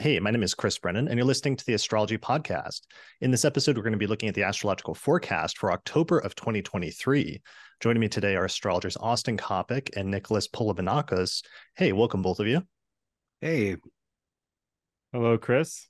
Hey, my name is Chris Brennan, and you're listening to the Astrology Podcast. In this episode, we're going to be looking at the astrological forecast for October of 2023. Joining me today are astrologers Austin Coppock and Nicholas Polimenakos. Hey, welcome, both of you. Hey. Hello, Chris.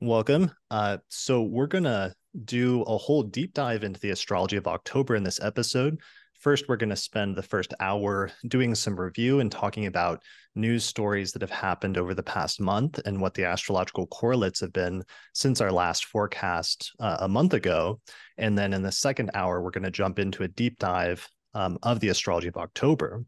Welcome. Uh, so, we're going to do a whole deep dive into the astrology of October in this episode. First, we're going to spend the first hour doing some review and talking about news stories that have happened over the past month and what the astrological correlates have been since our last forecast uh, a month ago. And then in the second hour, we're going to jump into a deep dive um, of the astrology of October.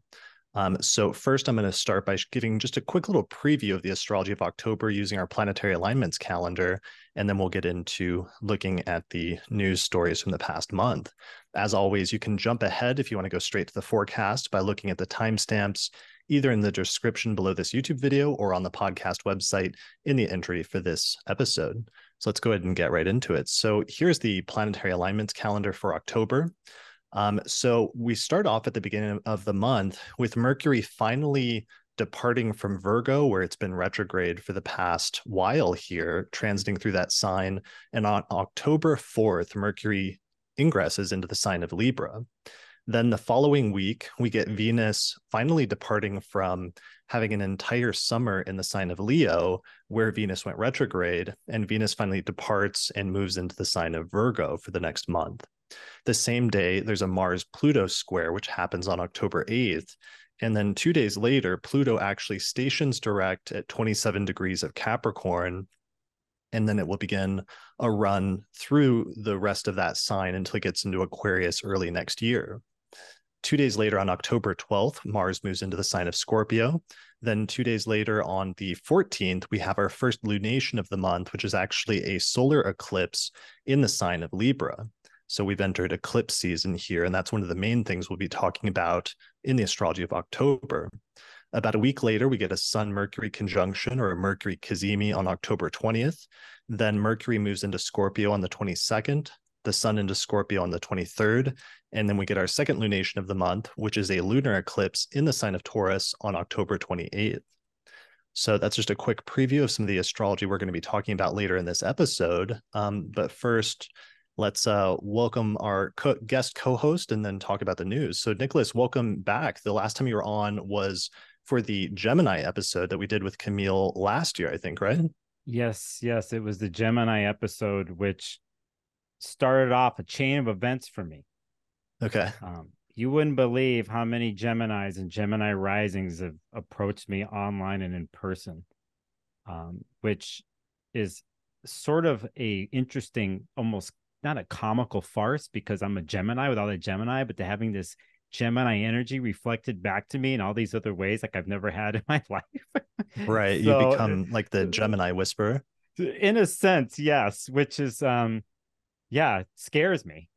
Um, so first, I'm going to start by giving just a quick little preview of the astrology of October using our planetary alignments calendar, and then we'll get into looking at the news stories from the past month. As always, you can jump ahead if you want to go straight to the forecast by looking at the timestamps either in the description below this YouTube video or on the podcast website in the entry for this episode. So let's go ahead and get right into it. So here's the planetary alignments calendar for October. Um, so we start off at the beginning of the month with Mercury finally departing from Virgo, where it's been retrograde for the past while here, transiting through that sign. And on October 4th, Mercury ingresses into the sign of Libra. Then the following week, we get Venus finally departing from having an entire summer in the sign of Leo, where Venus went retrograde, and Venus finally departs and moves into the sign of Virgo for the next month. The same day, there's a Mars Pluto square, which happens on October 8th. And then two days later, Pluto actually stations direct at 27 degrees of Capricorn. And then it will begin a run through the rest of that sign until it gets into Aquarius early next year. Two days later, on October 12th, Mars moves into the sign of Scorpio. Then, two days later, on the 14th, we have our first lunation of the month, which is actually a solar eclipse in the sign of Libra. So we've entered eclipse season here, and that's one of the main things we'll be talking about in the astrology of October. About a week later, we get a Sun Mercury conjunction or a Mercury cazimi on October 20th. Then Mercury moves into Scorpio on the 22nd, the Sun into Scorpio on the 23rd. And then we get our second lunation of the month, which is a lunar eclipse in the sign of Taurus on October 28th. So that's just a quick preview of some of the astrology we're going to be talking about later in this episode. Um, but first, let's uh, welcome our co- guest co-host and then talk about the news. So, Nicholas, welcome back. The last time you were on was for the Gemini episode that we did with Camille last year, I think, right? Yes, yes, it was the Gemini episode, which started off a chain of events for me. Okay. Um, you wouldn't believe how many Geminis and Gemini risings have approached me online and in person, um, which is sort of a interesting, almost not a comical farce because I'm a Gemini without a Gemini, but to having this Gemini energy reflected back to me in all these other ways like I've never had in my life. right. so, you become like the Gemini whisperer. In a sense, yes, which is um yeah, scares me.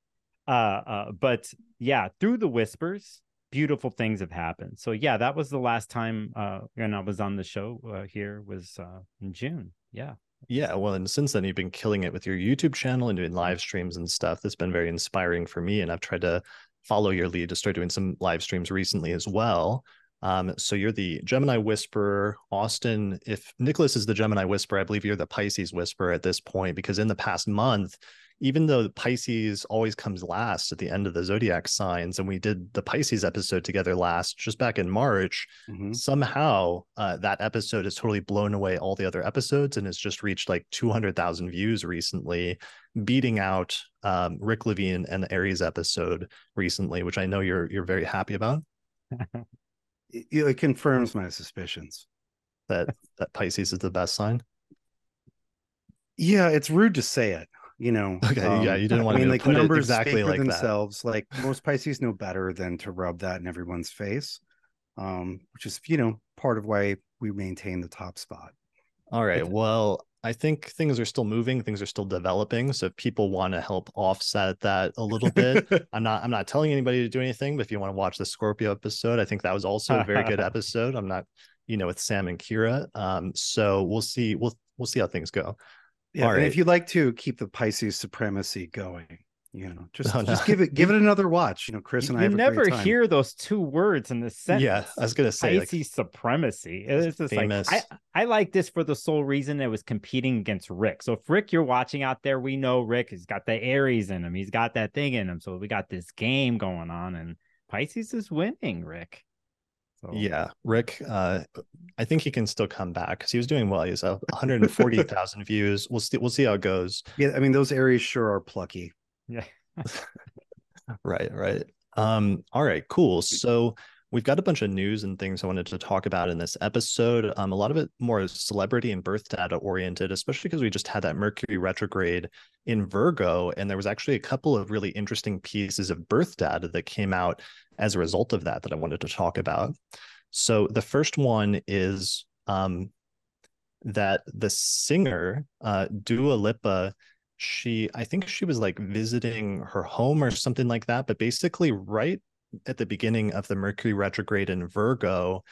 Uh uh but yeah, through the whispers, beautiful things have happened. So yeah, that was the last time uh when I was on the show uh, here was uh in June. Yeah. Yeah, well, and since then you've been killing it with your YouTube channel and doing live streams and stuff. That's been very inspiring for me, and I've tried to follow your lead to start doing some live streams recently as well. Um, so you're the Gemini Whisperer, Austin. If Nicholas is the Gemini Whisperer, I believe you're the Pisces Whisperer at this point, because in the past month even though Pisces always comes last at the end of the zodiac signs, and we did the Pisces episode together last just back in March, mm-hmm. somehow uh, that episode has totally blown away all the other episodes and has just reached like 200,000 views recently, beating out um, Rick Levine and the Aries episode recently, which I know you're you're very happy about. it confirms my suspicions that that Pisces is the best sign. Yeah, it's rude to say it you know. Okay, um, yeah, you didn't want I mean, to like put numbers exactly like themselves. That. Like most Pisces know better than to rub that in everyone's face, um, which is you know part of why we maintain the top spot. All right. Well, I think things are still moving, things are still developing. So if people want to help offset that a little bit, I'm not I'm not telling anybody to do anything, but if you want to watch the Scorpio episode, I think that was also a very good episode. I'm not, you know, with Sam and Kira. Um, so we'll see, we'll we'll see how things go. Yeah, All and if you'd like to keep the Pisces supremacy going, You know, just Oh, no. just give it give it another watch. You know, Chris and I you a never great time. hear those two words in the sentence. Yeah, I was gonna say like, Pisces supremacy. It's just famous. like I, I like this for the sole reason it was competing against Rick. So if Rick, you're watching out there, we know Rick has got the Aries in him. He's got that thing in him. So we got this game going on, and Pisces is winning, Rick. So yeah, Rick. Uh, I think he can still come back because he was doing well. He's uh, 140,000 views. We'll see. We'll see how it goes. Yeah, I mean those Aries sure are plucky. yeah. Right, right. Um, all right, cool. So we've got a bunch of news and things I wanted to talk about in this episode. Um, a lot of it more celebrity and birth data oriented, especially because we just had that Mercury retrograde in Virgo, and there was actually a couple of really interesting pieces of birth data that came out as a result of that that I wanted to talk about. So the first one is um, that the singer uh, Dua Lipa she i think she was like visiting her home or something like that but basically right at the beginning of the mercury retrograde in virgo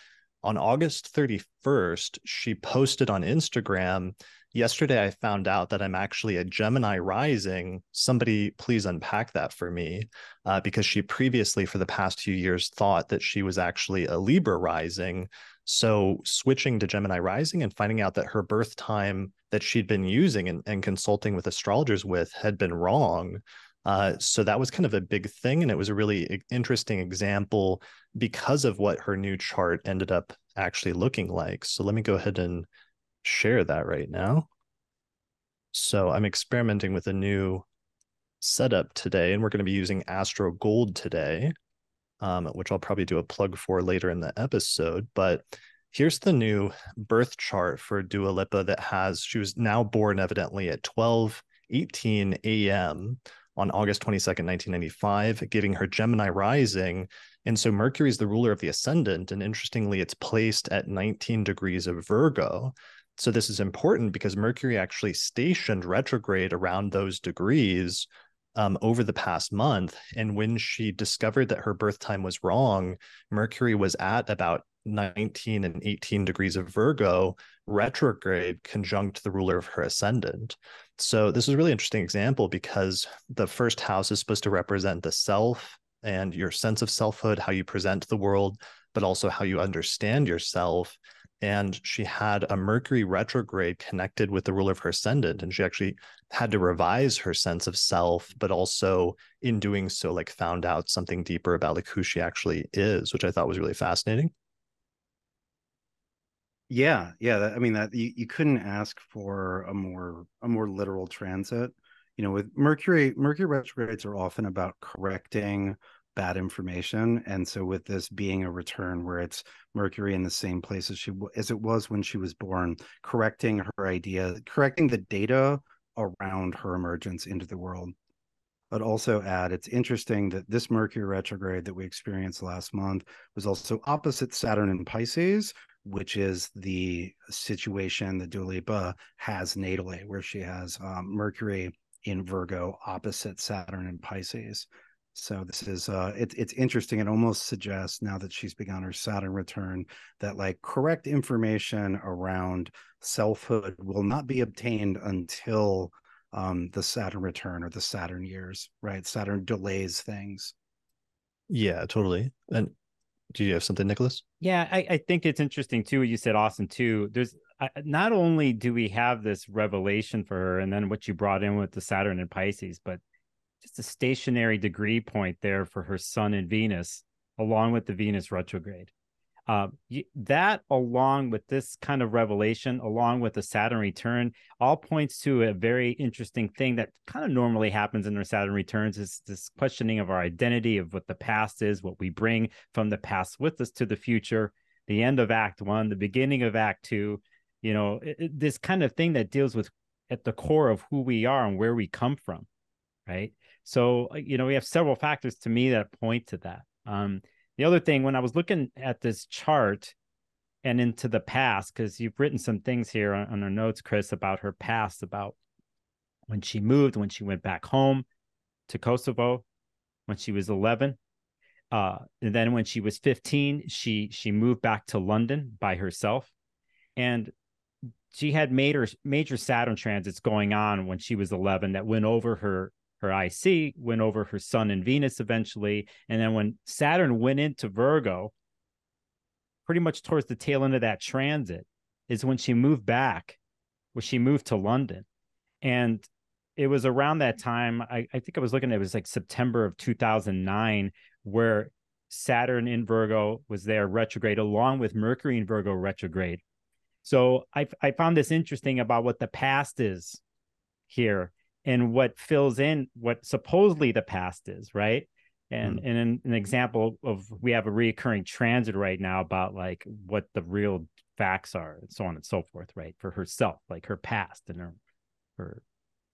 on august 31st she posted on instagram yesterday i found out that i'm actually a gemini rising somebody please unpack that for me uh, because she previously for the past few years thought that she was actually a libra rising so switching to Gemini rising and finding out that her birth time that she'd been using and, and consulting with astrologers with had been wrong. Uh, so that was kind of a big thing. And it was a really interesting example because of what her new chart ended up actually looking like. So let me go ahead and share that right now. So I'm experimenting with a new setup today, and we're going to be using Astro Gold today um, which I'll probably do a plug for later in the episode. But here's the new birth chart for Dua Lipa that has, she was now born evidently at 12 18 a.m. on August 22nd, 1995, giving her Gemini rising. And so Mercury is the ruler of the ascendant. And interestingly, it's placed at 19 degrees of Virgo. So this is important because Mercury actually stationed retrograde around those degrees um, over the past month. And when she discovered that her birth time was wrong, Mercury was at about 19 and 18 degrees of Virgo retrograde conjunct the ruler of her ascendant. So this is a really interesting example because the first house is supposed to represent the self and your sense of selfhood, how you present the world, but also how you understand yourself and she had a Mercury retrograde connected with the ruler of her ascendant. And she actually had to revise her sense of self, but also in doing so, like found out something deeper about like who she actually is, which I thought was really fascinating. Yeah, yeah. That, I mean, that you, you couldn't ask for a more a more literal transit. You know, with Mercury, Mercury retrogrades are often about correcting bad information and so with this being a return where it's mercury in the same place as she as it was when she was born correcting her idea correcting the data around her emergence into the world but also add it's interesting that this mercury retrograde that we experienced last month was also opposite saturn in pisces which is the situation that Dua Lipa has natally where she has um, mercury in virgo opposite saturn in pisces so this is uh it, it's interesting. It almost suggests now that she's begun her Saturn return that like correct information around selfhood will not be obtained until um the Saturn return or the Saturn years, right? Saturn delays things. Yeah, totally. And do you have something, Nicholas? Yeah, I, I think it's interesting too. You said, Austin, too. There's not only do we have this revelation for her, and then what you brought in with the Saturn and Pisces, but just a stationary degree point there for her sun and Venus, along with the Venus retrograde. Uh, that, along with this kind of revelation, along with the Saturn return, all points to a very interesting thing that kind of normally happens in our Saturn returns is this questioning of our identity, of what the past is, what we bring from the past with us to the future, the end of Act One, the beginning of Act Two. You know, it, this kind of thing that deals with at the core of who we are and where we come from, right? So, uh, you know, we have several factors to me that point to that. Um, the other thing, when I was looking at this chart and into the past, because you've written some things here on, on our notes, Chris, about her past, about when she moved, when she went back home to Kosovo, when she was 11. Uh, and then when she was 15, she she moved back to London by herself. And she had major major Saturn transits going on when she was 11 that went over her her IC, went over her Sun and Venus eventually. And then when Saturn went into Virgo, pretty much towards the tail end of that transit, is when she moved back, when she moved to London. And it was around that time, I, I think I was looking, it was like September of 2009, where Saturn in Virgo was there retrograde along with Mercury in Virgo retrograde. So I, I found this interesting about what the past is here and what fills in what supposedly the past is, right? And mm. and an, an example of we have a reoccurring transit right now about like what the real facts are and so on and so forth, right? For herself, like her past and her her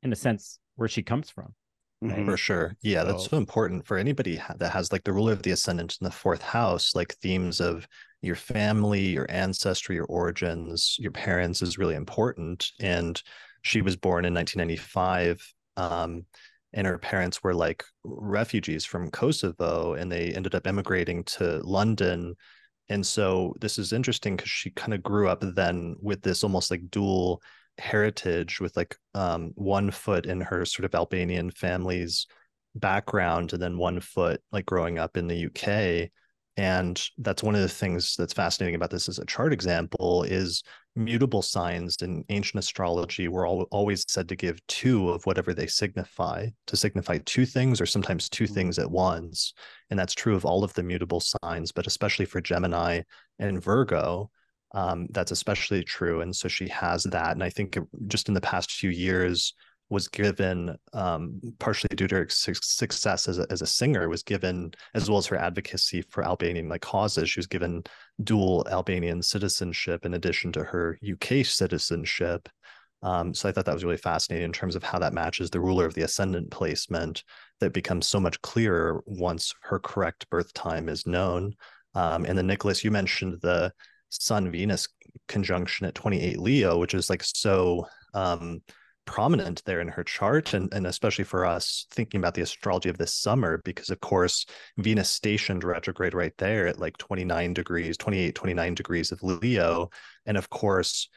in a sense where she comes from. Right? For sure. Yeah, so, that's so important for anybody that has like the ruler of the ascendant in the fourth house, like themes of your family, your ancestry, your origins, your parents is really important. And she was born in 1995. Um, and her parents were like refugees from Kosovo and they ended up immigrating to London. And so this is interesting because she kind of grew up then with this almost like dual heritage with like um, one foot in her sort of Albanian family's background and then one foot like growing up in the UK and that's one of the things that's fascinating about this as a chart example is mutable signs in ancient astrology were all, always said to give two of whatever they signify to signify two things or sometimes two mm-hmm. things at once and that's true of all of the mutable signs but especially for gemini and virgo um, that's especially true. And so she has that. And I think just in the past few years, was given um, partially due to her success as a, as a singer was given as well as her advocacy for albanian like causes. She was given dual albanian citizenship in addition to her uk citizenship. Um, so i thought that was really fascinating in terms of how that matches the ruler of the ascendant placement that becomes so much clearer once her correct birth time is known. Um, and then nicholas you mentioned the Sun Venus conjunction at 28 Leo, which is like so um, prominent there in her chart, and, and especially for us thinking about the astrology of this summer, because of course, Venus stationed retrograde right there at like 29 degrees, 28, 29 degrees of Leo. And of course,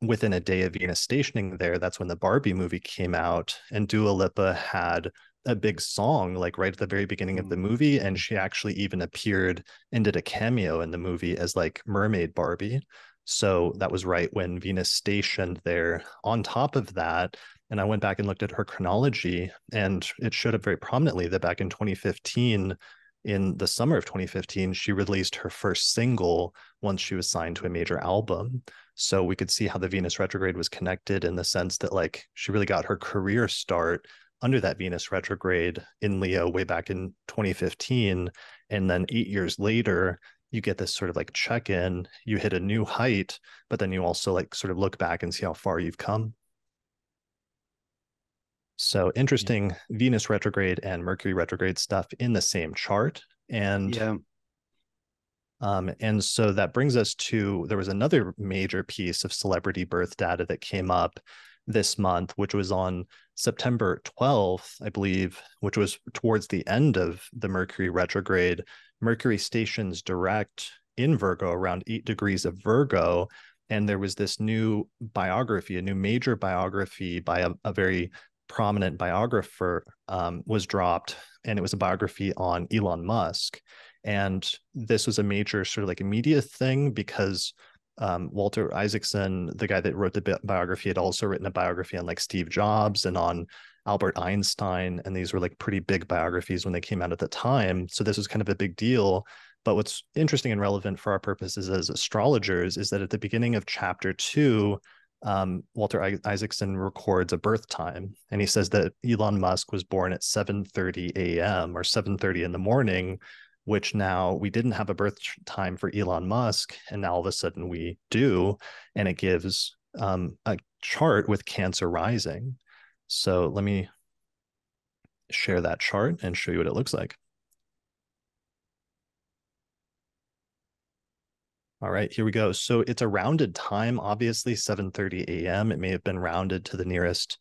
within a day of Venus stationing there, that's when the Barbie movie came out, and Dua Lipa had a big song like right at the very beginning of the mm. movie and she actually even appeared and did a cameo in the movie as like mermaid barbie so that was right when venus stationed there on top of that and i went back and looked at her chronology and it showed up very prominently that back in 2015 in the summer of 2015 she released her first single once she was signed to a major album so we could see how the venus retrograde was connected in the sense that like she really got her career start under that Venus retrograde in Leo way back in 2015. And then eight years later, you get this sort of like check in, you hit a new height, but then you also like sort of look back and see how far you've come. So interesting yeah. Venus retrograde and Mercury retrograde stuff in the same chart. And yeah. Um, and so that brings us to there was another major piece of celebrity birth data that came up this month, which was on September 12th, I believe, which was towards the end of the Mercury retrograde. Mercury stations direct in Virgo around eight degrees of Virgo. And there was this new biography, a new major biography by a, a very prominent biographer um, was dropped. And it was a biography on Elon Musk. And this was a major sort of like a media thing because um, Walter Isaacson, the guy that wrote the bi- biography, had also written a biography on like Steve Jobs and on Albert Einstein. And these were like pretty big biographies when they came out at the time. So this was kind of a big deal. But what's interesting and relevant for our purposes as astrologers is that at the beginning of chapter two, um, Walter Isaacson records a birth time, and he says that Elon Musk was born at 7:30 a.m. or 7:30 in the morning, which now we didn't have a birth time for Elon Musk, and now all of a sudden we do, and it gives um, a chart with Cancer rising. So let me share that chart and show you what it looks like. All right, here we go. So it's a rounded time, obviously 7:30 a.m. It may have been rounded to the nearest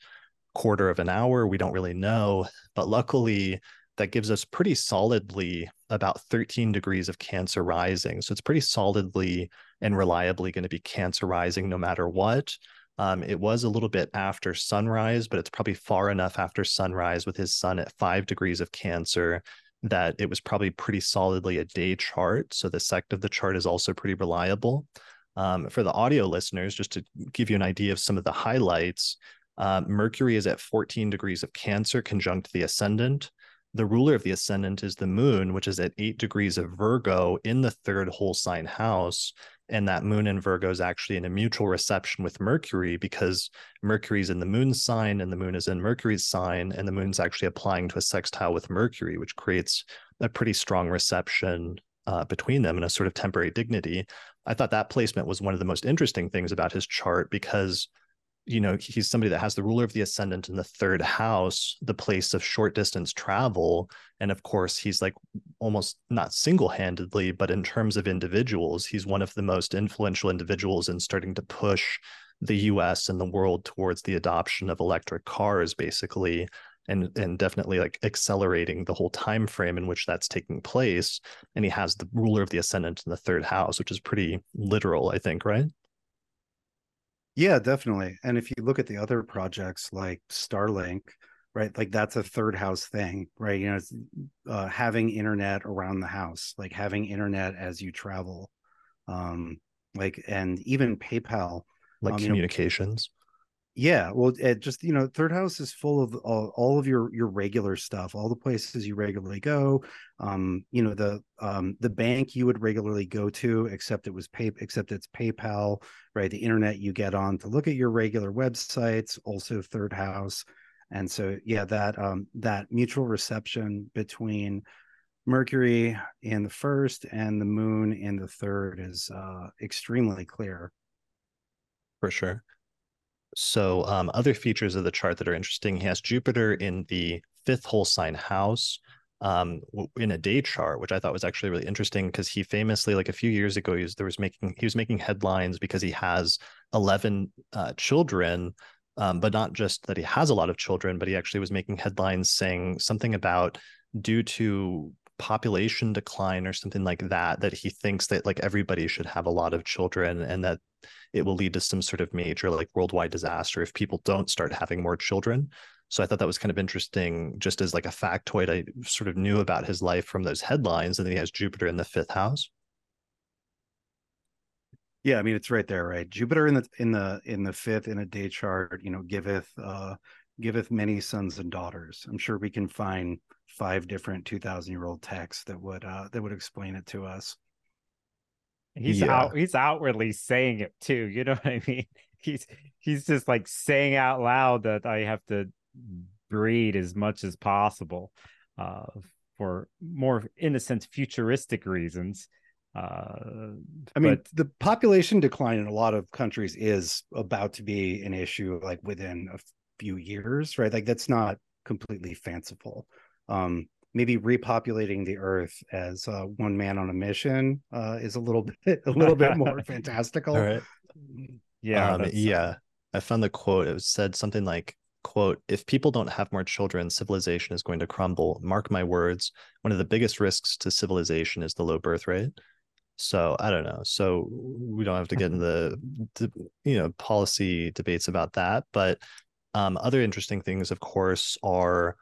quarter of an hour. We don't really know, but luckily that gives us pretty solidly about 13 degrees of cancer rising. So it's pretty solidly and reliably going to be cancer rising no matter what. Um, it was a little bit after sunrise, but it's probably far enough after sunrise with his sun at five degrees of Cancer that it was probably pretty solidly a day chart. So the sect of the chart is also pretty reliable. Um, for the audio listeners, just to give you an idea of some of the highlights, uh, Mercury is at 14 degrees of Cancer conjunct the ascendant. The ruler of the ascendant is the moon, which is at eight degrees of Virgo in the third whole sign house and that moon in Virgo is actually in a mutual reception with Mercury because Mercury's in the moon's sign and the moon is in Mercury's sign, and the moon's actually applying to a sextile with Mercury, which creates a pretty strong reception uh, between them and a sort of temporary dignity. I thought that placement was one of the most interesting things about his chart because you know he's somebody that has the ruler of the ascendant in the third house the place of short distance travel. And of course he's like almost not single-handedly but in terms of individuals he's one of the most influential individuals in starting to push the US and the world towards the adoption of electric cars basically and and definitely like accelerating the whole time frame in which that's taking place. And he has the ruler of the ascendant in the third house which is pretty literal i think right yeah, definitely. And if you look at the other projects like Starlink, right, like that's a third house thing, right? You know, it's uh, having internet around the house, like having internet as you travel, um, like and even PayPal, like um, communications. Yeah well it just you know third house is full of all, all of your your regular stuff all the places you regularly go um you know the um the bank you would regularly go to except it was pay except it's paypal right? The internet you get on to look at your regular websites also third house. And so yeah that um that mutual reception between mercury in the first and the moon in the third is uh extremely clear. For sure so, um, other features of the chart that are interesting, he has Jupiter in the fifth whole sign house um, in a day chart, which I thought was actually really interesting because he famously, like a few years ago, he was there was making he was making headlines because he has eleven uh, children, um, but not just that he has a lot of children, but he actually was making headlines saying something about due to population decline or something like that that he thinks that like everybody should have a lot of children and that it will lead to some sort of major like worldwide disaster if people don't start having more children. So i thought that was kind of interesting just as like a factoid i sort of knew about his life from those headlines and then he has jupiter in the fifth house. Yeah i mean it's right there right? Jupiter in the in the in the fifth in a day chart you know giveth uh giveth many sons and daughters. I'm sure we can find five different 2000 year old texts that would uh that would explain it to us he's yeah. out he's outwardly saying it too you know what i mean? He's he's just like saying out loud that i have to breed as much as possible uh for more in a sense futuristic reasons uh i mean but... the population decline in a lot of countries is about to be an issue like within a few years right? Like that's not completely fanciful. Um maybe repopulating the earth as uh, one man on a mission uh, is a little bit a little bit more fantastical. Right. yeah um, yeah. I found the quote. It said something like quote if people don't have more children civilization is going to crumble. Mark my words one of the biggest risks to civilization is the low birth rate. So i don't know. So we don't have to get in the, the you know policy debates about that but um, other interesting things of course are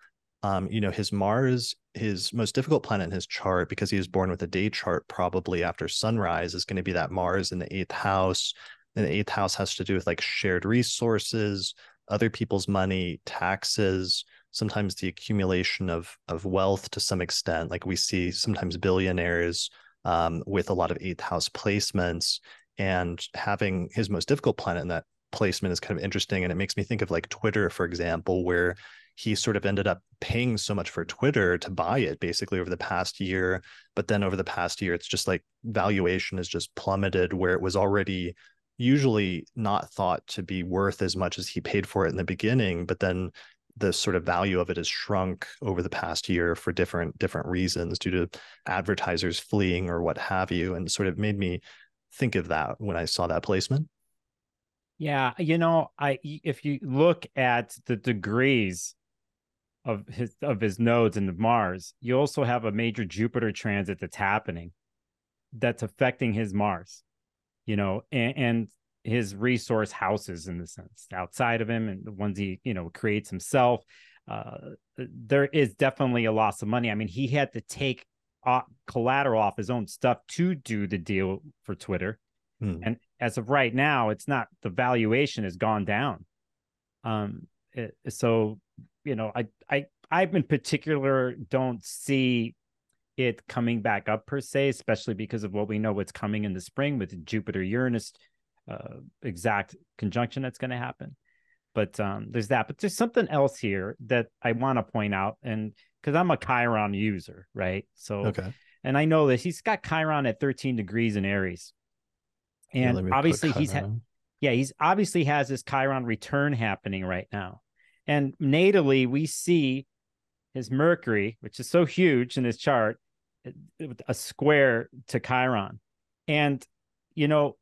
um, you know, his Mars, his most difficult planet in his chart, because he was born with a day chart probably after sunrise, is going to be that Mars in the eighth house. And the eighth house has to do with like shared resources, other people's money, taxes, sometimes the accumulation of of wealth to some extent. Like we see sometimes billionaires um, with a lot of eighth house placements, and having his most difficult planet in that placement is kind of interesting. And it makes me think of like Twitter, for example, where he sort of ended up paying so much for Twitter to buy it basically over the past year. But then over the past year, it's just like valuation has just plummeted where it was already usually not thought to be worth as much as he paid for it in the beginning. But then the sort of value of it has shrunk over the past year for different different reasons due to advertisers fleeing or what have you and sort of made me think of that when i saw that placement yeah you know i if you look at the degrees of his of his nodes and Mars, you also have a major Jupiter transit that's happening that's affecting his Mars. You know, and, and his resource houses in the sense outside of him and the ones he you know creates himself uh, there is definitely a loss of money i mean he had to take off, collateral off his own stuff to do the deal for twitter hmm. and as of right now it's not the valuation has gone down um it, so you know i i i in particular don't see it coming back up per se especially because of what we know what's coming in the spring with jupiter uranus uh, exact conjunction that's going to happen. But um, there's that. But there's something else here that I want to point out, and because I'm a Chiron user, right? So, okay. And I know this. he's got Chiron at 13 degrees in Aries, and yeah, obviously he's ha- yeah he's obviously has this Chiron return happening right now, and natally we see his Mercury, which is so huge in his chart, a square to Chiron, and you know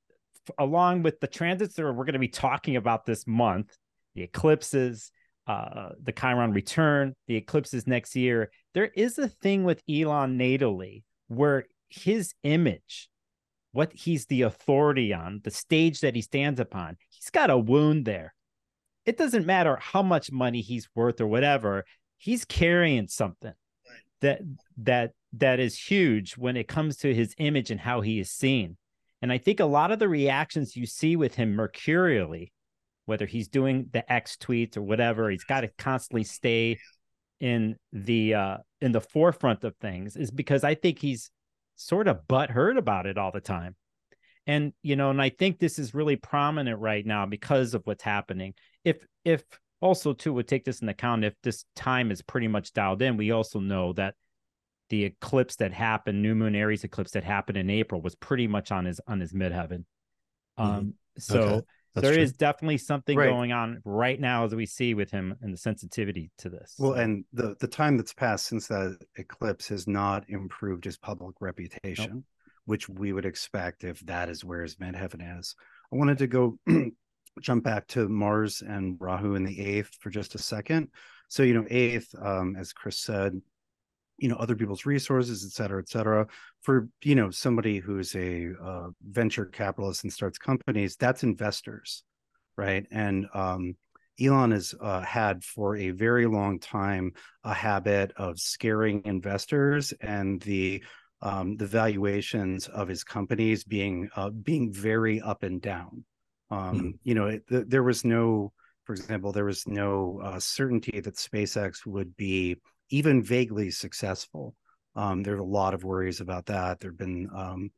along with the transits that we're going to be talking about this month, the eclipses, uh, the Chiron return, the eclipses next year, there is a thing with Elon natally where his image, what he's the authority on, the stage that he stands upon, he's got a wound there. It doesn't matter how much money he's worth or whatever, he's carrying something that that that is huge when it comes to his image and how he is seen. And I think a lot of the reactions you see with him mercurially, whether he's doing the X tweets or whatever, he's got to constantly stay in the uh in the forefront of things is because I think he's sort of butthurt about it all the time. And you know, and I think this is really prominent right now because of what's happening. If if also too would take this into account if this time is pretty much dialed in, we also know that the eclipse that happened, new moon Aries eclipse that happened in April was pretty much on his on his midheaven. Mm-hmm. Um, so okay. there true. is definitely something right. going on right now as we see with him and the sensitivity to this. Well, and the the time that's passed since that eclipse has not improved his public reputation, nope. which we would expect if that is where his midheaven is. I wanted to go jump back to Mars and Rahu in the eighth for just a second. So, you know, eighth, um, as Chris said, you know other people's resources et cetera et cetera. For you know somebody who's a uh, venture capitalist and starts companies that's investors right? And um, elon has uh, had for a very long time a habit of scaring investors and the um, the valuations of his companies being uh, being very up and down um, mm-hmm. you know it, th- there was no for example there was no uh, certainty that spacex would be even vaguely successful. Um, there are a lot of worries about that. There have been, um,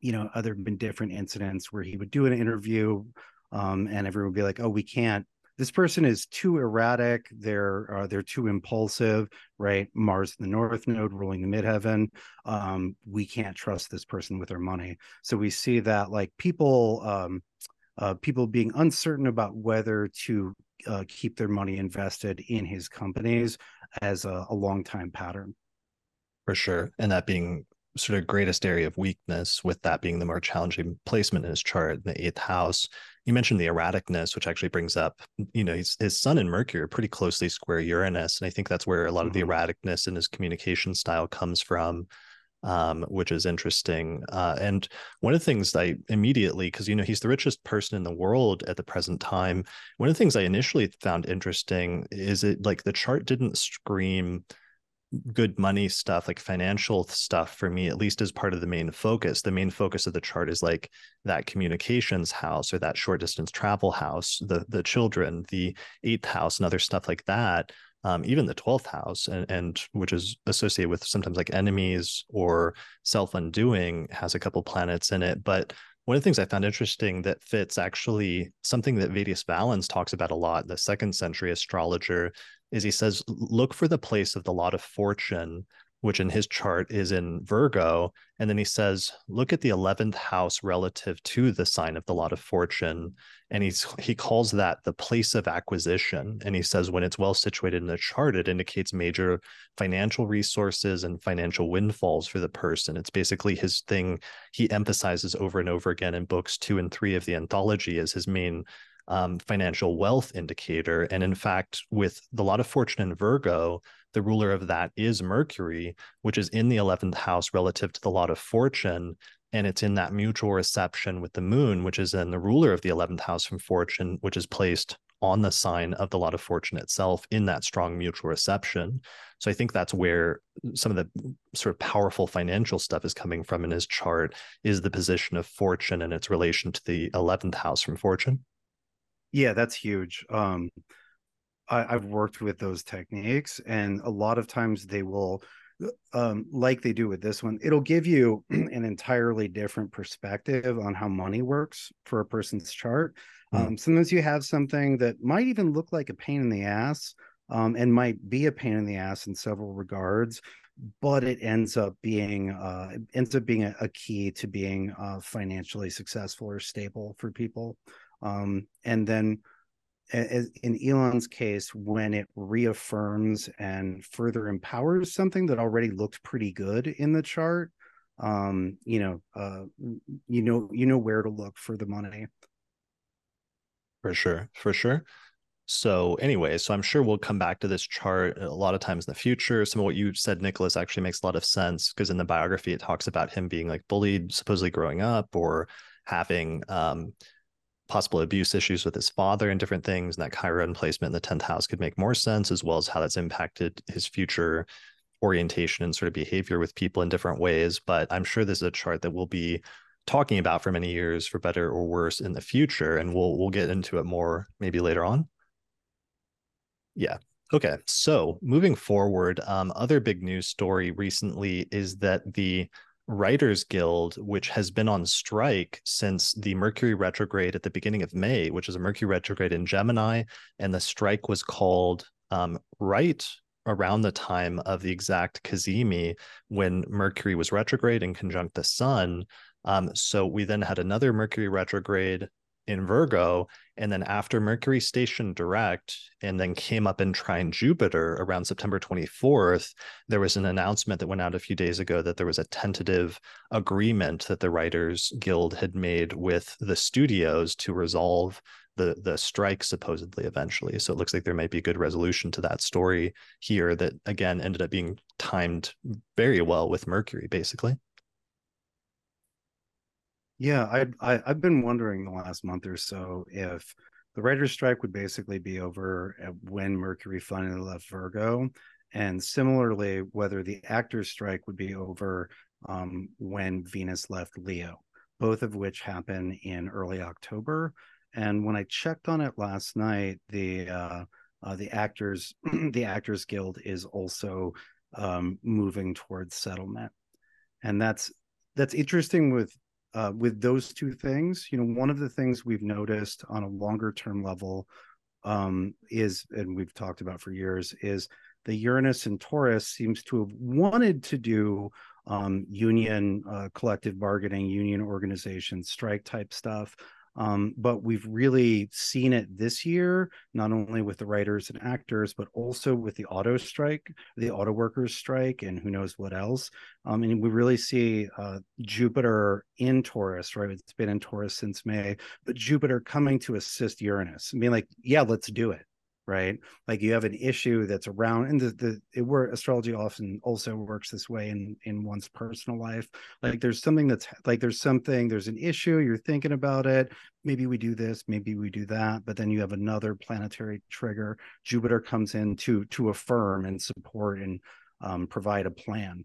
you know, other been different incidents where he would do an interview, um, and everyone would be like, "Oh, we can't. This person is too erratic. They're uh, they're too impulsive, right? Mars in the North Node ruling the midheaven. Um, we can't trust this person with our money. So we see that like people." Um, uh, people being uncertain about whether to uh, keep their money invested in his companies as a, a long time pattern. For sure. And that being sort of greatest area of weakness, with that being the more challenging placement in his chart, in the eighth house. You mentioned the erraticness, which actually brings up, you know, his, his sun and Mercury are pretty closely square Uranus. And I think that's where a lot mm-hmm. of the mm-hmm. erraticness in his communication style comes from. Um, which is interesting. Uh, and one of the things I immediately, because you know he's the richest person in the world at the present time. One of the things I initially found interesting is it like the chart didn't scream good money stuff like financial stuff for me at least as part of the main focus the main focus of the chart is like that communications house or that short distance travel house the the children the eighth house and other stuff like that um, even the 12th house and, and which is associated with sometimes like enemies or self-undoing has a couple planets in it but one of the things i found interesting that fits actually something that Vettius Valens talks about a lot the second century astrologer is he says look for the place of the lot of fortune which in his chart is in Virgo. And then he says, look at the 11th house relative to the sign of the lot of fortune. And he's he calls that the place of acquisition. And he says when it's well situated in the chart, it indicates major financial resources and financial windfalls for the person. It's basically his thing he emphasizes over and over again in books two and three of the anthology as his main um, financial wealth indicator. And in fact, with the lot of fortune in Virgo, the ruler of that is Mercury, which is in the 11th house relative to the lot of fortune. And it's in that mutual reception with the moon, which is in the ruler of the 11th house from fortune, which is placed on the sign of the lot of fortune itself in that strong mutual reception. So I think that's where some of the sort of powerful financial stuff is coming from in his chart is the position of fortune and its relation to the 11th house from fortune. Yeah, that's huge. Um, I, have worked with those techniques, and a lot of times they will um, like they do with this one, it'll give you an entirely different perspective on how money works for a person's chart. Mm. Um, sometimes you have something that might even look like a pain in the ass um, and might be a pain in the ass in several regards, but it ends up being uh, ends up being a, a key to being uh, financially successful or stable for people. Um, and then in Elon's case, when it reaffirms and further empowers something that already looked pretty good in the chart, um, you know, uh, you know, you know where to look for the money. For sure, for sure. So, anyway, so I'm sure we'll come back to this chart a lot of times in the future. Some of what you said, Nicholas, actually makes a lot of sense because in the biography, it talks about him being like bullied, supposedly growing up, or having um, possible abuse issues with his father and different things. And that Chiron placement in the 10th house could make more sense, as well as how that's impacted his future orientation and sort of behavior with people in different ways. But I'm sure this is a chart that we'll be talking about for many years, for better or worse, in the future. And we'll we'll get into it more maybe later on. Yeah. Okay. So moving forward, um, other big news story recently is that the Writers Guild, which has been on strike since the Mercury retrograde at the beginning of May, which is a Mercury retrograde in Gemini, and the strike was called um, right around the time of the exact Cazimi when Mercury was retrograde in conjunct the Sun. Um, so we then had another Mercury retrograde in Virgo. And then after Mercury stationed direct and then came up in trine Jupiter around September 24th, there was an announcement that went out a few days ago that there was a tentative agreement that the Writers Guild had made with the studios to resolve the the strike supposedly eventually. So it looks like there might be a good resolution to that story here that again ended up being timed very well with Mercury, basically. Yeah, I, I I've been wondering the last month or so if the writer's strike would basically be over when Mercury finally left Virgo, and similarly whether the actor's strike would be over um, when Venus left Leo, both of which happen in early October. And when I checked on it last night, the uh, uh, the actors the Actors Guild is also um, moving towards settlement, and that's that's interesting with uh, with those two things, you know, one of the things we've noticed on a longer term level um, is, and we've talked about for years, is the Uranus and Taurus seems to have wanted to do um, union, uh, collective bargaining, union organization, strike type stuff. Um, but we've really seen it this year, not only with the writers and actors, but also with the auto strike, the auto workers strike, and who knows what else. Um, and we really see uh, Jupiter in Taurus, right? It's been in Taurus since May, but Jupiter coming to assist Uranus and being like, yeah, let's do it right? Like you have an issue that's around and the, the it where astrology often also works this way in in one's personal life. Like there's something that's like there's something there's an issue you're thinking about it maybe we do this maybe we do that but then you have another planetary trigger. Jupiter comes in to to affirm and support and um, provide a plan.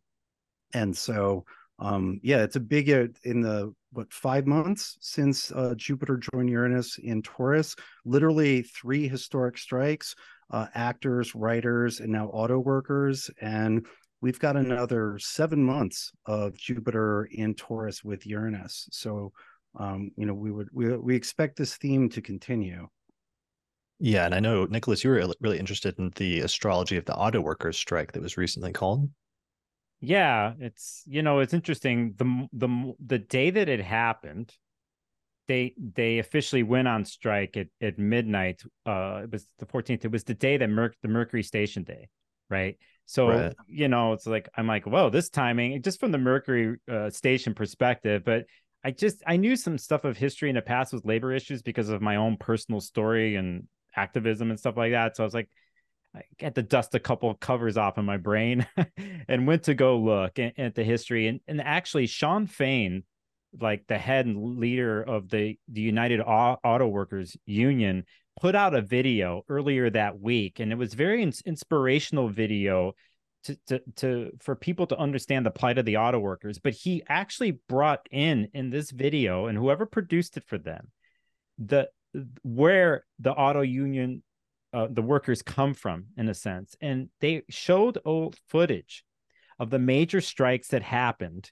And so um yeah it's a big uh, in the what five months since uh, jupiter joined uranus in taurus. Literally three historic strikes uh, actors writers and now auto workers. And we've got another seven months of jupiter in taurus with uranus. So um you know we would we, we expect this theme to continue. Yeah and i know nicholas you were really interested in the astrology of the auto workers strike that was recently called yeah, it's you know it's interesting. The the the day that it happened, they they officially went on strike at at midnight. Uh, it was the 14th. It was the day that Merc the Mercury Station Day, right? So right. you know, it's like I'm like, whoa, this timing just from the Mercury uh, Station perspective, but. I just I knew some stuff of history in the past with labor issues because of my own personal story and activism and stuff like that. So I was like, I had to dust a couple of covers off in my brain and went to go look at, at the history. And, and actually, Sean Fain like the head leader of the the United Auto Workers Union, put out a video earlier that week, and it was very ins- inspirational video to, to to for people to understand the plight of the auto workers. But he actually brought in in this video, and whoever produced it for them, the where the auto union uh, the workers come from in a sense and they showed old footage of the major strikes that happened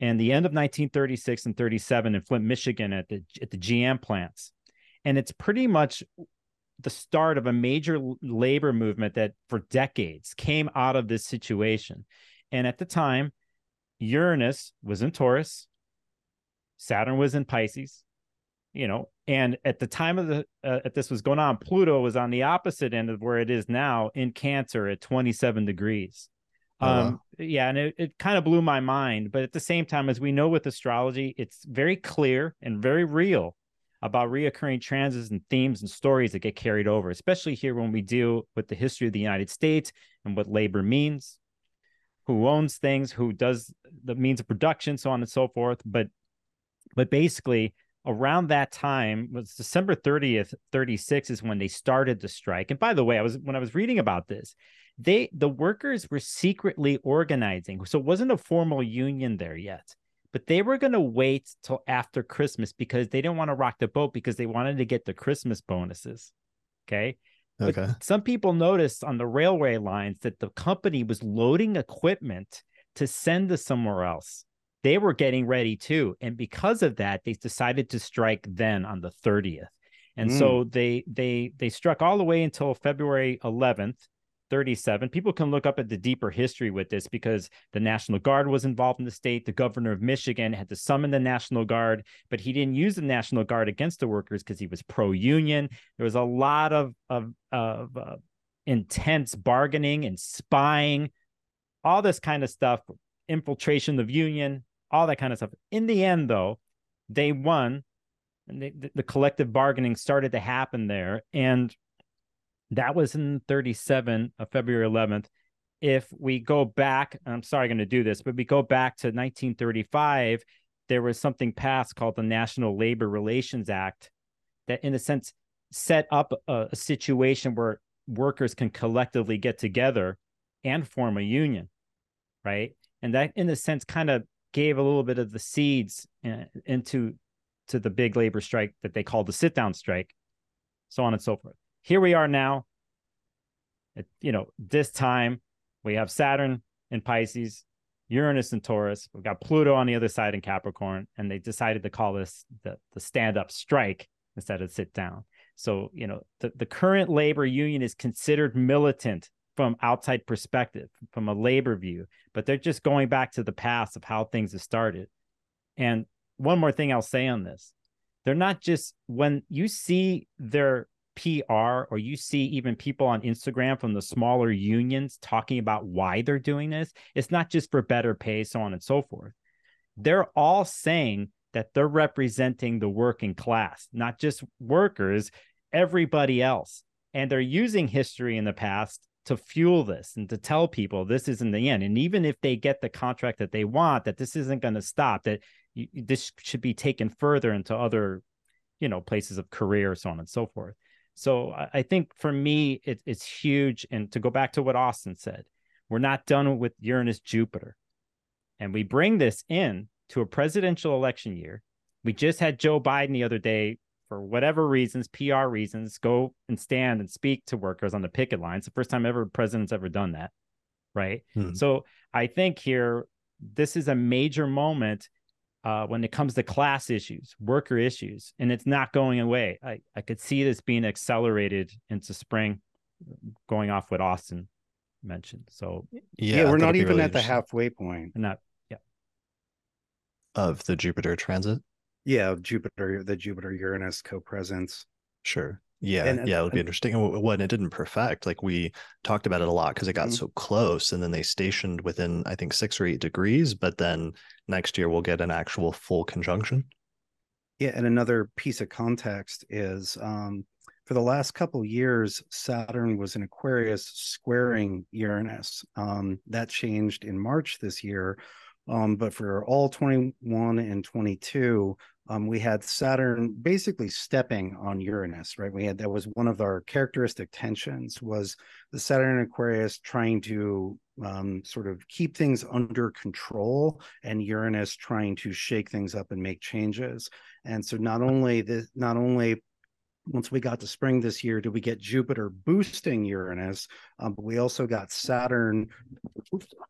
in the end of 1936 and 37 in Flint, Michigan at the at the GM plants. And it's pretty much the start of a major labor movement that for decades came out of this situation. And at the time, Uranus was in Taurus, Saturn was in Pisces, you know, and at the time of the uh, at this was going on, Pluto was on the opposite end of where it is now in Cancer at 27 degrees. Oh, um, yeah, and it, it kind of blew my mind. But at the same time, as we know with astrology, it's very clear and very real about reoccurring transits and themes and stories that get carried over, especially here when we deal with the history of the United States and what labor means, who owns things, who does the means of production, so on and so forth. But but basically, around that time was December 30th, 36 is when they started the strike. And by the way, I was when I was reading about this, they the workers were secretly organizing. So it wasn't a formal union there yet. But they were going to wait till after Christmas because they didn't want to rock the boat because they wanted to get the Christmas bonuses. Okay. Okay. But some people noticed on the railway lines that the company was loading equipment to send to somewhere else they were getting ready too. And because of that, they decided to strike then on the 30th. And mm. so they they they struck all the way until February 11th, 37. People can look up at the deeper history with this because the National Guard was involved in the state. The governor of Michigan had to summon the National Guard, but he didn't use the National Guard against the workers because he was pro-union. There was a lot of of, of uh, intense bargaining and spying, all this kind of stuff, infiltration of union, all that kind of stuff. In the end, though, they won, and they, the, the collective bargaining started to happen there, and that was in 37 of February 11th. If we go back, I'm sorry, I'm going to do this, but we go back to 1935, there was something passed called the National Labor Relations Act that, in a sense, set up a, a situation where workers can collectively get together and form a union, right? And that, in a sense, kind of gave a little bit of the seeds uh, into to the big labor strike that they called the sit down strike, so on and so forth. Here we are now. At, you know, this time we have Saturn in Pisces, Uranus in Taurus. We've got Pluto on the other side in Capricorn, and they decided to call this the, the stand up strike instead of sit down. So, you know, the, the current labor union is considered militant from outside perspective, from a labor view, but they're just going back to the past of how things have started. And one more thing I'll say on this. They're not just when you see their PR or you see even people on Instagram from the smaller unions talking about why they're doing this, it's not just for better pay, so on and so forth. They're all saying that they're representing the working class, not just workers, everybody else. And they're using history in the past to fuel this and to tell people this isn't the end. And even if they get the contract that they want, that this isn't going to stop, that you, this should be taken further into other, you know, places of career, so on and so forth. So I think for me, it, it's huge. And to go back to what Austin said, we're not done with Uranus Jupiter. And we bring this in to a presidential election year. We just had Joe Biden the other day for whatever reasons, PR reasons, go and stand and speak to workers on the picket lines. The first time ever president's ever done that. Right. Hmm. So I think here, this is a major moment uh, when it comes to class issues, worker issues, and it's not going away. I, I could see this being accelerated into spring, going off what Austin mentioned. So yeah, yeah we're not even really at the halfway point. not yeah. Of the Jupiter transit. Yeah, Jupiter, the Jupiter Uranus co-presence. Sure. Yeah, and, yeah, it would be interesting. And when it didn't perfect, like we talked about it a lot because it got mm-hmm. so close, and then they stationed within, I think, six or eight degrees. But then next year we'll get an actual full conjunction. Yeah, and another piece of context is um, for the last couple years, Saturn was in Aquarius squaring Uranus. Um, that changed in March this year Um, but for all 21 and 22, um, we had Saturn basically stepping on Uranus, right? We had that was one of our characteristic tensions was the Saturn Aquarius trying to um, sort of keep things under control, and Uranus trying to shake things up and make changes. And so not only this, not only once we got to spring this year, did we get Jupiter boosting Uranus? Um, but we also got Saturn.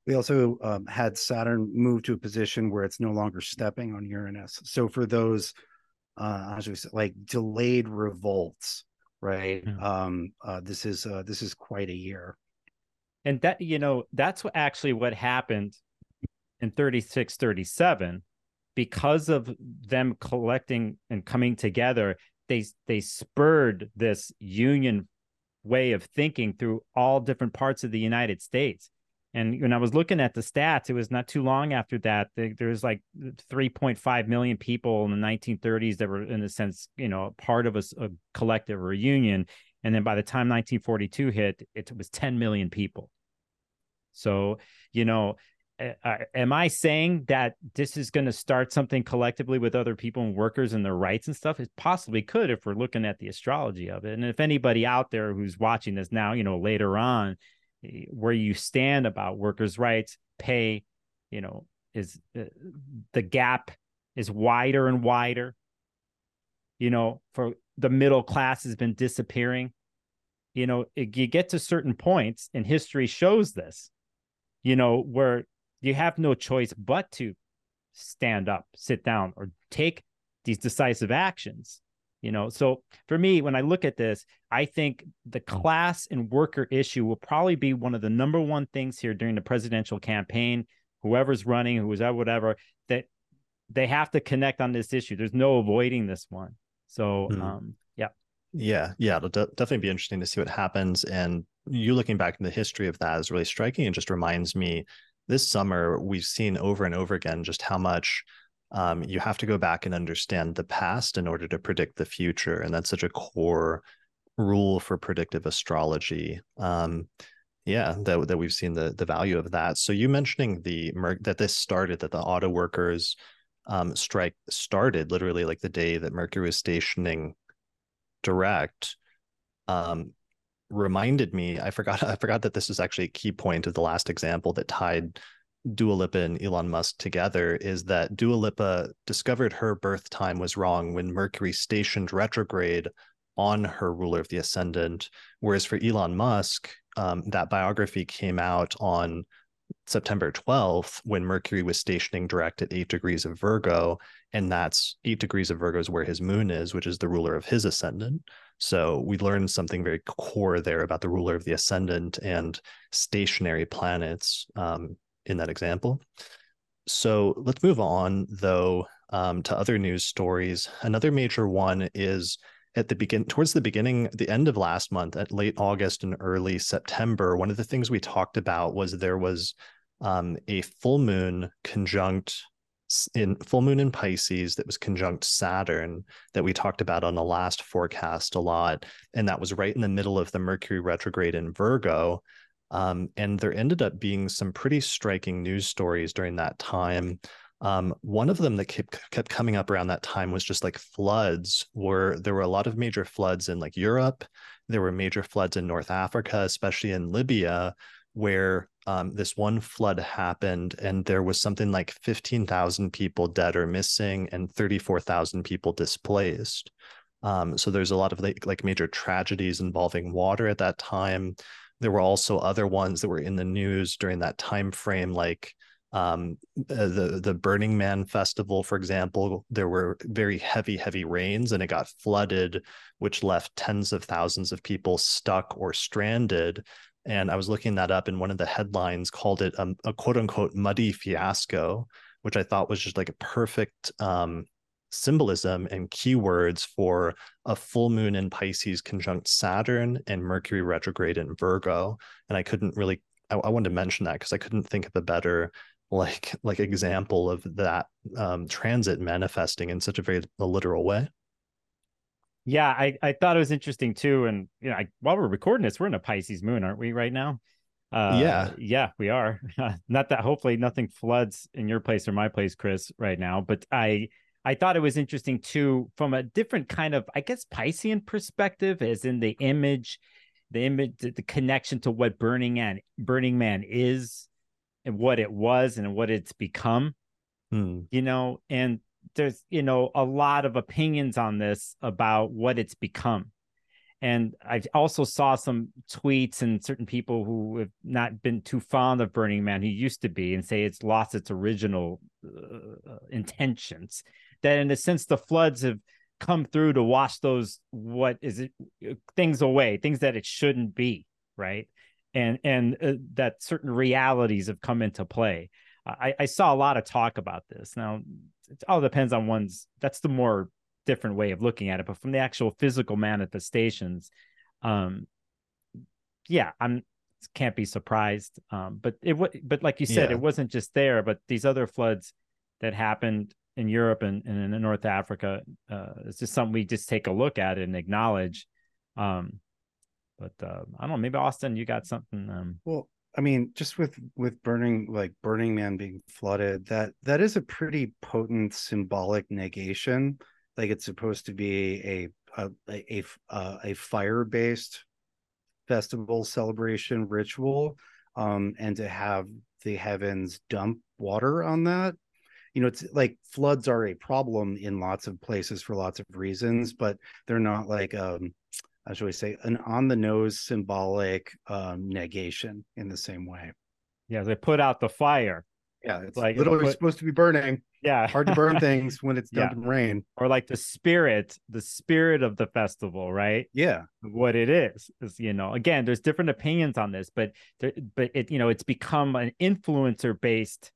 We also um, had Saturn move to a position where it's no longer stepping on Uranus. So for those, uh, say, like delayed revolts, right? Yeah. Um, uh, this is uh, this is quite a year. And that you know that's what actually what happened in 36, 37 because of them collecting and coming together they they spurred this union way of thinking through all different parts of the United States. And when I was looking at the stats, it was not too long after that. There was like 3.5 million people in the 1930s that were, in a sense, you know, part of a, a collective or a union. And then by the time 1942 hit, it was 10 million people. So, you know, uh, am I saying that this is going to start something collectively with other people and workers and their rights and stuff? It possibly could if we're looking at the astrology of it. And if anybody out there who's watching this now, you know, later on, eh, where you stand about workers' rights, pay, you know, is uh, the gap is wider and wider. You know, for the middle class has been disappearing. You know, it, you get to certain points, and history shows this. You know, where you have no choice but to stand up, sit down, or take these decisive actions. You know, so for me, when I look at this, I think the class and worker issue will probably be one of the number one things here during the presidential campaign. Whoever's running, who's at whatever, that they have to connect on this issue. There's no avoiding this one. So, mm. um, yeah. Yeah, yeah, it'll de- definitely be interesting to see what happens. And you looking back in the history of that is really striking and just reminds me this summer we've seen over and over again just how much um, you have to go back and understand the past in order to predict the future and that's such a core rule for predictive astrology. Um, yeah that, that we've seen the the value of that. So you mentioning the that this started that the auto workers um, strike started literally like the day that mercury was stationing direct um, reminded me i forgot i forgot that this was actually a key point of the last example that tied Dua Lipa and Elon Musk together is that Dua Lipa discovered her birth time was wrong when Mercury stationed retrograde on her ruler of the ascendant. Whereas for Elon Musk, um, that biography came out on September 12th when Mercury was stationing direct at eight degrees of Virgo. And that's eight degrees of Virgo is where his moon is, which is the ruler of his ascendant. So we learned something very core there about the ruler of the ascendant and stationary planets um, in that example. So let's move on, though, um, to other news stories. Another major one is at the begin towards the beginning the end of last month at late august and early september one of the things we talked about was there was um, a full moon conjunct in full moon in Pisces that was conjunct Saturn that we talked about on the last forecast a lot. And that was right in the middle of the Mercury retrograde in Virgo. Um, and there ended up being some pretty striking news stories during that time. Um, one of them that kept, kept coming up around that time was just like floods, where there were a lot of major floods in like Europe. There were major floods in North Africa, especially in Libya, where um, this one flood happened and there was something like 15,000 people dead or missing and 34,000 people displaced. Um, so there's a lot of like, like major tragedies involving water at that time. There were also other ones that were in the news during that time frame, like um, uh, the the Burning Man festival, for example. There were very heavy, heavy rains, and it got flooded, which left tens of thousands of people stuck or stranded and I was looking that up, and one of the headlines called it a, a quote unquote muddy fiasco, which I thought was just like a perfect um, symbolism and keywords for a full moon in Pisces conjunct Saturn and Mercury retrograde in Virgo. And I couldn't really, I, I wanted to mention that because I couldn't think of a better like like example of that um, transit manifesting in such a very literal way. Yeah, I, I thought it was interesting too. And you know, I, while we're recording this, we're in a Pisces moon, aren't we, right now? Uh, Yeah. yeah, we are. Not that hopefully nothing floods in your place or my place, Chris, right now. But I I thought it was interesting too, from a different kind of, I guess, Piscean perspective, as in the image, the image, the connection to what Burning Man, Burning Man is, and what it was, and what it's become Hmm. you know and there's you know a lot of opinions on this about what it's become. And i also saw some tweets and certain people who have not been too fond of burning man who used to be and say it's lost its original uh, intentions. That in a sense the floods have come through to wash those what is it things away things that it shouldn't be right? And and uh, that certain realities have come into play. I, I saw a lot of talk about this. Now, it all depends on one's. That's the more different way of looking at it. But from the actual physical manifestations, um, yeah, I'm can't be surprised. Um, but it wa- but like you said, Yeah. it wasn't just there, but these other floods that happened in Europe and, and in North Africa. Uh, it's just something we just take a look at and acknowledge. Um, but uh, I don't know. Maybe Austin, you got something. Um, Well, I mean, just with with burning like Burning Man being flooded, that that is a pretty potent symbolic negation. Like it's supposed to be a a a a, a fire based festival celebration ritual, um, and to have the heavens dump water on that. You know, it's like floods are a problem in lots of places for lots of reasons, but they're not like um how should we say an on the nose symbolic um, negation in the same way. yeah, they put out the fire. Yeah, it's Like, literally put- supposed to be burning. Yeah, Hard to burn things when it's Yeah. in rain. or like the spirit the spirit of the festival right Yeah, what it is is you know again there's different opinions on this but there, but it you know it's become an influencer based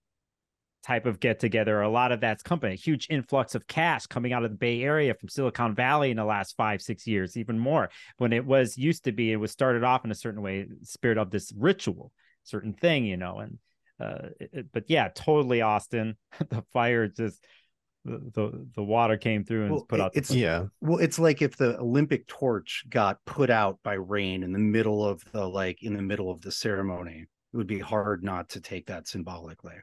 type of get together a lot of that's company a huge influx of cash coming out of the bay area from silicon valley in the last five six years even more when it was used to be it was started off in a certain way spirit of this ritual certain thing you know and uh it- it- but yeah totally austin the fire just the, the the water came through and Well, put it- out the it's- Yeah. well, it's like if the Olympic torch got put out by rain in the middle of the like in the middle of the ceremony. It would be hard not to take that symbolically.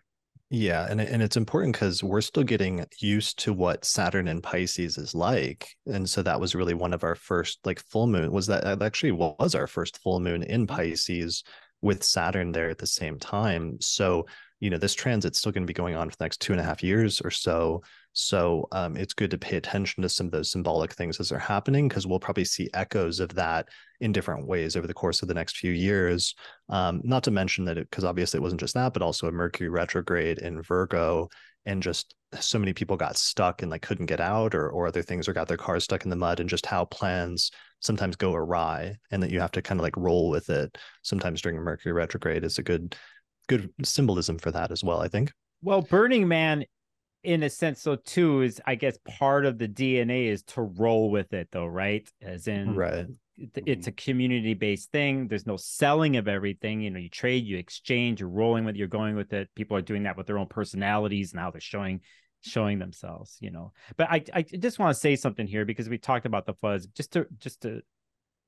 Yeah, and and it's important because we're still getting used to what Saturn and Pisces is like, and so that was really one of our first like full moon. Was that actually was our first full moon in Pisces with Saturn there at the same time. So you know this transit's still going to be going on for the next two and a half years or so. So um, it's good to pay attention to some of those symbolic things as they're happening because we'll probably see echoes of that in different ways over the course of the next few years. Um, not to mention that because obviously it wasn't just that, but also a Mercury retrograde in Virgo, and just so many people got stuck and like couldn't get out, or or other things, or got their cars stuck in the mud, and just how plans sometimes go awry, and that you have to kind of like roll with it. Sometimes during a Mercury retrograde is a good good symbolism for that as well. I think. Well, Burning Man, in a sense, so too is I guess part of the DNA is to roll with it, though, right? As in, Right. It- it's mm-hmm. a community based thing. There's no selling of everything. You know, you trade, you exchange, you're rolling with, it, you're going with it. People are doing that with their own personalities and how they're showing showing themselves. You know, but I I just want to say something here because we talked about the fuzz. Just to just to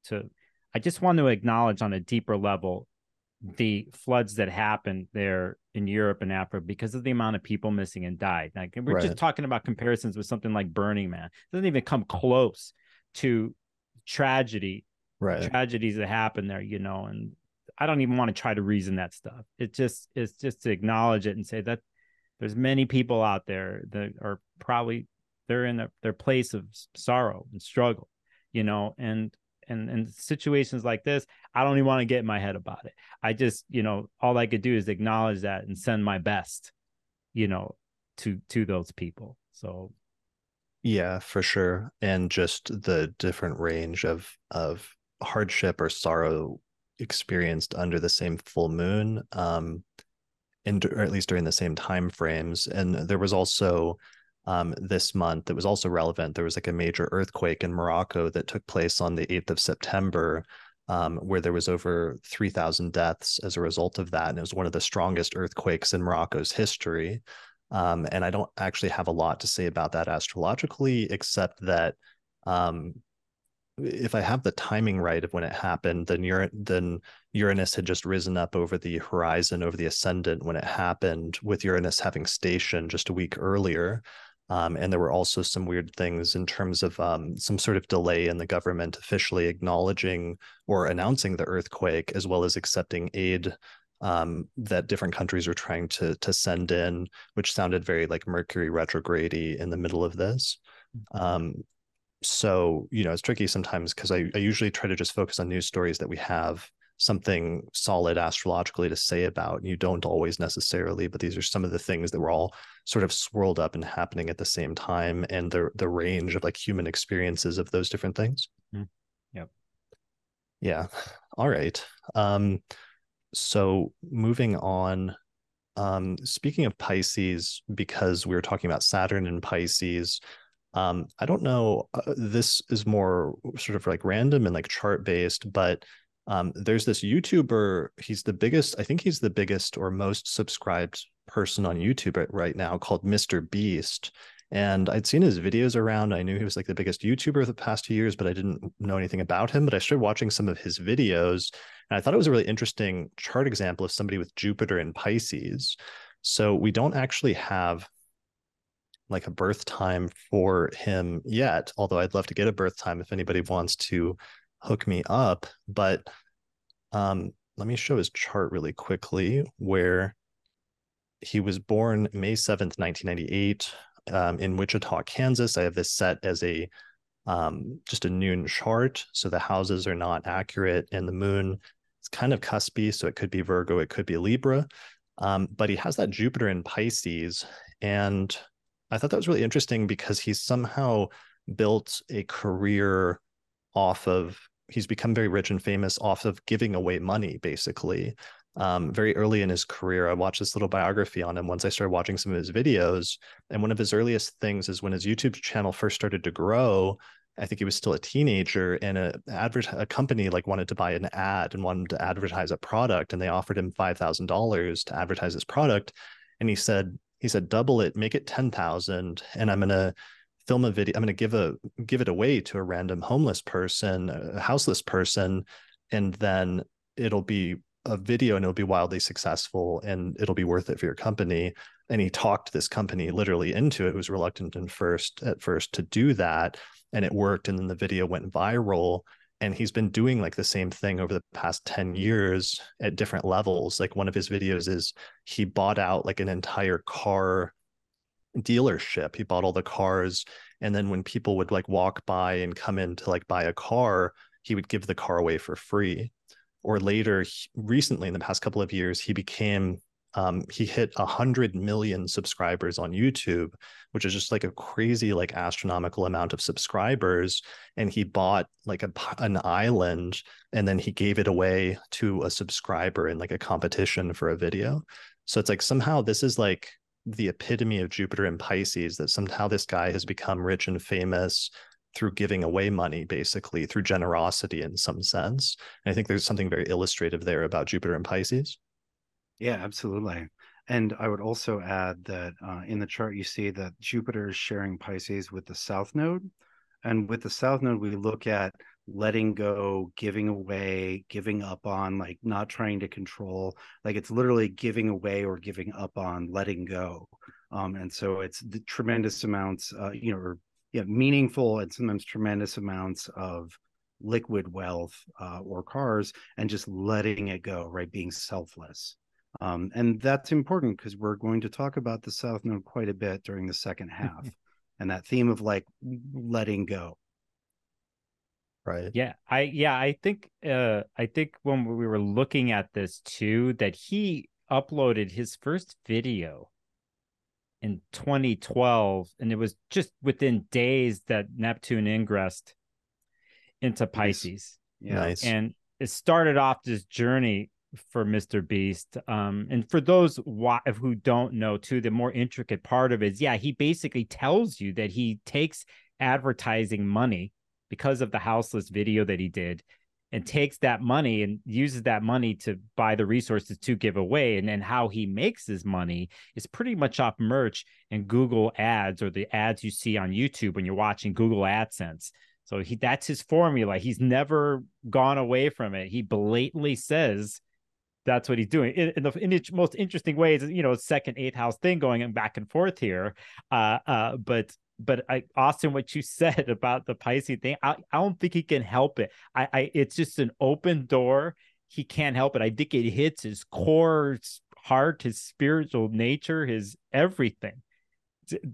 to I just want to acknowledge on a deeper level the floods that happened there in Europe and Africa because of the amount of people missing and died. Like we're Right. just talking about comparisons with something like Burning Man. It doesn't even come close to tragedy, Right. tragedies that happen there, you know, and I don't even want to try to reason that stuff. It just it's just to acknowledge it and say that there's many people out there that are probably they're in a, their place of sorrow and struggle, you know, and and and situations like this, I don't even want to get in my head about it. I just, you know, all I could do is acknowledge that and send my best, you know, to to those people. So Yeah, for sure. And just the different range of of hardship or sorrow experienced under the same full moon, um, and or at least during the same time frames. And there was also um, this month that was also relevant. There was like a major earthquake in Morocco that took place on the 8th of September, um, where there was over 3,000 deaths as a result of that. And it was one of the strongest earthquakes in Morocco's history. Um, and I don't actually have a lot to say about that astrologically, except that um, if I have the timing right of when it happened, then Ur- then Uranus had just risen up over the horizon, over the ascendant when it happened, with Uranus having station just a week earlier. Um, and there were also some weird things in terms of um, some sort of delay in the government officially acknowledging or announcing the earthquake, as well as accepting aid um, that different countries were trying to to send in, which sounded very like Mercury retrograde in the middle of this. Mm-hmm. Um, so you know it's tricky sometimes because I, I usually try to just focus on news stories that we have something solid astrologically to say about. You don't always necessarily, but these are some of the things that were all sort of swirled up and happening at the same time, and the the range of like human experiences of those different things. Mm. Yep. Yeah. All right. Um, so moving on. Um, speaking of Pisces, because we were talking about Saturn and Pisces, um, I don't know. Uh, this is more sort of like random and like chart based, but um, there's this YouTuber. He's the biggest, I think he's the biggest or most subscribed person on YouTube right now called Mr. Beast. And I'd seen his videos around. I knew he was like the biggest YouTuber of the past two years, but I didn't know anything about him. But I started watching some of his videos and I thought it was a really interesting chart example of somebody with Jupiter in Pisces. So we don't actually have like a birth time for him yet, although I'd love to get a birth time if anybody wants to hook me up. But um, let me show his chart really quickly where he was born May 7th, 1998, um, in Wichita, Kansas. I have this set as a um, just a noon chart. So the houses are not accurate, and the moon is kind of cuspy. So it could be Virgo, it could be Libra. Um, but he has that Jupiter in Pisces. And I thought that was really interesting because he's somehow built a career off of he's become very rich and famous off of giving away money basically um, very early in his career i watched this little biography on him once i started watching some of his videos and one of his earliest things is when his youtube channel first started to grow i think he was still a teenager and a advert a company like wanted to buy an ad and wanted to advertise a product and they offered him $5000 to advertise his product and he said he said double it make it 10000 and i'm going to film a video i'm going to give a give it away to a random homeless person a houseless person and then it'll be a video and it'll be wildly successful and it'll be worth it for your company and he talked this company literally into it, it was reluctant and first at first to do that and it worked and then the video went viral and he's been doing like the same thing over the past 10 years at different levels like one of his videos is he bought out like an entire car dealership. He bought all the cars. And then when people would like walk by and come in to like buy a car, he would give the car away for free. Or later, recently in the past couple of years, he became um, he hit a hundred million subscribers on YouTube, which is just like a crazy, like astronomical amount of subscribers. And he bought like a an island, and then he gave it away to a subscriber in like a competition for a video. So it's like somehow this is like the epitome of Jupiter and Pisces that somehow this guy has become rich and famous through giving away money, basically through generosity in some sense. And I think there's something very illustrative there about Jupiter and Pisces. Yeah, absolutely. And I would also add that uh, in the chart, you see that Jupiter is sharing Pisces with the South Node. And with the South Node, we look at letting go, giving away, giving up on, like not trying to control. Like it's literally giving away or giving up on, letting go. Um, and so it's the tremendous amounts, uh, you know, or yeah, meaningful and sometimes tremendous amounts of liquid wealth uh, or cars, and just letting it go, right? Being selfless. Um, and that's important because we're going to talk about the South Node quite a bit during the second half, and that theme of like letting go right yeah i yeah i think uh i think when we were looking at this too that he uploaded his first video in 2012 and it was just within days that neptune ingressed into pisces yeah. nice and it started off this journey for Mr. Beast. Um, and for those who don't know, too, the more intricate part of it is, yeah, he basically tells you that he takes advertising money because of the houseless video that he did and takes that money and uses that money to buy the resources to give away and then how he makes his money is pretty much off merch and google ads or the ads you see on youtube when you're watching google adsense So he that's his formula. He's never gone away from it. He blatantly says that's what he's doing in, in the in most interesting ways. You know, second eighth house thing going back and forth here. Uh, uh, but but I, Austin, what you said about the Pisces thing, I, I don't think he can help it. I, I, it's just an open door. He can't help it. I think it hits his core heart, his spiritual nature, his everything.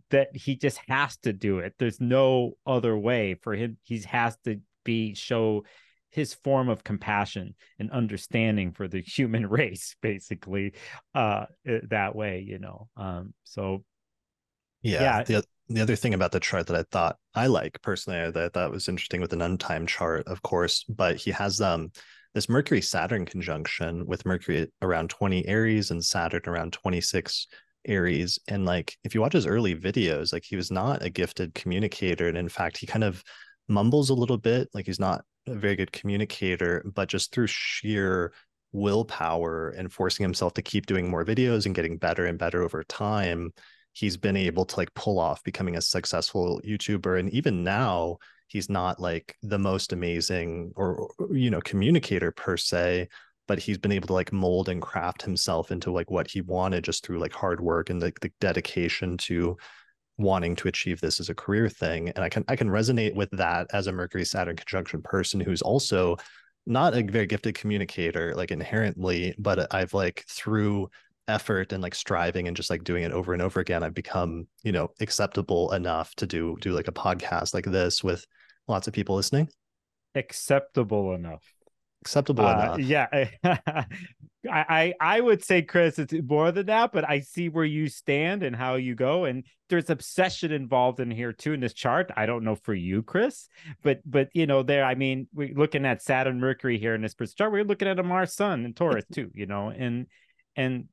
That he just has to do it. There's no other way for him. He has to be show his form of compassion and understanding for the human race, basically, uh, that way. You know, um, so yeah, yeah. The, the other thing about the chart that I thought I like personally that I thought was interesting with an untimed chart, of course, but he has um this Mercury Saturn conjunction with Mercury around 20 Aries and Saturn around 26 Aries. And like if you watch his early videos, like he was not a gifted communicator. And in fact, he kind of mumbles a little bit, like he's not a very good communicator, but just through sheer willpower and forcing himself to keep doing more videos and getting better and better over time he's been able to like pull off becoming a successful YouTuber. And even now, he's not like the most amazing or, you know, communicator per se, but he's been able to like mold and craft himself into like what he wanted just through like hard work and the, the dedication to wanting to achieve this as a career thing. And I can I can resonate with that as a Mercury Saturn conjunction person who's also not a very gifted communicator like inherently but i've like through effort and like striving and just like doing it over and over again i've become you know acceptable enough to do do like a podcast like this with lots of people listening. Acceptable enough. Acceptable uh, enough. yeah I, I i would say chris it's more than that but i see where you stand and how you go and there's obsession involved in here too in this chart. I don't know for you chris but but you know there i mean we're looking at saturn mercury here in this chart we're looking at a mars sun and taurus too you know and and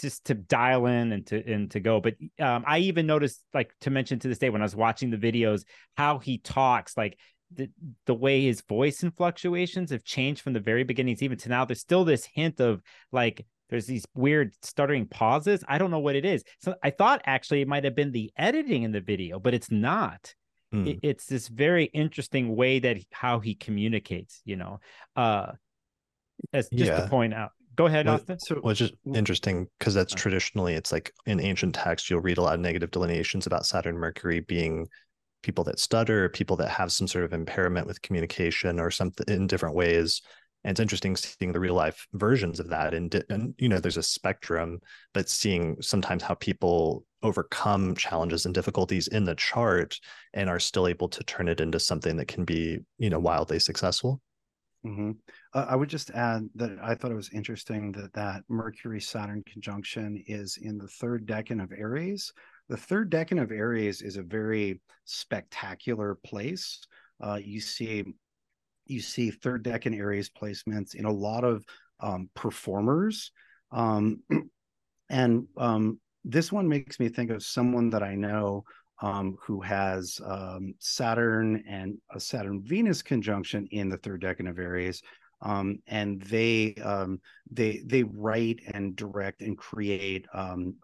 just to dial in and to and to go. But um, I even noticed, like to mention to this day when I was watching the videos, how he talks, like the the way his voice and fluctuations have changed from the very beginnings even to now. There's still this hint of like there's these weird stuttering pauses. I don't know what it is. So I thought actually it might have been the editing in the video, but it's not. Mm. It, it's this very interesting way that how he communicates. You know, uh, as just yeah. to point out Go ahead, Austin. So, which is interesting because that's oh. traditionally it's like in ancient texts you'll read a lot of negative delineations about Saturn, Mercury being people that stutter, people that have some sort of impairment with communication or something in different ways. And it's interesting seeing the real life versions of that. And, and you know, there's a spectrum, but seeing sometimes how people overcome challenges and difficulties in the chart and are still able to turn it into something that can be, you know, wildly successful. Mm-hmm. Uh, I would just add that I thought it was interesting that that Mercury Saturn conjunction is in the third decan of Aries. The third decan of Aries is a very spectacular place. Uh, you see, you see third decan Aries placements in a lot of um, performers, um, and um, this one makes me think of someone that I know um, who has um, Saturn and a Saturn Venus conjunction in the third decan of Aries. Um, and they um, they they write and direct and create um,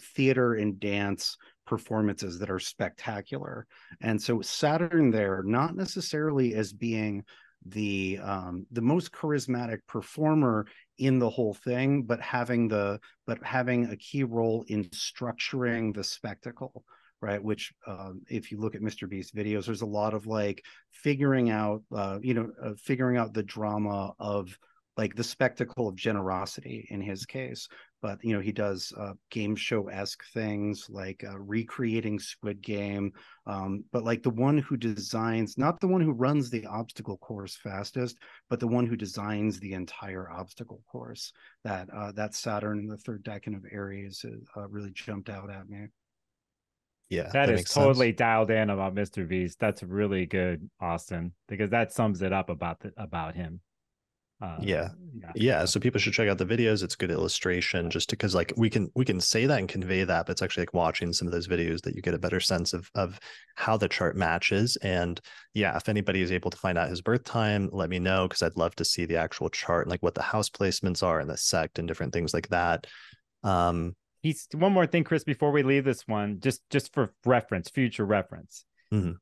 theater and dance performances that are spectacular. And so Saturn there, not necessarily as being the um, the most charismatic performer in the whole thing, but having the but having a key role in structuring the spectacle right? Which um, if you look at mr beast videos there's a lot of like figuring out uh, you know uh, figuring out the drama of like the spectacle of generosity in his case. But you know he does uh, game show esque things like uh, recreating squid game. Um, but like the one who designs not the one who runs the obstacle course fastest but the one who designs the entire obstacle course that uh, that saturn in the third decan of aries uh, really jumped out at me yeah, that, that is totally sense. dialed in about Mr. Beast. That's really good, Austin, because that sums it up about the, about him. Uh, yeah. yeah. yeah so people should check out the videos it's good illustration just because like we can we can say that and convey that but it's actually like watching some of those videos that you get a better sense of of how the chart matches and yeah if anybody is able to find out his birth time let me know because i'd love to see the actual chart and like what the house placements are and the sect and different things like that um he's one more thing, Chris, before we leave this one, just just for reference, future reference. Mm-hmm.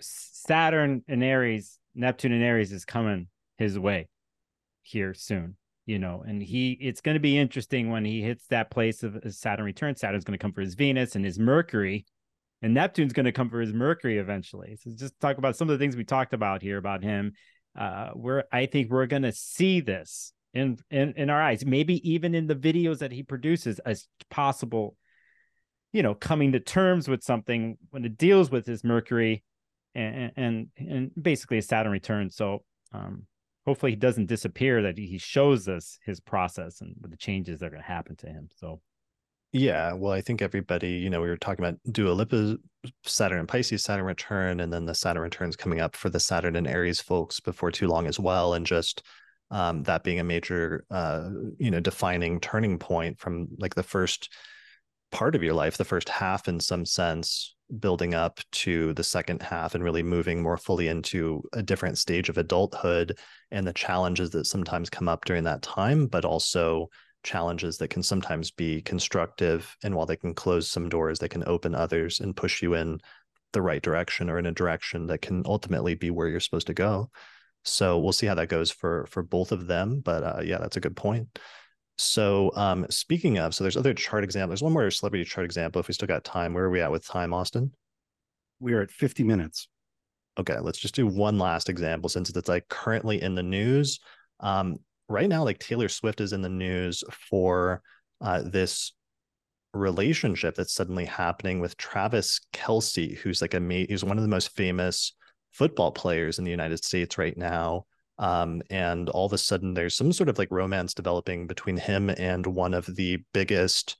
Saturn and Aries, Neptune and Aries is coming his way here soon, you know, and he it's going to be interesting when he hits that place of Saturn return. Saturn's going to come for his Venus and his Mercury, and Neptune's going to come for his Mercury eventually. So just talk about some of the things we talked about here about him. Uh, where I think we're going to see this in, in in our eyes, maybe even in the videos that he produces as possible. You know, coming to terms with something when it deals with his Mercury and and and basically a Saturn return. So um, hopefully he doesn't disappear. That he shows us his process and the changes that are going to happen to him. So yeah, well, I think everybody, you know, we were talking about Dua Saturn and Pisces, Saturn return, and then the Saturn returns coming up for the Saturn and Aries folks before too long as well, and just um, that being a major, uh, you know, defining turning point from like the first part of your life, the first half in some sense, building up to the second half and really moving more fully into a different stage of adulthood and the challenges that sometimes come up during that time, but also challenges that can sometimes be constructive. And while they can close some doors, they can open others and push you in the right direction or in a direction that can ultimately be where you're supposed to go. So we'll see how that goes for for both of them. But uh, yeah, that's a good point. So um, speaking of, so there's other chart example. There's one more celebrity chart example. If we still got time, where are we at with time, Austin? We are at 50 minutes. Okay, let's just do one last example since it's like currently in the news. Um, right now, like Taylor Swift is in the news for uh, this relationship that's suddenly happening with Travis Kelce, who's like a mate, he's one of the most famous football players in the United States right now. Um, and all of a sudden, there's some sort of like romance developing between him and one of the biggest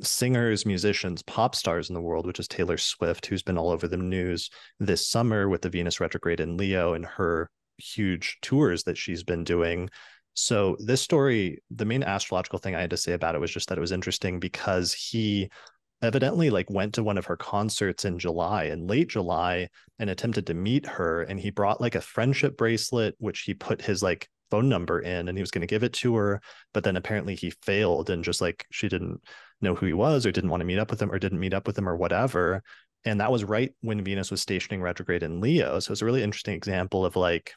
singers, musicians, pop stars in the world, which is Taylor Swift, who's been all over the news this summer with the Venus retrograde in Leo and her huge tours that she's been doing. So, this story, the main astrological thing I had to say about it was just that it was interesting because he evidently like went to one of her concerts in July in late July and attempted to meet her and he brought like a friendship bracelet which he put his like phone number in and he was going to give it to her but then apparently he failed and just like she didn't know who he was or didn't want to meet up with him or didn't meet up with him or whatever. And that was right when Venus was stationing retrograde in Leo. So it's a really interesting example of like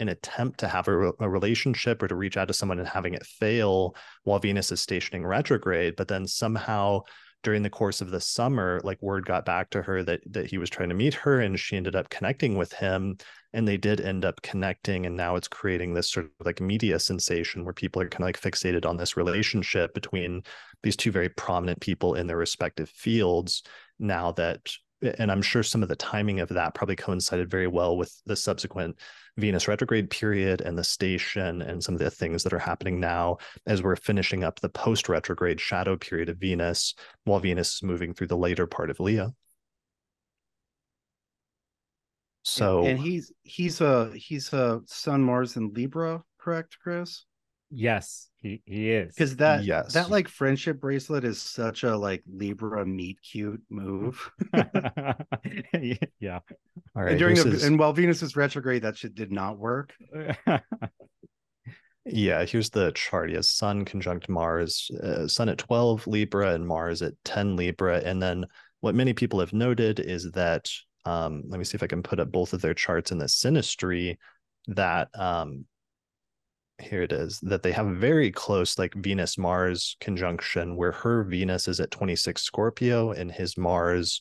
an attempt to have a, a, relationship or to reach out to someone and having it fail while Venus is stationing retrograde, but then somehow during the course of the summer like word got back to her that that he was trying to meet her and she ended up connecting with him and they did end up connecting and now it's creating this sort of like media sensation where people are kind of like fixated on this relationship between these two very prominent people in their respective fields now that and I'm sure some of the timing of that probably coincided very well with the subsequent Venus retrograde period and the station and some of the things that are happening now as we're finishing up the post retrograde shadow period of Venus while Venus is moving through the later part of Leo. So and he's he's a he's a Sun Mars and Libra, correct, Chris? Yes, he, he is. Because that yes. that like friendship bracelet is such a like Libra meet cute move. yeah. All right. And during the, his... and while Venus is retrograde, that shit did not work. yeah, here's the chart. He has Sun conjunct Mars, uh, Sun at 12 Libra and Mars at 10 Libra. And then what many people have noted is that um, let me see if I can put up both of their charts in the synastry that um, here it is that they have a very close like Venus Mars conjunction where her Venus is at 26 Scorpio and his Mars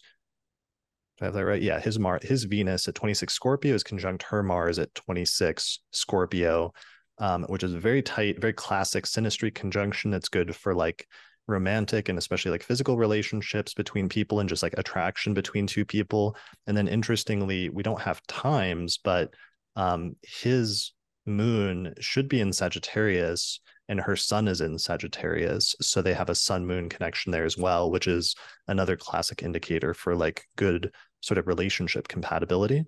do I have that right? Yeah, his Mars his Venus at 26 Scorpio is conjunct her Mars at 26 Scorpio, um, which is a very tight, very classic synastry conjunction that's good for like romantic and especially like physical relationships between people and just like attraction between two people. And then interestingly, we don't have times, but um his moon should be in Sagittarius and her sun is in Sagittarius. So they have a sun moon connection there as well, which is another classic indicator for like good sort of relationship compatibility.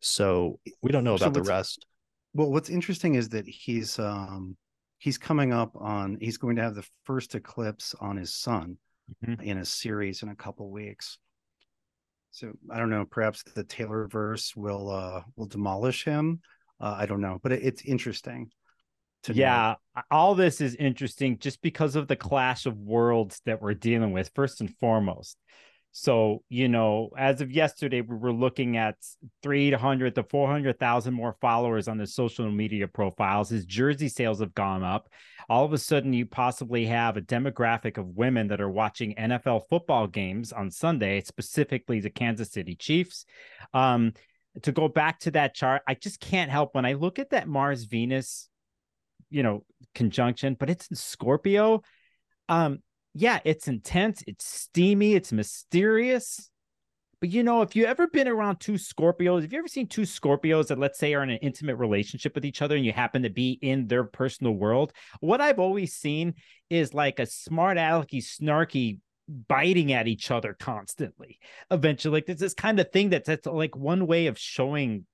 So we don't know about so the rest. Well, what's interesting is that he's um he's coming up on he's going to have the first eclipse on his sun mm-hmm. in a series in a couple weeks. So I don't know, perhaps the Taylor verse will uh will demolish him uh, I don't know, but it, it's interesting. To Yeah, know. all this is interesting just because of the clash of worlds that we're dealing with, first and foremost. So, you know, as of yesterday, we were looking at 300 to 400,000 more followers on the social media profiles. His jersey sales have gone up. All of a sudden, you possibly have a demographic of women that are watching NFL football games on Sunday, specifically the Kansas City Chiefs. Um, to go back to that chart, I just can't help when I look at that Mars Venus, you know, conjunction, but it's in Scorpio. Um, yeah, it's intense, it's steamy, it's mysterious. But you know, if you ever been around two Scorpios, if you ever seen two Scorpios that let's say are in an intimate relationship with each other and you happen to be in their personal world? What I've always seen is like a smart alecky, snarky biting at each other constantly. Eventually, like there's this kind of thing that's, that's like one way of showing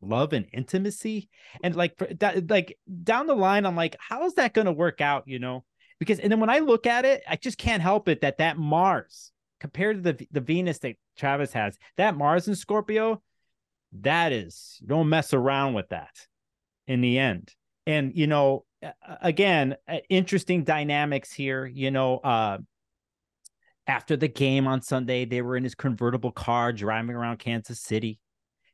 love and intimacy. And like that, like down the line, I'm like, how is that going to work out? You know, because and then when I look at it, I just can't help it that that Mars compared to the the Venus that Travis has, that Mars and Scorpio, that is don't mess around with that in the end. And you know, again, interesting dynamics here. You know, uh, after the game on Sunday, they were in his convertible car driving around Kansas City.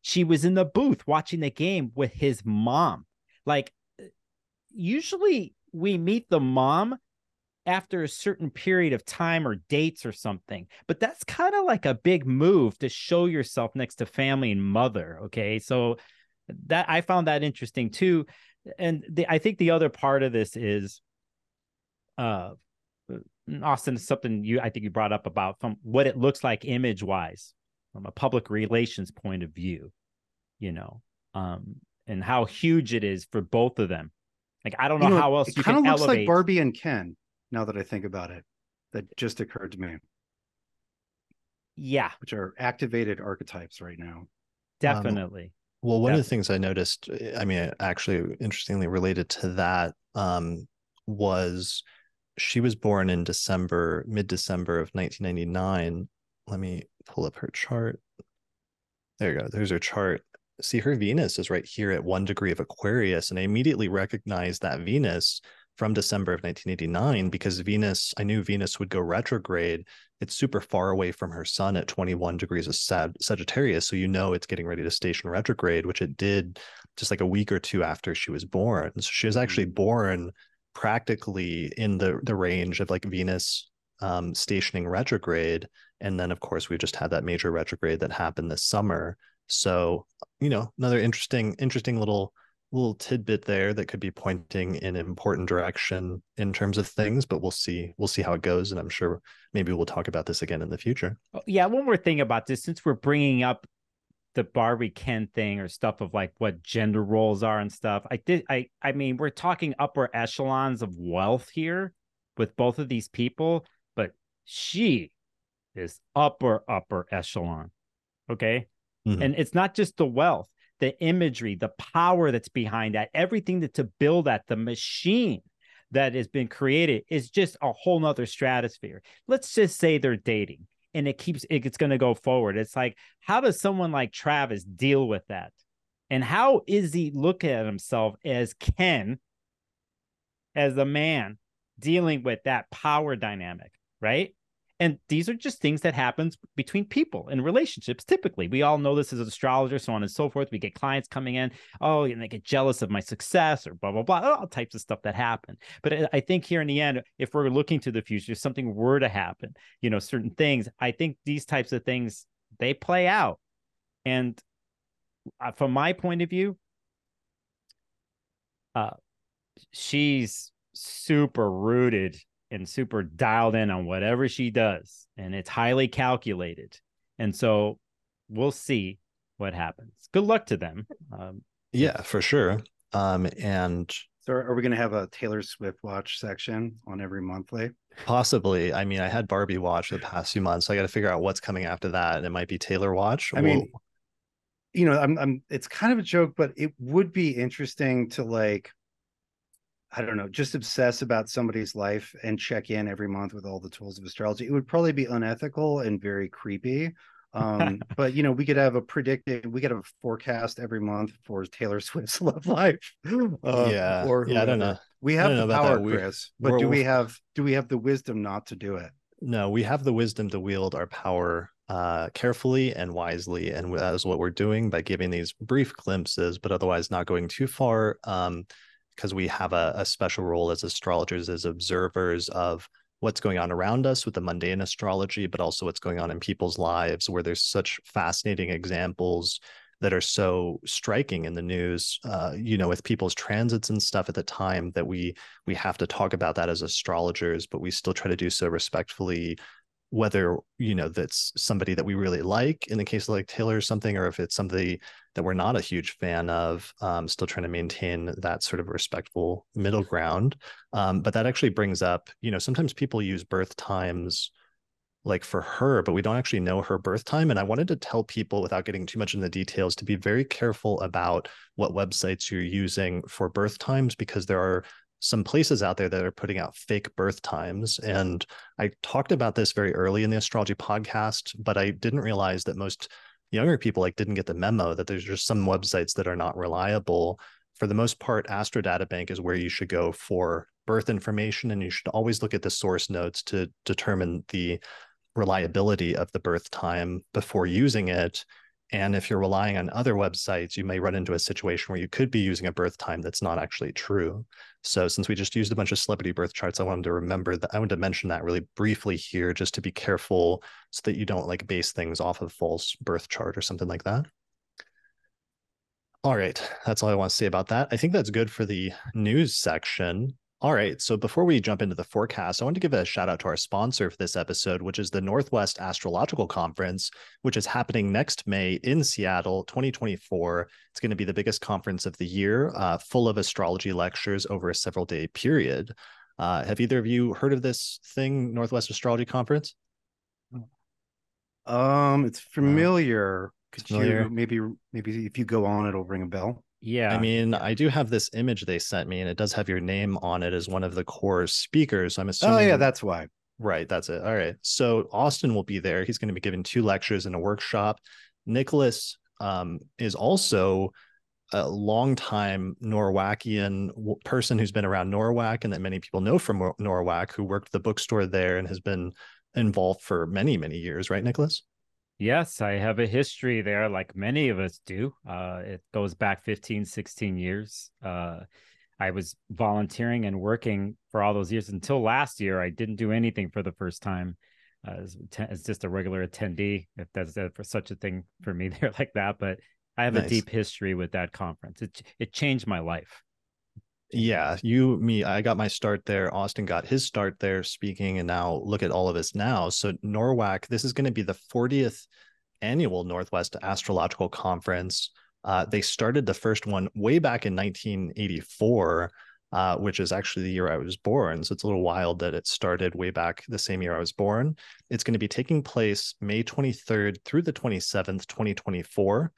She was in the booth watching the game with his mom. Like, usually we meet the mom after a certain period of time or dates or something. But that's kind of like a big move to show yourself next to family and mother. Okay. So that I found that interesting too. And the, I think the other part of this is uh Austin something you I think you brought up about from what it looks like image wise from a public relations point of view, you know, um, and how huge it is for both of them. Like I don't know, you know how else you can do. It kind of looks elevate. like Barbie and Ken now that I think about it. That just occurred to me. Yeah. Which are activated archetypes right now. Definitely. Um, well, one Definitely. of the things I noticed, I mean, actually, interestingly related to that, um, was she was born in December, mid December of 1999. Let me pull up her chart. There you go. There's her chart. See, her Venus is right here at one degree of Aquarius. And I immediately recognized that Venus from December of 1989 because Venus, I knew Venus would go retrograde. It's super far away from her sun at 21 degrees of Sag- Sagittarius. So you know it's getting ready to station retrograde, which it did just like a week or two after she was born. So she was actually mm. born practically in the the range of like Venus um, stationing retrograde. And then of course we just had that major retrograde that happened this summer. So, you know, another interesting, interesting little little tidbit there that could be pointing in an important direction in terms of things but we'll see we'll see how it goes and i'm sure maybe we'll talk about this again in the future oh, yeah one more thing about this since we're bringing up the barbie ken thing or stuff of like what gender roles are and stuff i did i i mean we're talking upper echelons of wealth here with both of these people but she is upper upper echelon okay mm-hmm. and it's not just the wealth the imagery, the power that's behind that, everything that to build that, the machine that has been created is just a whole nother stratosphere. Let's just say they're dating and it keeps it's going to go forward. It's like, how does someone like Travis deal with that? And how is he look at himself as Ken, as a man dealing with that power dynamic, right? And these are just things that happens between people in relationships. Typically, we all know this as astrologers, so on and so forth. We get clients coming in, oh, and they get jealous of my success or blah blah blah, all types of stuff that happen. But I think here in the end, if we're looking to the future, if something were to happen, you know, certain things, I think these types of things they play out. And uh, from my point of view, uh, she's super rooted and super dialed in on whatever she does and it's highly calculated. And so we'll see what happens. Good luck to them. Um, yeah for sure. Um and so are we going to have a taylor swift watch section on every monthly? Possibly. I mean i had barbie watch the past few months so i got to figure out what's coming after that and it might be taylor watch i mean you know I'm, I'm it's kind of a joke but it would be interesting to like I don't know, just obsess about somebody's life and check in every month with all the tools of astrology. It would probably be unethical and very creepy. Um, but you know, we could have a predicted, we could have a forecast every month for Taylor Swift's love life. Uh, yeah, or yeah, I don't know. We have the power, Chris, but we're, do we have do we have the wisdom not to do it? No, we have the wisdom to wield our power uh, carefully and wisely, and that is what we're doing by giving these brief glimpses, but otherwise not going too far, because we have a, a special role as astrologers, as observers of what's going on around us with the mundane astrology, but also what's going on in people's lives, where there's such fascinating examples that are so striking in the news uh, you know with people's transits and stuff at the time that we we have to talk about that as astrologers but we still try to do so respectfully whether you know that's somebody that we really like in the case of like taylor or something or if it's somebody that we're not a huge fan of um, still trying to maintain that sort of respectful middle ground um, but that actually brings up you know sometimes people use birth times like for her, but we don't actually know her birth time. And I wanted to tell people without getting too much in the details to be very careful about what websites you're using for birth times because there are some places out there that are putting out fake birth times. And I talked about this very early in the astrology podcast, but I didn't realize that most younger people like didn't get the memo that there's just some websites that are not reliable. For the most part, Astro Data Bank is where you should go for birth information, and you should always look at the source notes to determine the reliability of the birth time before using it. And if you're relying on other websites, you may run into a situation where you could be using a birth time that's not actually true. So since we just used a bunch of celebrity birth charts, I wanted to remember that I wanted to mention that really briefly here, just to be careful so that you don't like base things off of false birth chart or something like that. All right, that's all I want to say about that. I think that's good for the news section. All right. So before we jump into the forecast, I want to give a shout out to our sponsor for this episode, which is the Northwest Astrological Conference, which is happening next May in Seattle, 2024. It's going to be the biggest conference of the year, uh, full of astrology lectures over a several day period. Uh, have either of you heard of this thing, Northwest Astrology Conference? Um, it's familiar. Could familiar. you maybe maybe if you go on, it'll ring a bell? Yeah. I mean, I do have this image they sent me, and it does have your name on it as one of the core speakers. I'm assuming. Oh, yeah, that's why. Right. That's it. All right. So Austin will be there. He's going to be giving two lectures and a workshop. Nicholas um, is also a longtime Norwakian person who's been around NORWAC and that many people know from NORWAC, who worked the bookstore there and has been involved for many, many years. Right, Nicholas? Yes, I have a history there, like many of us do. Uh, it goes back 15, 16 years. Uh, I was volunteering and working for all those years until last year. I didn't do anything for the first time uh, as, as, just a regular attendee, if that's for such a thing for me there like that. But I have nice. a deep history with that conference. It it changed my life. Yeah, you, me, I got my start there. Austin got his start there speaking, and now look at all of us now. So, NORWAC, this is going to be the 40th annual Northwest Astrological Conference. Uh, they started the first one way back in 1984, uh, which is actually the year I was born. So, it's a little wild that it started way back the same year I was born. It's going to be taking place May 23rd through the 27th, 2024.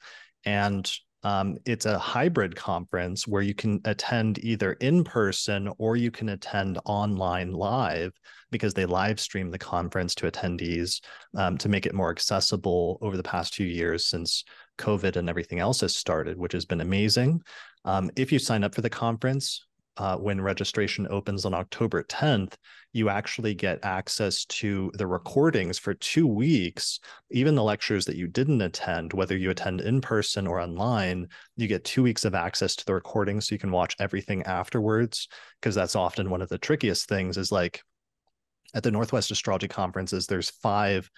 And um, it's a hybrid conference where you can attend either in person or you can attend online live because they live stream the conference to attendees um, to make it more accessible over the past few years since COVID and everything else has started, which has been amazing. Um, if you sign up for the conference, uh, when registration opens on October 10th, you actually get access to the recordings for two weeks. Even the lectures that you didn't attend, whether you attend in person or online, you get two weeks of access to the recordings so you can watch everything afterwards. Because that's often one of the trickiest things is like at the Northwest Astrology Conferences, there's five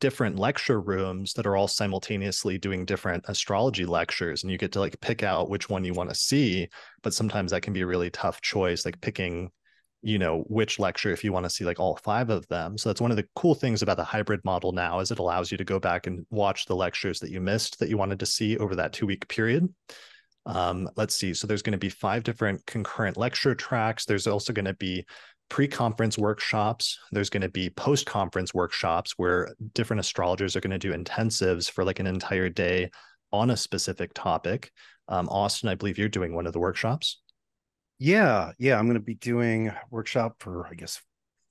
different lecture rooms that are all simultaneously doing different astrology lectures and you get to like pick out which one you want to see but sometimes that can be a really tough choice like picking you know which lecture if you want to see like all five of them. So that's one of the cool things about the hybrid model now is it allows you to go back and watch the lectures that you missed that you wanted to see over that two week period. Um, let's see so there's going to be five different concurrent lecture tracks. There's also going to be pre-conference workshops. There's going to be post-conference workshops where different astrologers are going to do intensives for like an entire day on a specific topic. Um, austin i believe you're doing one of the workshops. Yeah yeah i'm going to be doing a workshop for i guess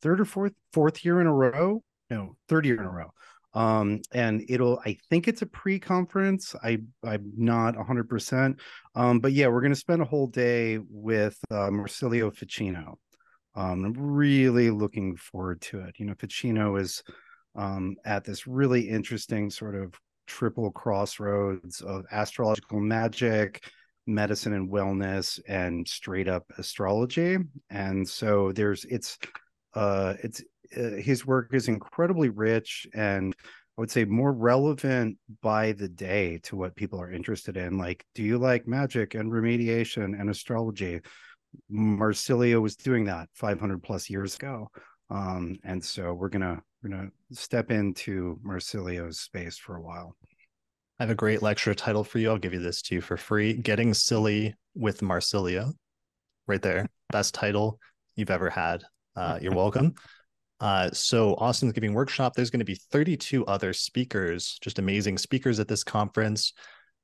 third or fourth fourth year in a row? No third year in a row. Um and it'll i think it's a pre-conference. I i'm not 100% um but yeah we're going to spend a whole day with uh, marsilio ficino Um, I'm really looking forward to it. You know, Ficino is um, at this really interesting sort of triple crossroads of astrological magic, medicine and wellness, and straight up astrology. And so there's it's uh it's uh, his work is incredibly rich and I would say more relevant by the day to what people are interested in. Like, do you like magic and remediation and astrology? Marsilio was doing that 500 plus years ago. Um, and so we're gonna we're gonna step into Marsilio's space for a while. I have a great lecture title for you. I'll give you this to you for free. Getting Silly with Marsilio. Right there. Best title you've ever had. Uh, you're welcome. Uh, so Austin's giving workshop. There's going to be 32 other speakers, just amazing speakers at this conference.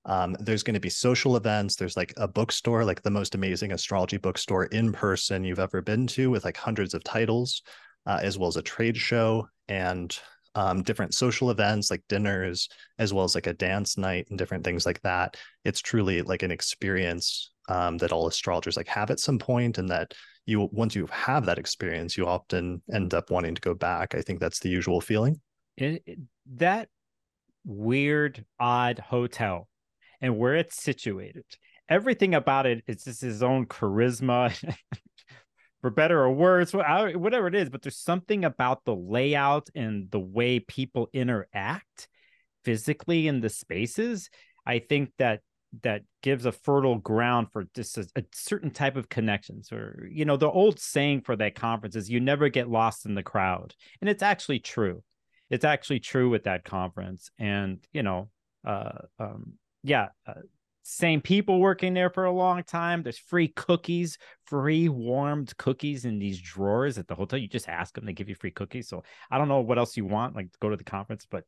Um, there's going to be social events. There's like a bookstore, like the most amazing astrology bookstore in person you've ever been to, with like hundreds of titles, uh, as well as a trade show and um, different social events like dinners, as well as like a dance night and different things like that. It's truly like an experience um, that all astrologers like have at some point, and that you once you have that experience, you often end up wanting to go back. I think that's the usual feeling. It, that weird, odd hotel and where it's situated, everything about it is just his own charisma. for better or worse, whatever it is, but there's something about the layout and the way people interact physically in the spaces. I think that that gives a fertile ground for just a, a, certain type of connections or you know the old saying for that conference is you never get lost in the crowd and it's actually true it's actually true with that conference and you know uh um yeah uh, same people working there for a long time there's free cookies free warmed cookies in these drawers at the hotel you just ask them they give you free cookies so i don't know what else you want like go to the conference but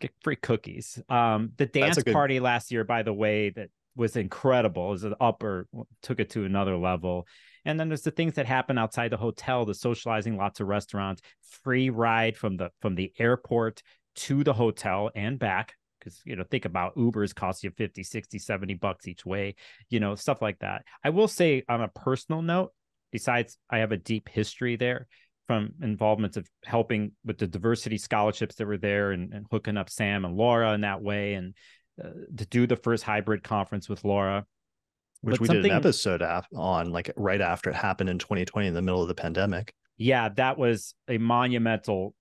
get free cookies. Um, the dance good... party last year, by the way, that was incredible. It was an upper, took it to another level. And then there's the things that happen outside the hotel, the socializing, lots of restaurants, free ride from the from the airport to the hotel and back. Because you know, think about Ubers cost you 50, 60, 70 bucks each way, you know, stuff like that. I will say on a personal note, besides I have a deep history there, from involvements of helping with the diversity scholarships that were there and, and hooking up Sam and Laura in that way and uh, to do the first hybrid conference with Laura. Which but we did an episode on like right after it happened in 2020 in the middle of the pandemic. Yeah, that was a monumental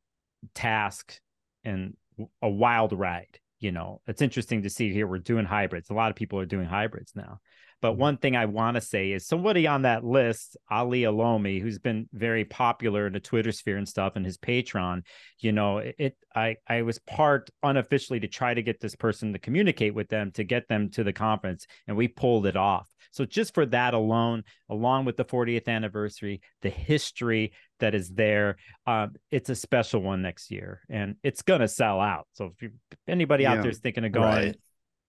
task and a wild ride. You know, it's interesting to see here we're doing hybrids. A lot of people are doing hybrids now. But mm-hmm. one thing I want to say is somebody on that list, Ali Olomi, who's been very popular in the Twitter sphere and stuff, and his Patreon, you know, it I I was part unofficially to try to get this person to communicate with them to get them to the conference, and we pulled it off. So just for that alone, along with the 40th anniversary, the history that is there, um, it's a special one next year, and it's gonna sell out. So if, you, anybody yeah, out there is thinking of going, right.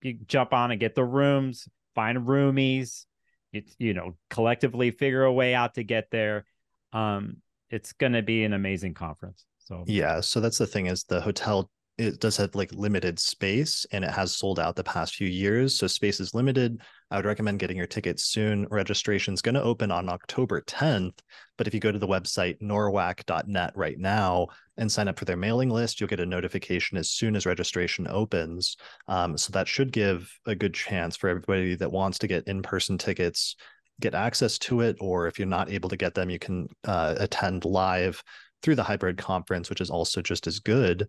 you jump on and get the rooms find roomies, it's you know, collectively figure a way out to get there. Um, it's going to be an amazing conference. So yeah, so that's the thing is the hotel it does have like limited space and it has sold out the past few years. So space is limited. I would recommend getting your tickets soon. Registration is going to open on October 10th. But if you go to the website norwac.net right now and sign up for their mailing list, you'll get a notification as soon as registration opens. Um, so that should give a good chance for everybody that wants to get in person tickets get access to it or if you're not able to get them you can uh, attend live through the hybrid conference which is also just as good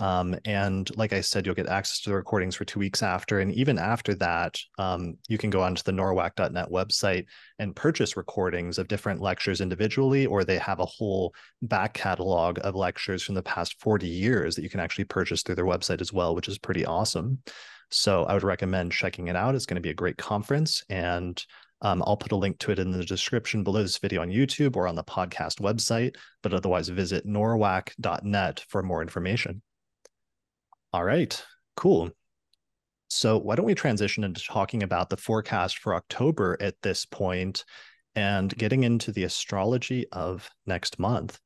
um, and like I said, you'll get access to the recordings for two weeks after. And even after that, um, you can go onto the norwac.net website and purchase recordings of different lectures individually, or they have a whole back catalog of lectures from the past 40 years that you can actually purchase through their website as well, which is pretty awesome. So I would recommend checking it out. It's going to be a great conference. And um, I'll put a link to it in the description below this video on YouTube or on the podcast website. But otherwise, visit norwac.net for more information. All right, cool. So why don't we transition into talking about the forecast for October at this point and getting into the astrology of next month.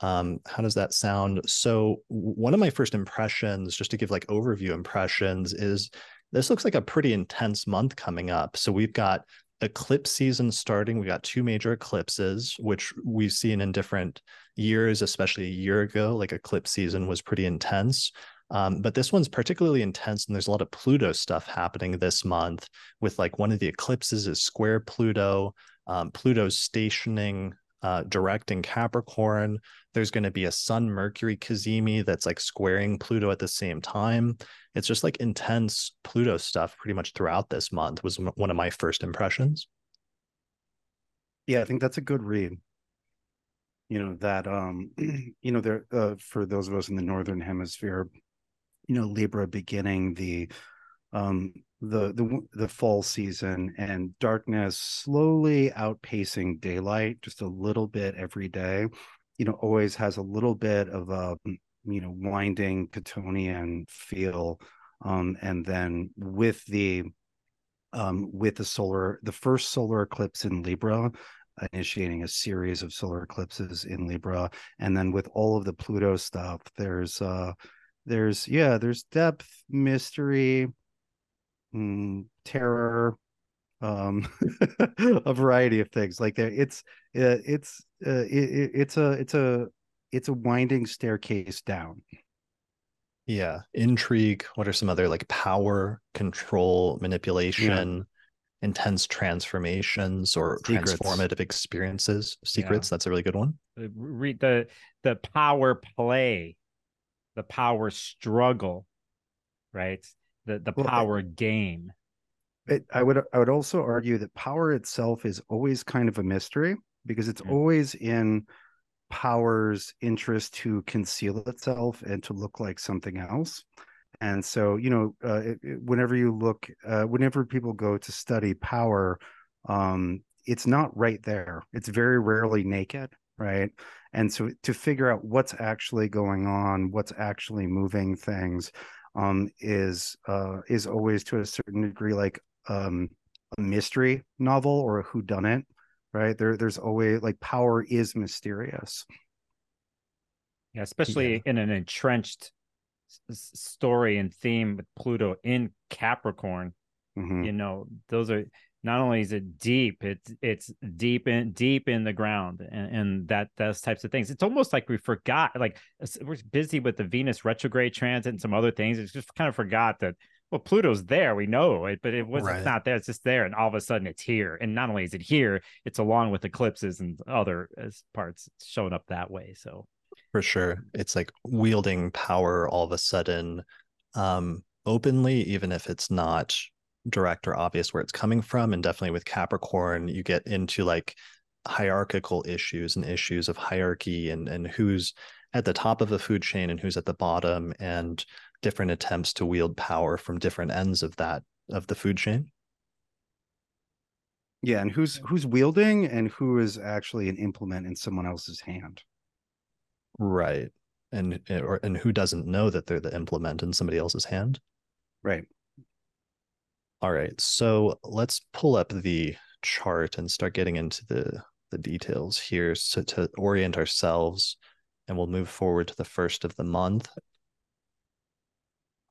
Um, how does that sound? So one of my first impressions, just to give like overview impressions, is this looks like a pretty intense month coming up. So we've got eclipse season starting. We got two major eclipses, which we've seen in different years, especially a year ago. Like eclipse season was pretty intense. Um, but this one's particularly intense, and there's a lot of Pluto stuff happening this month. With like one of the eclipses is square Pluto. Um, Pluto's stationing uh, direct in Capricorn. There's going to be a Sun Mercury cazimi that's like squaring Pluto at the same time. It's just like intense Pluto stuff pretty much throughout this month, was one of my first impressions. Yeah, I think that's a good read. You know, that, um, you know, there, uh, for those of us in the Northern Hemisphere, you know, Libra beginning the, um, the the the fall season and darkness slowly outpacing daylight just a little bit every day you know always has a little bit of a you know winding chthonian feel um and then with the um with the solar the first solar eclipse in Libra initiating a series of solar eclipses in Libra and then with all of the Pluto stuff there's uh there's yeah there's depth mystery mm, terror um a variety of things like that it's uh, it's uh, it, it's a it's a it's a winding staircase down yeah intrigue what are some other like power control manipulation yeah. intense transformations or secrets. transformative experiences secrets yeah. that's a really good one read the the power play the power struggle right the the well, power game. It, I would I would also argue that power itself is always kind of a mystery because it's mm-hmm. always in power's interest to conceal itself and to look like something else. And so, you know, uh, it, it, whenever you look, uh, whenever people go to study power, um, it's not right there. It's very rarely naked, right? And so, to figure out what's actually going on, what's actually moving things, um, is uh, is always to a certain degree like um, a mystery novel or a whodunit, right? There, there's always like power is mysterious. Yeah, especially yeah. in an entrenched s- story and theme with Pluto in Capricorn. Mm-hmm. You know, those are not only is it deep, it's it's deep in deep in the ground, and, and that those types of things. It's almost like we forgot, like we're busy with the Venus retrograde transit and some other things. It's just kind of forgot that well, Pluto's there, we know it, but it was right. not there. It's just there, and all of a sudden it's here. And not only is it here, it's along with eclipses and other parts showing up that way. So for sure, it's like wielding power all of a sudden, um, openly, even if it's not direct or obvious where it's coming from. And definitely with Capricorn, you get into like hierarchical issues and issues of hierarchy and and who's at the top of the food chain and who's at the bottom and different attempts to wield power from different ends of that of the food chain. Yeah and who's who's wielding and who is actually an implement in someone else's hand. Right and or and who doesn't know that they're the implement in somebody else's hand. Right all right, so let's pull up the chart and start getting into the the details here so to orient ourselves and we'll move forward to the first of the month.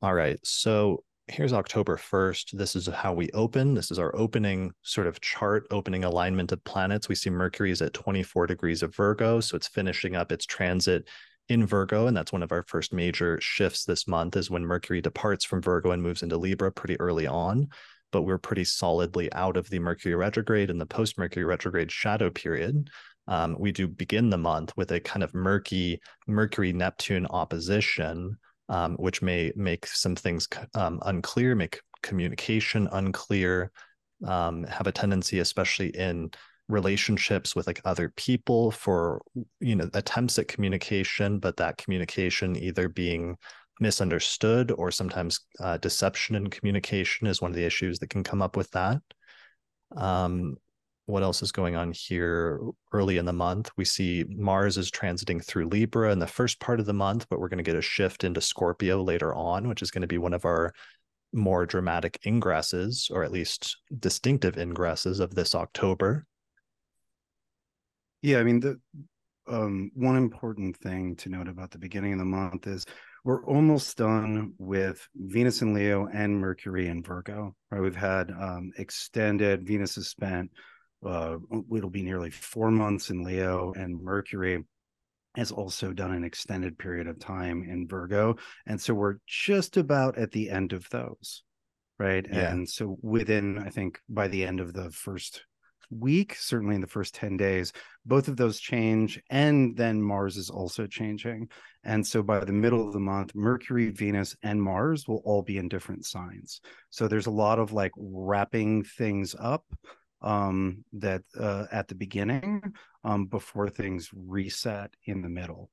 All right, so here's October 1st. This is how we open. This is our opening sort of chart, opening alignment of planets. We see Mercury is at 24 degrees of Virgo, so it's finishing up its transit in Virgo, and that's one of our first major shifts this month is when Mercury departs from Virgo and moves into Libra pretty early on. But we're pretty solidly out of the Mercury retrograde and the post Mercury retrograde shadow period. Um, we do begin the month with a kind of murky Mercury Neptune opposition, um, which may make some things um, unclear, make communication unclear, um, have a tendency, especially in relationships with like other people for you know attempts at communication but that communication either being misunderstood or sometimes uh, deception in communication is one of the issues that can come up with that. Um, what else is going on here? Early in the month we see mars is transiting through libra in the first part of the month but we're going to get a shift into scorpio later on which is going to be one of our more dramatic ingresses or at least distinctive ingresses of this october yeah, I mean the um, one important thing to note about the beginning of the month is we're almost done with Venus and Leo and Mercury and Virgo. Right, we've had um, extended. Venus has spent. Uh, it'll be nearly four months in Leo, and Mercury has also done an extended period of time in Virgo, and so we're just about at the end of those, right? Yeah. And so within, I think, by the end of the first week, certainly in the first 10 days, both of those change. And then Mars is also changing. And so by the middle of the month, Mercury, Venus, and Mars will all be in different signs. So there's a lot of like wrapping things up um that uh at the beginning um before things reset in the middle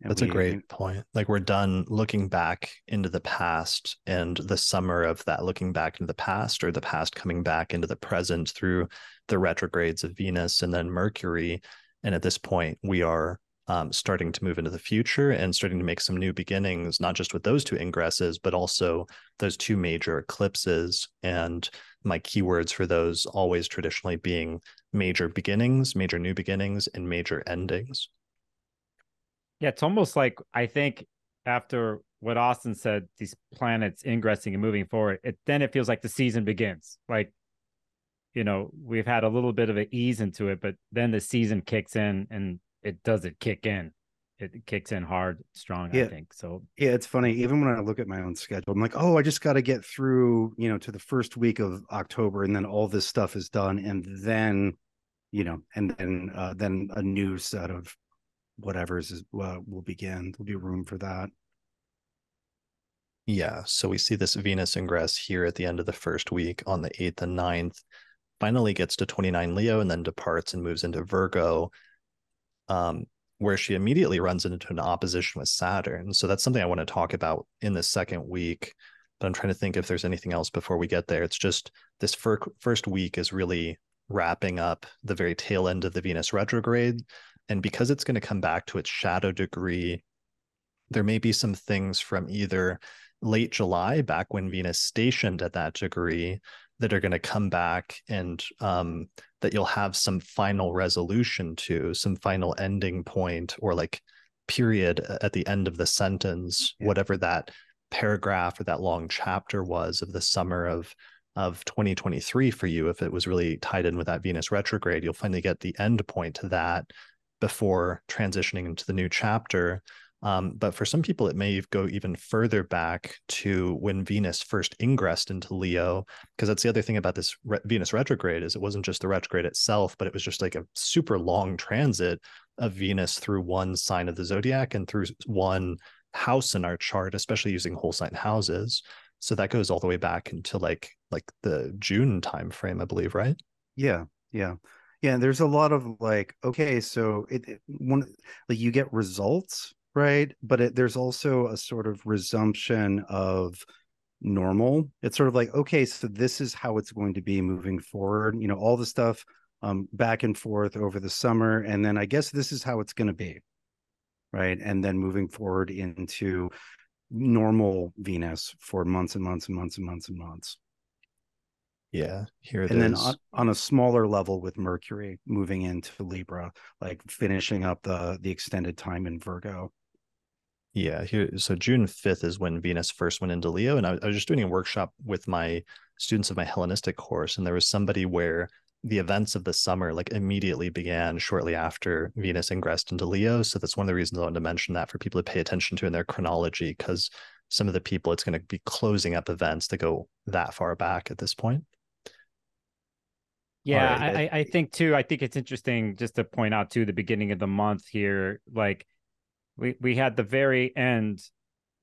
and That's we, a great point. Like we're done looking back into the past and the summer of that looking back into the past or the past coming back into the present through the retrogrades of Venus and then Mercury. And at this point, we are um, starting to move into the future and starting to make some new beginnings, not just with those two ingresses, but also those two major eclipses. And my keywords for those always traditionally being major beginnings, major new beginnings, and major endings. Yeah, it's almost like I think after what Austin said, these planets ingressing and moving forward, it then it feels like the season begins. Like, you know, we've had a little bit of an ease into it, but then the season kicks in and it does it kick in. It kicks in hard, strong, yeah. I think. So yeah, it's funny. Even when I look at my own schedule, I'm like, oh, I just got to get through, you know, to the first week of October, and then all this stuff is done, and then, you know, and then uh, then a new set of whatever is uh, will begin. There'll be room for that. Yeah. So we see this Venus ingress here at the end of the first week on the 8th and 9th, finally gets to 29 Leo and then departs and moves into Virgo, um, where she immediately runs into an opposition with Saturn. So that's something I want to talk about in the second week. But I'm trying to think if there's anything else before we get there. It's just this fir- first week is really wrapping up the very tail end of the Venus retrograde and because it's going to come back to its shadow degree, there may be some things from either late July, back when Venus stationed at that degree, that are going to come back and um, that you'll have some final resolution to, some final ending point or like period at the end of the sentence, yeah. whatever that paragraph or that long chapter was of the summer of of 2023 for you if it was really tied in with that venus retrograde you'll finally get the end point to that before transitioning into the new chapter. Um, but for some people, it may go even further back to when Venus first ingressed into Leo, because that's the other thing about this re- Venus retrograde is it wasn't just the retrograde itself, but it was just like a super long transit of Venus through one sign of the zodiac and through one house in our chart, especially using whole sign houses. So that goes all the way back into like like the June timeframe, I believe, right? Yeah, yeah yeah there's a lot of like okay so it, it one like you get results right? But it, there's also a sort of resumption of normal. It's sort of like okay so this is how it's going to be moving forward you know all the stuff um back and forth over the summer and then i guess this is how it's going to be right? And then moving forward into normal venus for months and months and months and months and months yeah, here it and is. then on, on, a smaller level with Mercury moving into Libra, like finishing up the the extended time in Virgo. Yeah, here so June 5th is when Venus first went into Leo. And I, I was just doing a workshop with my students of my Hellenistic course, and there was somebody where the events of the summer like immediately began shortly after Venus ingressed into Leo. So that's one of the reasons I wanted to mention that for people to pay attention to in their chronology, because some of the people it's going to be closing up events that go that far back at this point. Yeah, right. I, I think too. I think it's interesting just to point out too the beginning of the month here. Like we we had the very end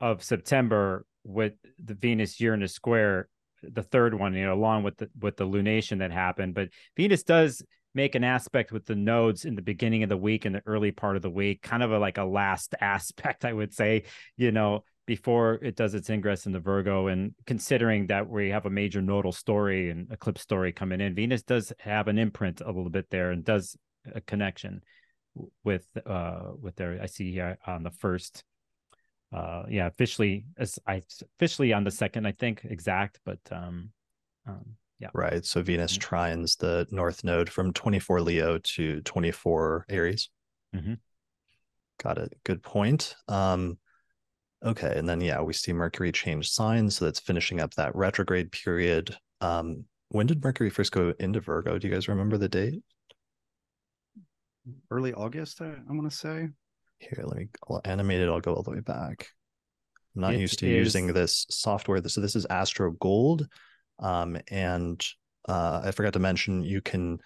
of September with the Venus Uranus square, the third one, you know, along with the with the lunation that happened. But Venus does make an aspect with the nodes in the beginning of the week and the early part of the week, kind of a, like a last aspect, I would say. You know, before it does its ingress into Virgo. And considering that we have a major nodal story and eclipse story coming in, Venus does have an imprint a little bit there and does a connection with uh with there. I see here on the first uh yeah officially as i officially on the second i think exact but um um yeah right so venus mm-hmm. trines the north node from 24 leo to 24 aries mm-hmm. got it good point um Okay, and then yeah, we see Mercury change signs, so that's finishing up that retrograde period. Um, when did Mercury first go into Virgo? Do you guys remember the date? Early August, I, I want to say. Here, let me I'll animate it. I'll go all the way back. I'm not It used to is- using this software. So this is Astro Gold, um, and uh, I forgot to mention you can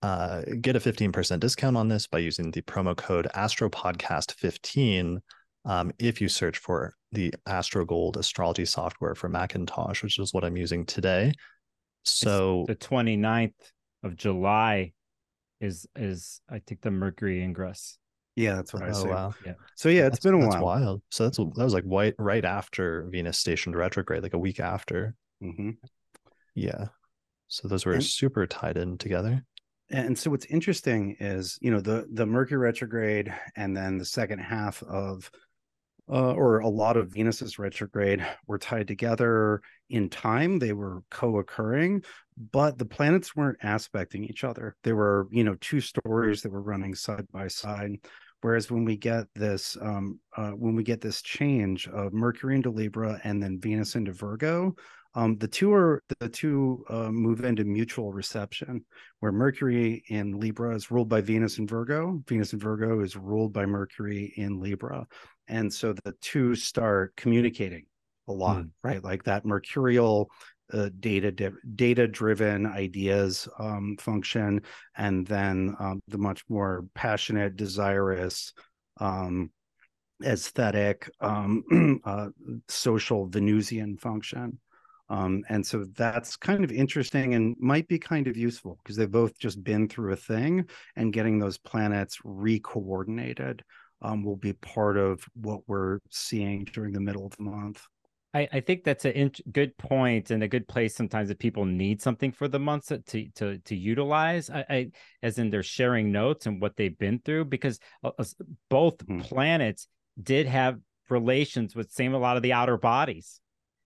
uh, get a 15% discount on this by using the promo code AstroPodcast15 um, if you search for the Astro Gold astrology software for Macintosh, which is what I'm using today. So the 29th of July is is I think the Mercury ingress. Yeah, that's what I oh say. wow, So yeah, it's That's- been a that's while. wild. So that's that was like white right after Venus stationed retrograde, like a week after. hmm Yeah. So those were And- super tied in together. And so what's interesting is, you know, the the Mercury retrograde and then the second half of uh, or a lot of Venus's retrograde were tied together in time. They were co-occurring, but the planets weren't aspecting each other. There were, you know, two stories that were running side by side. Whereas when we get this, um, uh, when we get this change of Mercury into Libra and then Venus into Virgo, um, the two are the two uh, move into mutual reception. Where Mercury in Libra is ruled by Venus and Virgo, Venus and Virgo is ruled by Mercury in Libra, and so the two start communicating a lot, right? Like that mercurial uh, data data driven ideas um, function, and then um, the much more passionate, desirous, um, aesthetic, um, uh, social Venusian function. Um, and so that's kind of interesting and might be kind of useful because they've both just been through a thing, and getting those planets re-coordinated um, will be part of what we're seeing during the middle of the month. I, I think that's a good point and a good place sometimes that people need something for the months to to to utilize. I, I as in they're sharing notes and what they've been through because uh, both Mhm. planets did have relations with same a lot of the outer bodies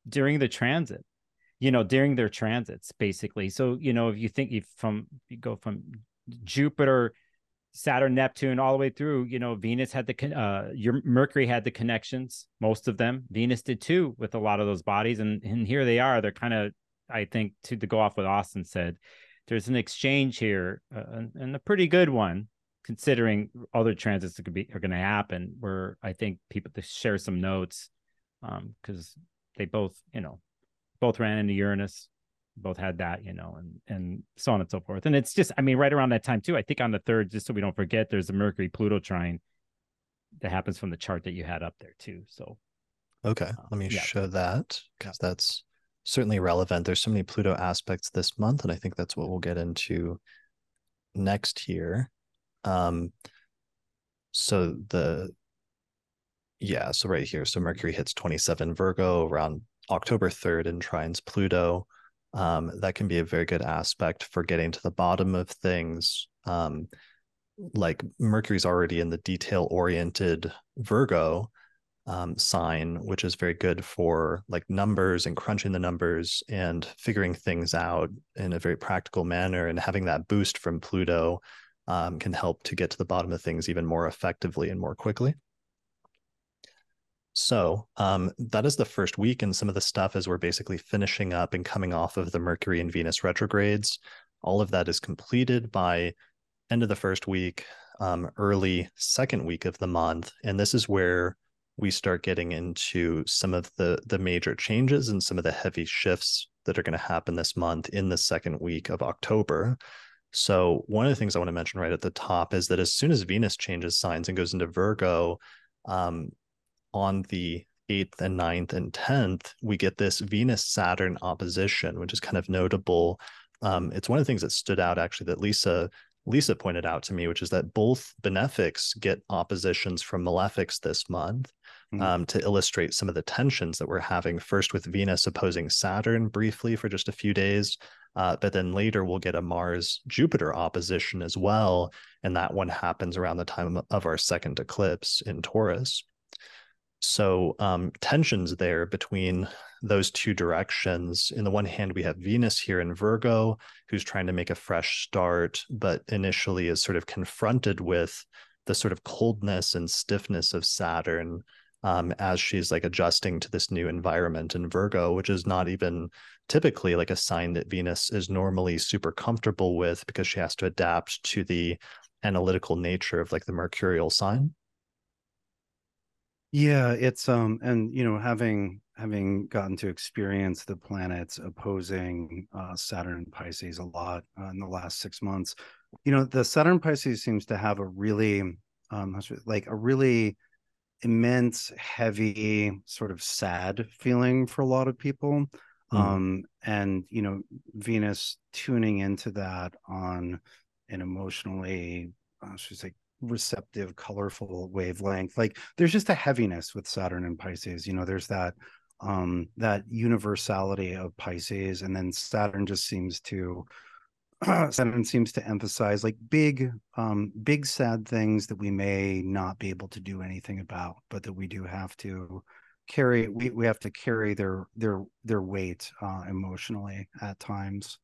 during the transit. You know, during their transits, basically. So you know, if you think if from you go from Jupiter Saturn, Neptune, all the way through. You know, Venus had the uh, your Mercury had the connections, most of them. Venus did too with a lot of those bodies, and and here they are. They're kind of, I think, to, to go off what Austin said, there's an exchange here, uh, and, and a pretty good one, considering other transits that could be are going to happen. Where I think people to share some notes, um, because they both, you know, both ran into Uranus, both had that, you know, and and so on and so forth. And it's just, I mean, right around that time too. I think on the third, just so we don't forget, there's a Mercury Pluto trine that happens from the chart that you had up there too. So Okay, let me yeah. show that because that's certainly relevant. There's so many Pluto aspects this month, and I think that's what we'll get into next year. Um, so the yeah, so right here, so Mercury hits 27 Virgo around October 3rd and trines Pluto. Um, that can be a very good aspect for getting to the bottom of things. Um, like Mercury's already in the detail oriented Virgo um, sign, which is very good for like numbers and crunching the numbers and figuring things out in a very practical manner. And having that boost from Pluto um, can help to get to the bottom of things even more effectively and more quickly. So um, that is the first week, and some of the stuff as we're basically finishing up and coming off of the Mercury and Venus retrogrades. All of that is completed by end of the first week, um, early second week of the month, and this is where we start getting into some of the the major changes and some of the heavy shifts that are going to happen this month in the second week of October. So one of the things I want to mention right at the top is that as soon as Venus changes signs and goes into Virgo, um, on the 8th and 9th and 10th, we get this Venus Saturn opposition, which is kind of notable. Um, it's one of the things that stood out actually that Leisa Leisa pointed out to me, which is that both benefics get oppositions from malefics this month Mhm. um, to illustrate some of the tensions that we're having. First with Venus opposing Saturn briefly for just a few days, uh, but then later we'll get a Mars Jupiter opposition as well, and that one happens around the time of our second eclipse in Taurus. So um, tensions there between those two directions. In the one hand, we have Venus here in Virgo, who's trying to make a fresh start, but initially is sort of confronted with the sort of coldness and stiffness of Saturn. um, as she's like adjusting to this new environment in Virgo, which is not even typically like a sign that Venus is normally super comfortable with because she has to adapt to the analytical nature of like the mercurial sign. Yeah, it's um and you know having having gotten to experience the planets opposing uh, Saturn and Pisces a lot uh, in the last 6 months. You know, the Saturn Pisces seems to have a really um like a really immense heavy sort of sad feeling for a lot of people. Mm. Um and you know Venus tuning into that on an emotionally uh, should say receptive, colorful wavelength. Like there's just a heaviness with Saturn and Pisces. You know, there's that um that universality of Pisces, and then Saturn just seems to Saturn seems to emphasize like big, um, big sad things that we may not be able to do anything about, but that we do have to carry. We we have to carry their their their weight uh, emotionally at times.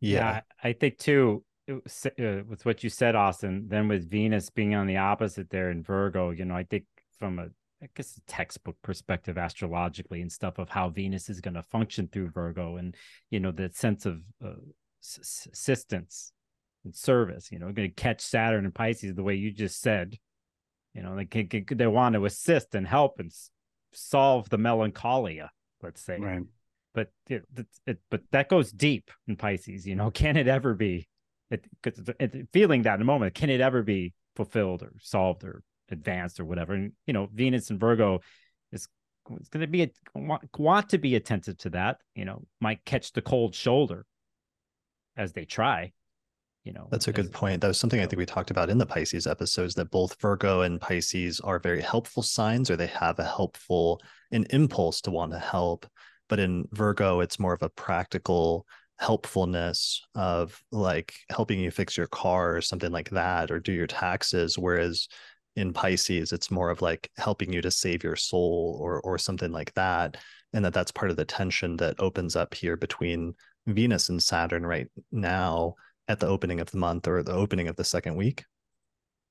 Yeah. yeah, I think too uh, with what you said, Austin, then with Venus being on the opposite there in Virgo, you know, I think from a I guess a textbook perspective astrologically and stuff of how Venus is going to function through Virgo and you know the sense of uh, assistance and service. You know, going to catch Saturn and Pisces the way you just said. You know, they can, they want to assist and help and solve the melancholia. Let's say, right. But it, it, but that goes deep in Pisces. You know, can it ever be it, it, feeling that in a moment, can it ever be fulfilled or solved or advanced or whatever? And you know, Venus and Virgo is it's going to be a, want, want to be attentive to that. You know, might catch the cold shoulder as they try. You know, that's a good point. That was something I think we talked about in the Pisces episodes that both Virgo and Pisces are very helpful signs, or they have a helpful an impulse to want to help. But in Virgo, it's more of a practical helpfulness of like helping you fix your car or something like that or do your taxes whereas in pisces it's more of like helping you to save your soul or or something like that and that that's part of the tension that opens up here between venus and saturn right now at the opening of the month or the opening of the second week.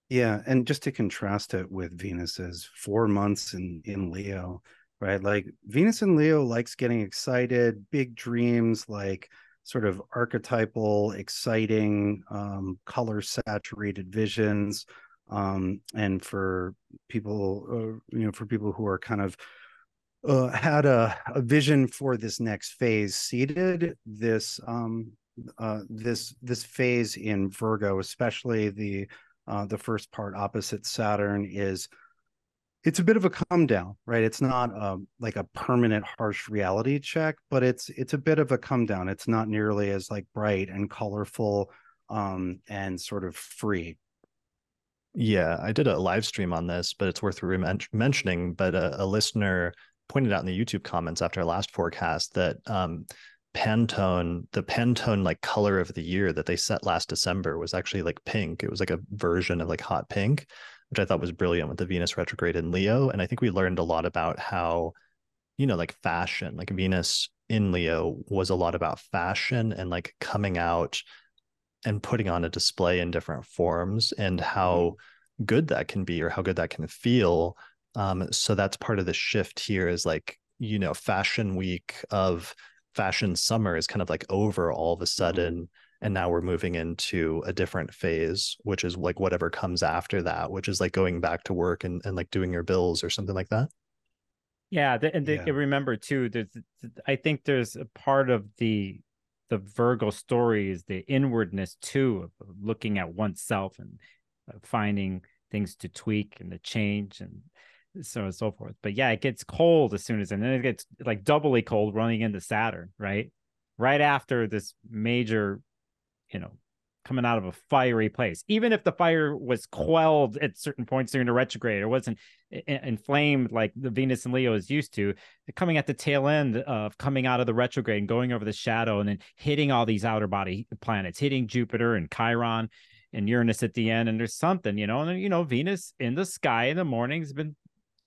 Yeah and just to contrast it with venus's four months in in leo right? Like venus in leo likes getting excited big dreams like sort of archetypal, exciting, um, color saturated visions. Um, and for people, uh, you know, for people who are kind of uh, had a, a vision for this next phase seated, this um, uh, this this phase in Virgo, especially the uh, the first part opposite Saturn, is it's a bit of a come down right? It's not um, like a permanent harsh reality check but it's it's a bit of a come down. It's not nearly as like bright and colorful um, and sort of free. Yeah i did a live stream on this but it's worth re- mentioning but a, a, listener pointed out in the youtube comments after our last forecast that um, Pantone, the Pantone like color of the year that they set last December was actually like pink. It was like a version of like hot pink which I thought was brilliant with the Venus retrograde in Leo. And I think we learned a lot about how, you know, like fashion, like Venus in Leo was a lot about fashion and like coming out and putting on a display in different forms and how mm-hmm. good that can be or how good that can feel. Um, so that's part of the shift here is like, you know, fashion week of fashion summer is kind of like over all of a mm-hmm. sudden. Mm-hmm and now we're moving into a different phase which is like whatever comes after that which is like going back to work and, and like doing your bills or something like that? Yeah the, and the, yeah. remember too there's i think there's a part of the the virgo story is the inwardness too of looking at oneself and uh, finding things to tweak and to change and so on and so forth. But yeah it gets cold as soon as and then it gets like doubly cold running into saturn right? Right after this major you know, coming out of a fiery place. Even if the fire was quelled at certain points during the retrograde or wasn't inflamed like the Venus and Leo is used to, coming at the tail end of coming out of the retrograde and going over the shadow and then hitting all these outer body planets, hitting Jupiter and Chiron and Uranus at the end. And there's something, you know, and you know, Venus in the sky in the morning has been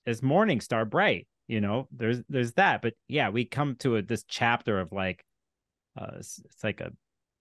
as morning star bright. You know, there's there's that, but yeah, we come to a, this chapter of like, uh, it's, it's like a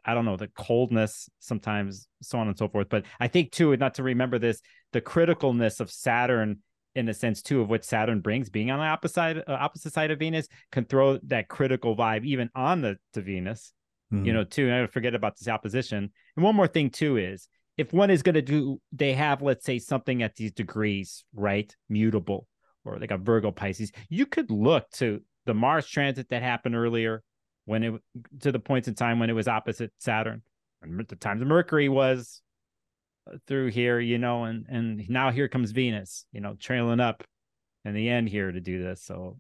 I don't know, the coldness sometimes, so on and so forth. But I think too, not to remember this, the criticalness of Saturn in a sense too of what Saturn brings, being on the opposite uh, opposite side of Venus can throw that critical vibe even on the to Venus. Mm-hmm. You know, too. And I forget about this opposition. And one more thing too is if one is going to do, they have let's say something at these degrees, right, mutable, or like a Virgo Pisces. You could look to the Mars transit that happened earlier when it to the points in time when it was opposite Saturn, and the times Mercury was uh, through here, you know, and and now here comes Venus, you know, trailing up in the end here to do this. So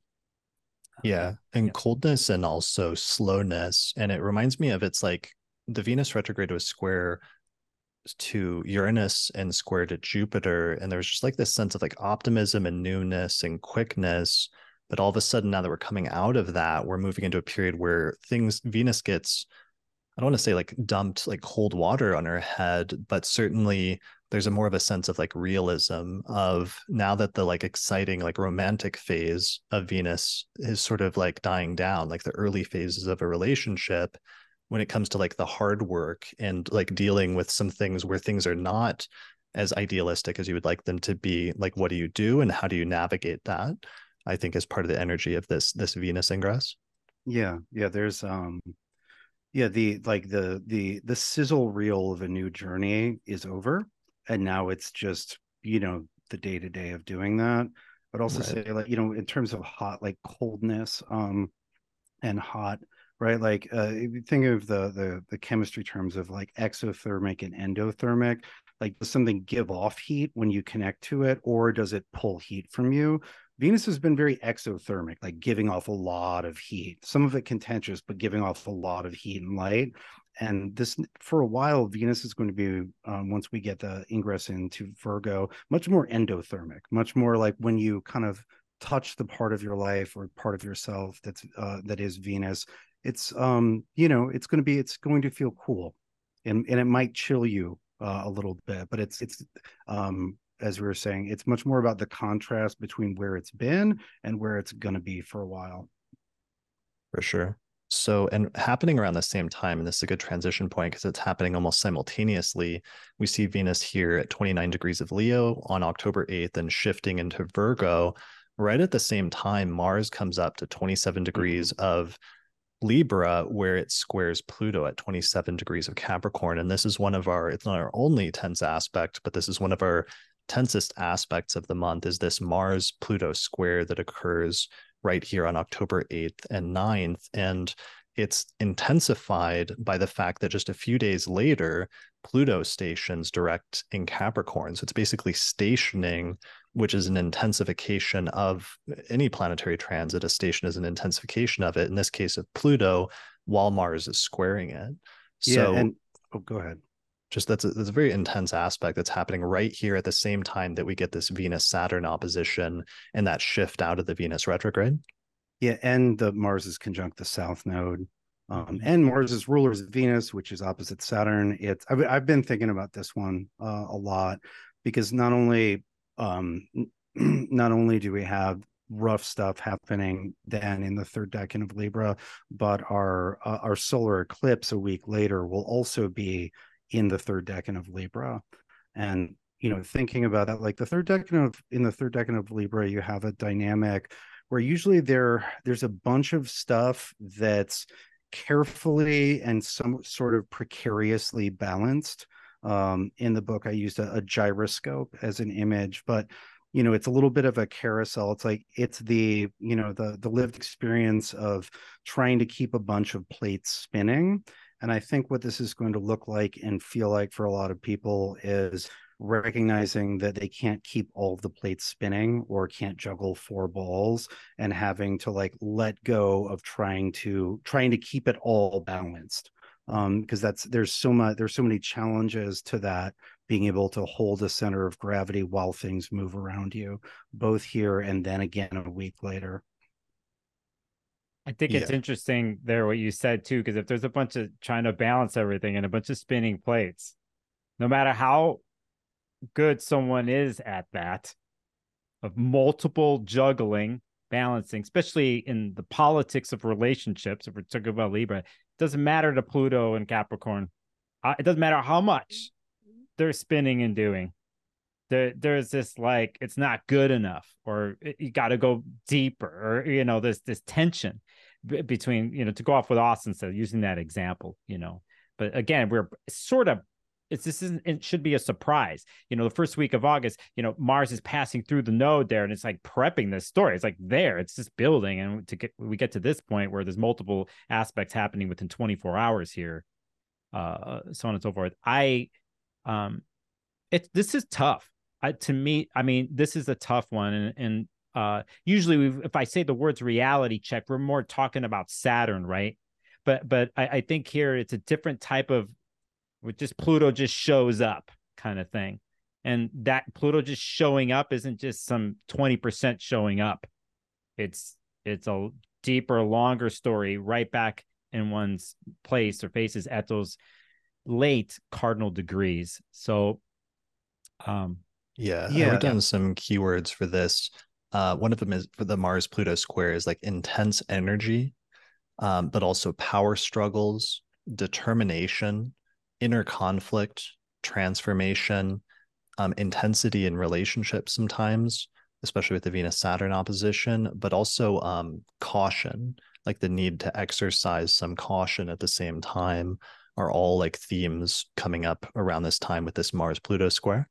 uh, yeah, and yeah. coldness and also slowness. And it reminds me of it's like the Venus retrograde was square to Uranus and square to Jupiter. And there was just like this sense of like optimism and newness and quickness. But all of a sudden, now that we're coming out of that, we're moving into a period where things, Venus gets I don't want to say like dumped like cold water on her head, but certainly there's a more of a sense of like realism of now that the like exciting like romantic phase of Venus is sort of like dying down, like the early phases of a relationship when it comes to like the hard work and like dealing with some things where things are not as idealistic as you would like them to be like what do you do and how do you navigate that i think is part of the energy of this this venus ingress. Yeah yeah there's um yeah the like the the the sizzle reel of a new journey is over and now it's just you know the day to day of doing that. But also right. say like you know in terms of hot like coldness um and hot right? Like uh think of the the the chemistry terms of like exothermic and endothermic like does something give off heat when you connect to it or does it pull heat from you Venus has been very exothermic, like giving off a lot of heat. Some of it contentious, but giving off a lot of heat and light. And this, for a while, Venus is going to be, um, once we get the ingress into Virgo, much more endothermic, much more like when you kind of touch the part of your life or part of yourself that's uh, that is Venus. It's um, you know, it's going to be, it's going to feel cool, and and it might chill you uh, a little bit, but it's it's um as we were saying, it's much more about the contrast between where it's been and where it's going to be for a while. For sure. So, and happening around the same time, and this is a good transition point because it's happening almost simultaneously. We see Venus here at 29 degrees of Leo on October 8th and shifting into Virgo. Right at the same time, Mars comes up to 27 degrees mm-hmm. of Libra, where it squares Pluto at 27 degrees of Capricorn. And this is one of our, it's not our only tense aspect, but this is one of our tensest aspects of the month is this Mars Pluto square that occurs right here on October 8th and 9th. And it's intensified by the fact that just a few days later, Pluto stations direct in Capricorn. So it's basically stationing, which is an intensification of any planetary transit. A station is an intensification of it. In this case of Pluto, while Mars is squaring it. So, yeah, and oh, go ahead just that's a, that's a very intense aspect that's happening right here at the same time that we get this Venus Saturn opposition and that shift out of the Venus retrograde. Yeah, and the Mars is conjunct the South Node, um, and Mars is rulers of Venus, which is opposite Saturn. It's I've, I've been thinking about this one uh, a lot because not only um, not only do we have rough stuff happening then in the third decan of Libra, but our uh, our solar eclipse a week later will also be in the third decan of Libra. And you know, thinking about that, like the third decan of in the third decan of Libra, you have a dynamic where usually there there's a bunch of stuff that's carefully and some sort of precariously balanced. Um, in the book, I used a, a gyroscope as an image, but you know it's a little bit of a carousel it's like it's the you know the the lived experience of trying to keep a bunch of plates spinning and I think what this is going to look like and feel like for a lot of people is recognizing that they can't keep all the plates spinning or can't juggle four balls and having to like let go of trying to trying to keep it all balanced. Um because that's there's so much there's so many challenges to that being able to hold a center of gravity while things move around you both here and then again a week later I think yeah. it's interesting there what you said too, because if there's a bunch of trying to balance everything and a bunch of spinning plates, no matter how good someone is at that, of multiple juggling, balancing, especially in the politics of relationships, if we're talking about Libra, it doesn't matter to Pluto and Capricorn. Uh, it doesn't matter how much they're spinning and doing. there there's this like it's not good enough or you got to go deeper or you know there's this tension between you know to go off with austin said using that example you know. But again we're sort of it's this isn't it should be a surprise. You know the first week of august you know mars is passing through the node there and it's like prepping this story. It's like there it's just building and to get we get to this point where there's multiple aspects happening within 24 hours here uh so on and so forth. I um it this is tough. I, to me, I mean, this is a tough one, and, and uh, usually, if I say the words reality check, we're more talking about Saturn, right? But but I, I think here it's a different type of, with just Pluto just shows up kind of thing, and that Pluto just showing up isn't just some twenty percent showing up. It's it's a deeper, longer story right back in one's place or faces at those late cardinal degrees. So, um, yeah, yeah. I wrote down some keywords for this. Uh, one of them is for the Mars Pluto square is like intense energy, um, but also power struggles, determination, inner conflict, transformation, um, intensity in relationships sometimes, especially with the Venus Saturn opposition, but also um, caution, like the need to exercise some caution at the same time, are all like themes coming up around this time with this Mars Pluto square.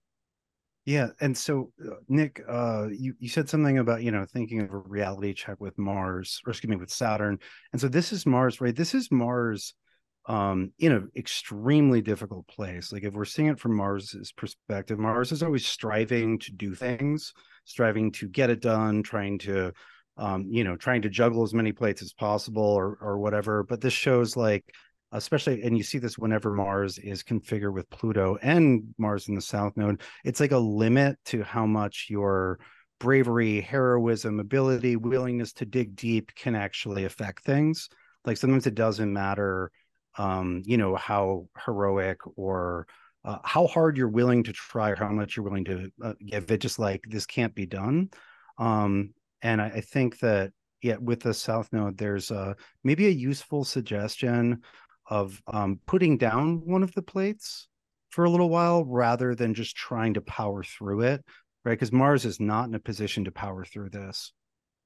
Yeah, and so uh, Nick, uh, you you said something about you know thinking of a reality check with Mars, or excuse me, with Saturn, and so this is Mars, right? This is Mars, um, in an extremely difficult place. Like if we're seeing it from Mars's perspective, Mars is always striving to do things, striving to get it done, trying to, um, you know, trying to juggle as many plates as possible, or or whatever. But this shows like especially and you see this whenever mars is configured with pluto and mars in the south node it's like a limit to how much your bravery heroism ability willingness to dig deep can actually affect things. Like sometimes it doesn't matter um you know how heroic or uh, how hard you're willing to try or how much you're willing to uh, give it just like this can't be done. Um and I, I think that yeah with the south node there's uh maybe a useful suggestion of um, putting down one of the plates for a little while rather than just trying to power through it, right? Because Mars is not in a position to power through this.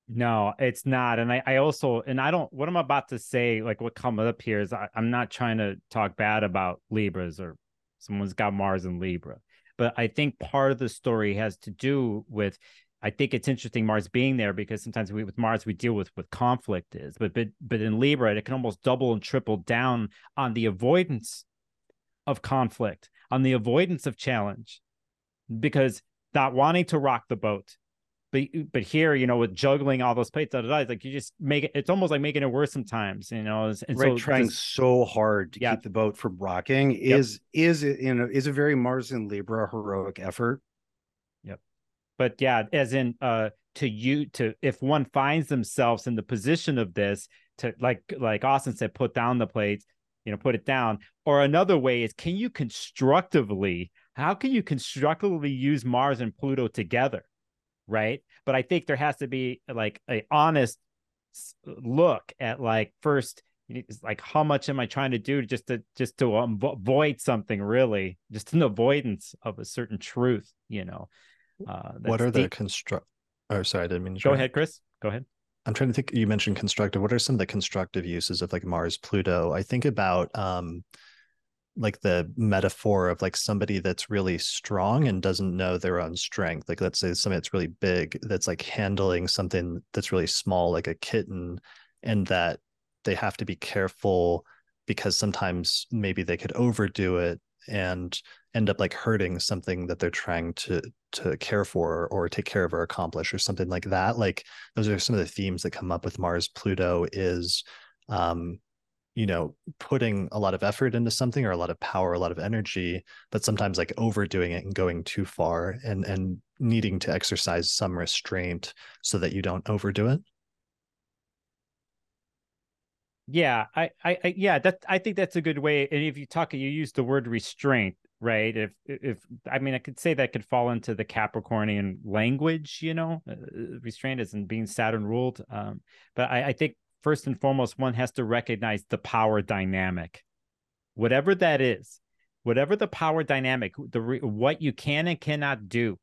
No, it's not. And I, I also, and I don't, what I'm about to say, like what comes up here is I, I'm not trying to talk bad about Libras or someone's got Mars in Libra. But I think part of the story has to do with I think it's interesting Mars being there because sometimes we with Mars we deal with what conflict is, but but but in Libra it can almost double and triple down on the avoidance of conflict, on the avoidance of challenge, because not wanting to rock the boat. But but here, you know, with juggling all those plates, da, da, da, like you just make it. It's almost like making it worse sometimes, you know. And right, so trying so hard to yeah. keep the boat from rocking is yep. is you know is a very Mars and Libra heroic effort but yeah as in uh to you to if one finds themselves in the position of this to like like austin said put down the plates you know put it down. Or another way is can you constructively how can you constructively use mars and pluto together? Right? But i think there has to be like a honest look at like first like how much am i trying to do just to just to avoid something really? Just an avoidance of a certain truth you know uh, what are the construct? Oh, sorry, I didn't mean to. Go ahead, Chris. Go ahead. I'm trying to think. You mentioned constructive. What are some of the constructive uses of like Mars, Pluto? I think about um, like the metaphor of like somebody that's really strong and doesn't know their own strength. Like let's say somebody that's really big that's like handling something that's really small, like a kitten, and that they have to be careful because sometimes maybe they could overdo it and end up like hurting something that they're trying to to care for or take care of or accomplish or something like that like those are some of the themes that come up with mars. Pluto is um you know putting a lot of effort into something or a lot of power a lot of energy but sometimes like overdoing it and going too far and and needing to exercise some restraint so that you don't overdo it yeah I, I i yeah that i think that's a good way and if you talk you use the word restraint right if if i mean i could say that could fall into the capricornian language you know uh, restraint isn't being saturn ruled um, but I, I think first and foremost one has to recognize the power dynamic whatever that is whatever the power dynamic the what you can and cannot do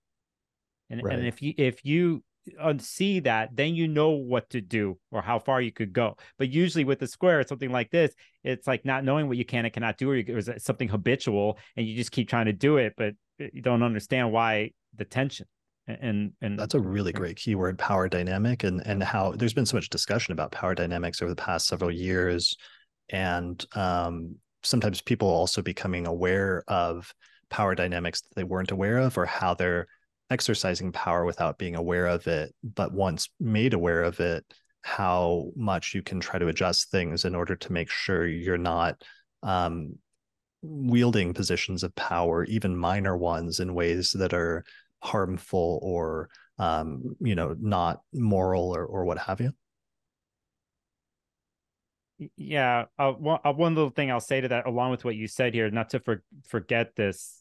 And Right. and if you if you uh, see that, then you know what to do or how far you could go. But usually with the square, it's something like this, it's like not knowing what you can and cannot do, or, you, or is it something habitual, and you just keep trying to do it, but you don't understand why the tension. And and That's a really great keyword, power dynamic, and and how there's been so much discussion about power dynamics over the past several years, and um, sometimes people also becoming aware of power dynamics that they weren't aware of, or how they're exercising power without being aware of it. But once made aware of it, how much you can try to adjust things in order to make sure you're not um, wielding positions of power, even minor ones, in ways that are harmful or um, you know not moral or or what have you. yeah uh, one, uh, one little thing i'll say to that along with what you said here not to for, forget this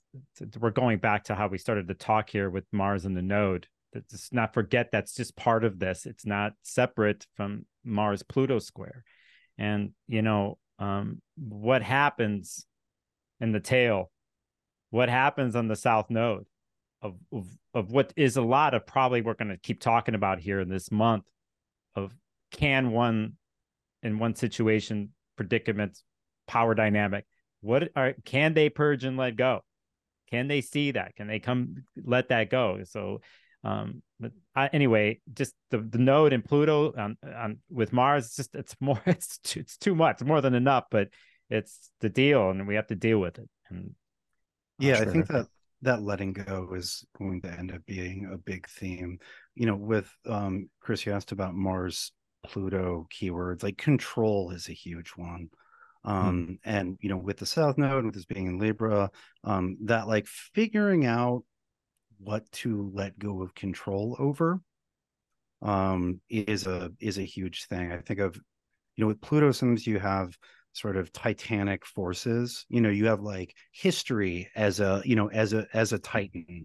we're going back to how we started the talk here with mars and the node just not forget that's just part of this. It's not separate from mars pluto square. And you know um, what happens in the tail? What happens on the south node of, of of what is a lot of probably we're going to keep talking about here in this month of can one in one situation predicaments power dynamic what are can they purge and let go can they see that? Can they come let that go? So um but I, anyway just the, the node and pluto on, on with mars it's just it's more it's too, it's too much more than enough but it's the deal and we have to deal with it. And yeah sure. i think that that letting go is going to end up being a big theme. You know with um chris you asked about mars pluto keywords like control is a huge one um hmm. and you know with the south node with this being in libra um that like figuring out what to let go of control over um is a is a huge thing. I think of you know with pluto sometimes you have sort of titanic forces you know you have like history as a you know as a as a titan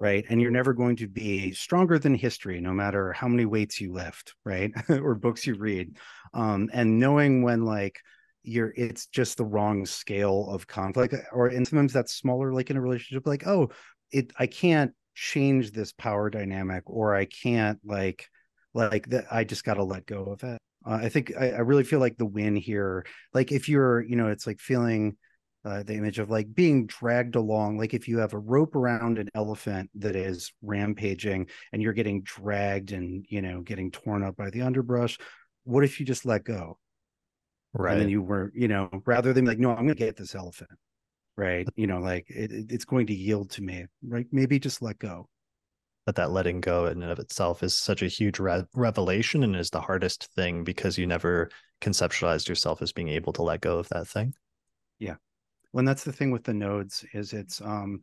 right? And you're never going to be stronger than history no matter how many weights you lift right? Or books you read. Um and knowing when like you're it's just the wrong scale of conflict or and sometimes that's smaller like in a relationship like oh it i can't change this power dynamic or i can't like like that i just got to let go of it uh, I think I, I, really feel like the win here, like if you're, you know, it's like feeling uh, the image of like being dragged along. Like if you have a rope around an elephant that is rampaging and you're getting dragged and, you know, getting torn up by the underbrush, what if you just let go? Right. And then you were, you know, rather than like, no, I'm going to get this elephant. Right. You know, like it, it's going to yield to me. Right. Maybe just let go but that letting go in and of itself is such a huge re- revelation and is the hardest thing because you never conceptualized yourself as being able to let go of that thing yeah well that's the thing with the nodes is it's um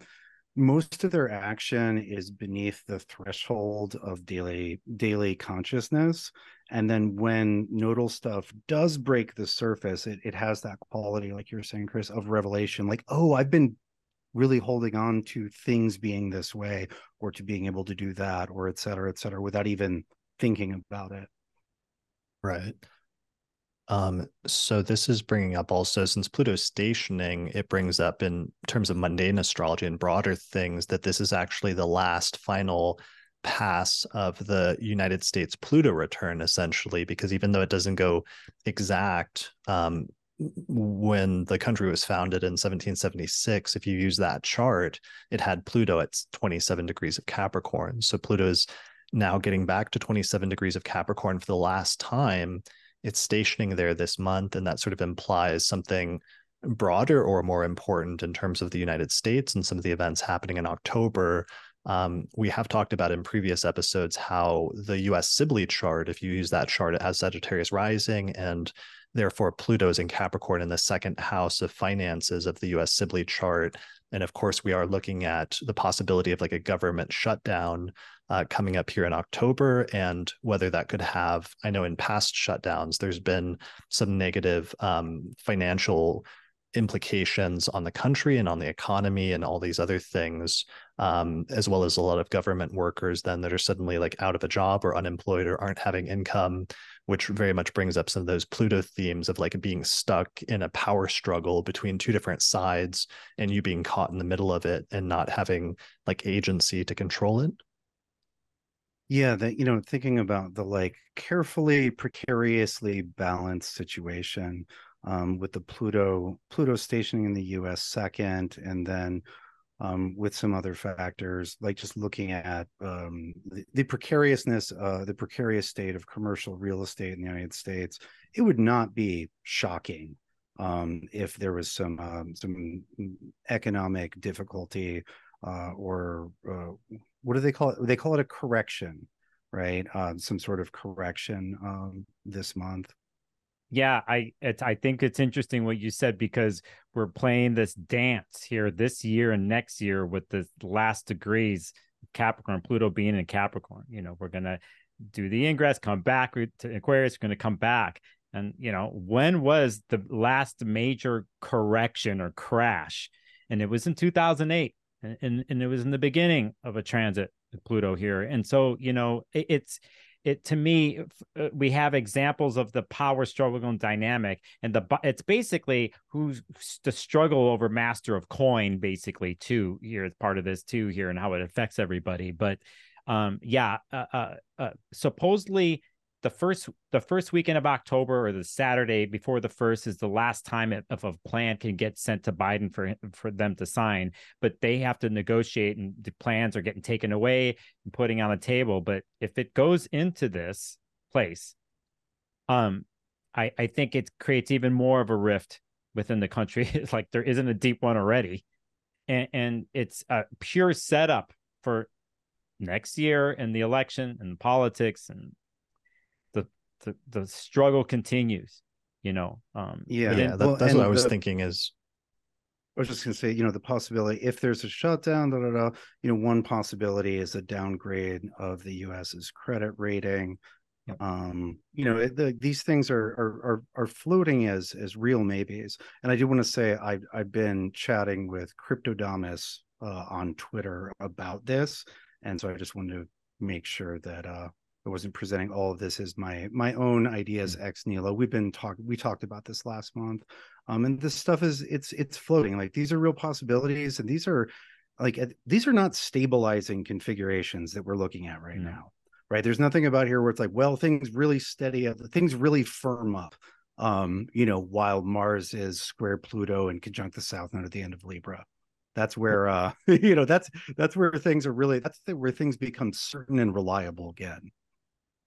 most of their action is beneath the threshold of daily daily consciousness and then when nodal stuff does break the surface it, it has that quality like you're saying chris of revelation like oh i've been really holding on to things being this way or to being able to do that or et cetera, et cetera, without even thinking about it. Right. Um, so this is bringing up also since Pluto's stationing, it brings up in terms of mundane astrology and broader things that this is actually the last final pass of the United States Pluto return, essentially, because even though it doesn't go exact, um, when the country was founded in 1776, if you use that chart, it had Pluto at 27 degrees of Capricorn. So Pluto is now getting back to 27 degrees of Capricorn for the last time. It's stationing there this month, and that sort of implies something broader or more important in terms of the United States and some of the events happening in October. Um, we have talked about in previous episodes how the US Sibley chart, if you use that chart, it has Sagittarius rising and Therefore, Pluto's in Capricorn in the second house of finances of the US Sibley chart. And of course, we are looking at the possibility of like a government shutdown uh, coming up here in October and whether that could have, I know in past shutdowns, there's been some negative um, financial implications on the country and on the economy and all these other things, um, as well as a lot of government workers then that are suddenly like out of a job or unemployed or aren't having income which very much brings up some of those Pluto themes of like being stuck in a power struggle between two different sides and you being caught in the middle of it and not having like agency to control it. Yeah, that you know, thinking about the like carefully, precariously balanced situation um, with the Pluto Pluto stationing in the U.S. second, and then um, with some other factors, like just looking at um, the, the, precariousness, uh, the precarious state of commercial real estate in the United States, it would not be shocking um, if there was some um, some economic difficulty uh, or uh, what do they call it? They call it a correction, right? Uh, some sort of correction um, this month. Yeah, I it's I think it's interesting what you said because we're playing this dance here this year and next year with the last degrees Capricorn, Pluto being in Capricorn. You know, we're gonna do the ingress, come back to Aquarius, we're gonna come back. And you know, when was the last major correction or crash? And it was in 2008 and, and, and it was in the beginning of a transit with Pluto here. And so, you know, it, it's it to me uh, we have examples of the power struggle and dynamic and the it's basically who's the struggle over master of coin basically too here as part of this too here and how it affects everybody but um yeah uh, uh, uh supposedly the first the first weekend of October or the Saturday before the first is the last time if a plan can get sent to Biden for for them to sign, but they have to negotiate and the plans are getting taken away and putting on the table. But if it goes into this place, um, I I think it creates even more of a rift within the country. it's like there isn't a deep one already, and and it's a pure setup for next year and the election and politics and the the struggle continues you know um yeah, yeah that, well, that's what i was the, thinking is i was just going to say you know the possibility if there's a shutdown da, da, da, you know one possibility is a downgrade of the us's credit rating. Yep. um you know it, the, these things are, are are are floating as as real maybes. And i do want to say i've i've been chatting with cryptodamus uh, on twitter about this. And so i just wanted to make sure that uh I wasn't presenting all of this as my my own ideas mm. ex nihilo. We've been talking we talked about this last month. Um, and this stuff is it's it's floating. Like these are real possibilities, and these are like these are not stabilizing configurations that we're looking at right mm. now. Right. There's nothing about here where it's like, well, things really steady up, things really firm up. Um, you know, while Mars is square Pluto and conjunct the South Node at the end of Libra that's where uh you know that's that's where things are really that's where things become certain and reliable again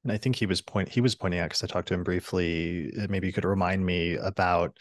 and I think he was point he was pointing out because I talked to him briefly. Uh, maybe you could remind me about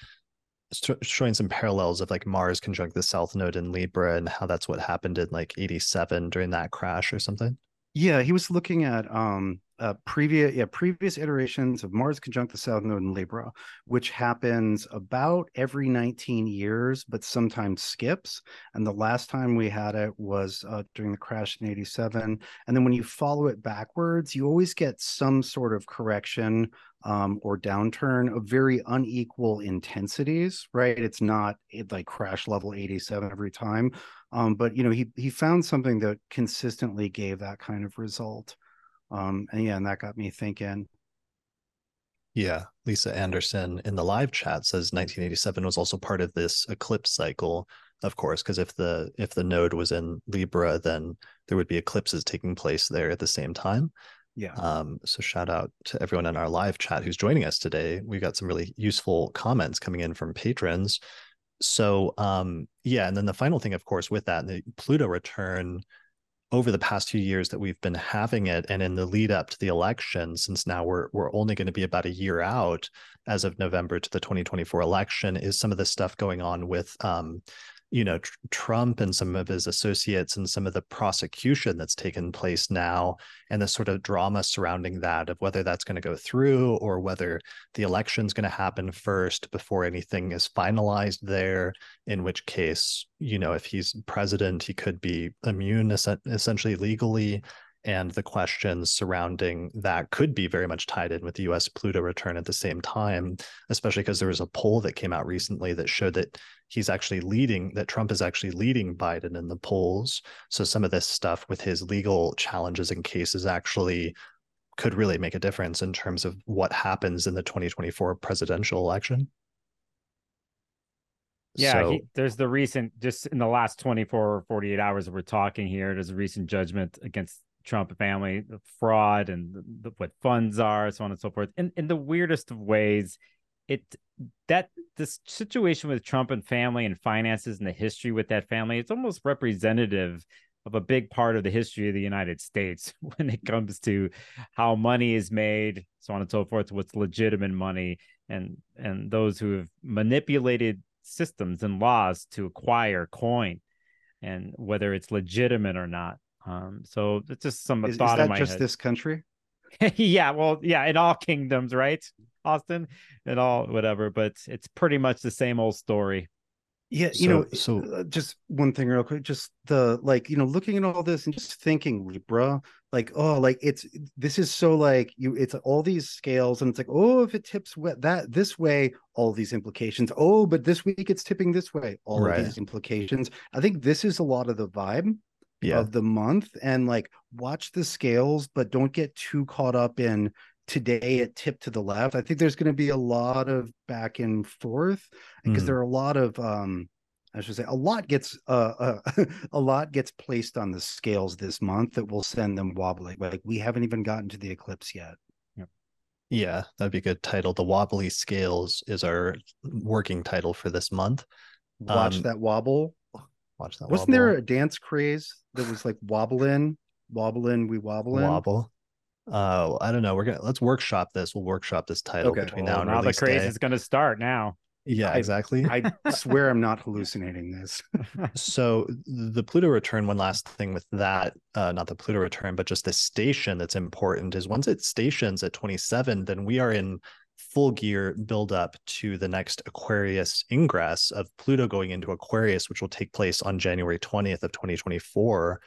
showing some parallels of like Mars conjunct the South Node in Libra and how that's what happened in like '87 during that crash or something. Yeah, he was looking at um uh, previous yeah previous iterations of Mars conjunct the South Node in Libra, which happens about every 19 years, but sometimes skips. And the last time we had it was uh, during the crash in '87. And then when you follow it backwards, you always get some sort of correction um, or downturn of very unequal intensities. Right? It's not like crash level 87 every time. Um, but you know, he he found something that consistently gave that kind of result. Um, and yeah, and that got me thinking. Yeah, Lisa Anderson in the live chat says 1987 was also part of this eclipse cycle, of course, because if the if the node was in Libra, then there would be eclipses taking place there at the same time. Yeah. Um, so shout out to everyone in our live chat who's joining us today. We got some really useful comments coming in from patrons. So um, yeah, and then the final thing, of course, with that, the Pluto return over the past few years that we've been having it and in the lead up to the election since now we're we're only going to be about a year out as of November to the 2024 election is some of the stuff going on with um, you know tr- Trump and some of his associates and some of the prosecution that's taken place now and the sort of drama surrounding that of whether that's going to go through or whether the election's going to happen first before anything is finalized there in which case you know if he's president he could be immune essentially legally and the questions surrounding that could be very much tied in with the US Pluto return at the same time, especially because there was a poll that came out recently that showed that he's actually leading, that Trump is actually leading Biden in the polls. So some of this stuff with his legal challenges and cases actually could really make a difference in terms of what happens in the 2024 presidential election. Yeah, so, he, there's the recent, just in the last 24 or 48 hours that we're talking here, there's a recent judgment against Trump family, the fraud and the, what funds are, so on and so forth. In in the weirdest of ways, it that this situation with Trump and family and finances and the history with that family, it's almost representative of a big part of the history of the United States when it comes to how money is made, so on and so forth, what's legitimate money, and and those who have manipulated systems and laws to acquire coin, and whether it's legitimate or not. Um, so it's just some is, thought is in that my just head. this country? yeah, well, yeah, in all kingdoms, right, Austin, and all whatever, but it's pretty much the same old story. Yeah, you So- know, so- uh, just one thing real quick, just the like, you know, looking at all this and just thinking Libra, like, oh, like it's this is so like you, it's all these scales, and it's like, oh, if it tips we- that this way, all these implications. Oh, but this week it's tipping this way, all Right. these implications. I think this is a lot of the vibe Yeah. of the month, and like watch the scales, but don't get too caught up in today it tipped to the left. I think there's going to be a lot of back and forth because Mhm. there are a lot of um I should say a lot gets uh, uh a lot gets placed on the scales this month that will send them wobbling. Like we haven't even gotten to the eclipse yet. Yeah, that'd be a good title. The Wobbly Scales is our working title for this month. Watch Um, that wobble. Watch that. Wasn't there a dance craze that was like wobbling, wobbling, we wobbling? wobble? Uh, I don't know. We're gonna let's workshop this. We'll workshop this title Okay. between Well, now and now the craze day. is going to start now. Yeah, I- exactly. I swear I'm not hallucinating this. So the Pluto return, one last thing with that, uh, not the Pluto return, but just the station that's important is once it stations at 27, then we are in full gear build up to the next Aquarius ingress of Pluto going into Aquarius, which will take place on January 20th of 2024.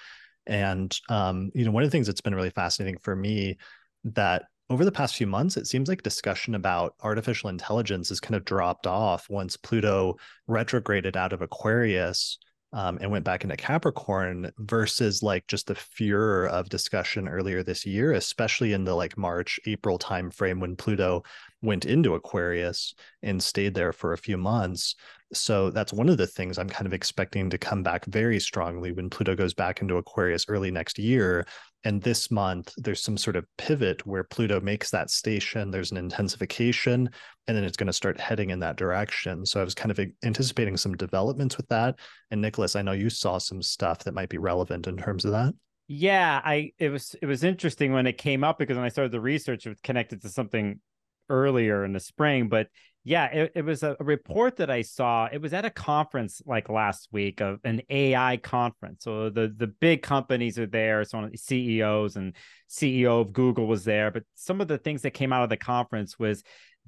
And um, you know, one of the things that's been really fascinating for me that over the past few months, it seems like discussion about artificial intelligence has kind of dropped off once Pluto retrograded out of Aquarius um, and went back into Capricorn versus like just the furor of discussion earlier this year, especially in the like March, April timeframe when Pluto went into Aquarius and stayed there for a few months. So that's one of the things I'm kind of expecting to come back very strongly when Pluto goes back into Aquarius early next year. And this month, there's some sort of pivot where Pluto makes that station, there's an intensification, and then it's going to start heading in that direction. So I was kind of anticipating some developments with that. And Nicholas, I know you saw some stuff that might be relevant in terms of that. Yeah, I it was it was interesting when it came up because when I started the research, it was connected to something earlier in the spring. But yeah, it, it was a, report that I saw. It was at a conference like last week of an AI conference. So the the big companies are there, so CEOs and CEO of Google was there. But some of the things that came out of the conference was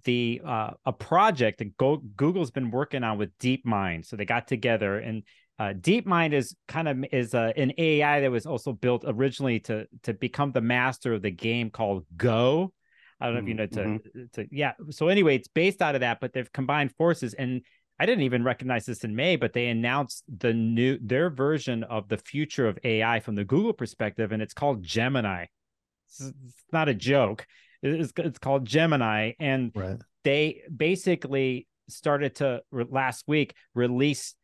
the uh, a project that Go- Google's been working on with DeepMind. So they got together and uh, DeepMind is kind of is uh, an AI that was also built originally to to become the master of the game called Go. I don't know if you know to, Mm-hmm. to yeah. So anyway, it's based out of that, but they've combined forces, and I didn't even recognize this in May, but they announced the new their version of the future of AI from the Google perspective, and it's called Gemini. It's, it's not a joke. It's it's called Gemini, and Right. they basically started to last week release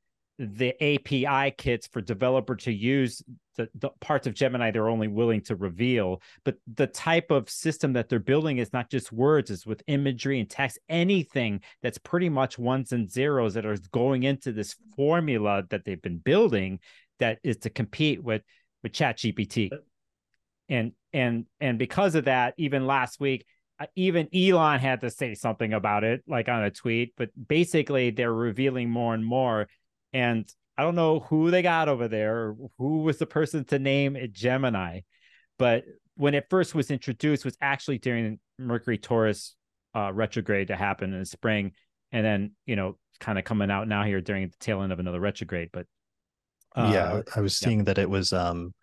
the API kits for developer to use the, the parts of Gemini they're only willing to reveal. But the type of system that they're building is not just words, it's with imagery and text, anything that's pretty much ones and zeros that are going into this formula that they've been building that is to compete with with Chat GPT. And and and because of that, even last week, uh, even Elon had to say something about it, like on a tweet. But basically, they're revealing more and more. And I don't know who they got over there, or who was the person to name it Gemini. But when it first was introduced, was actually during Mercury Taurus uh, retrograde to happen in the spring, and then you know, kind of coming out now here during the tail end of another retrograde. But uh, yeah, I was yeah. seeing that it was um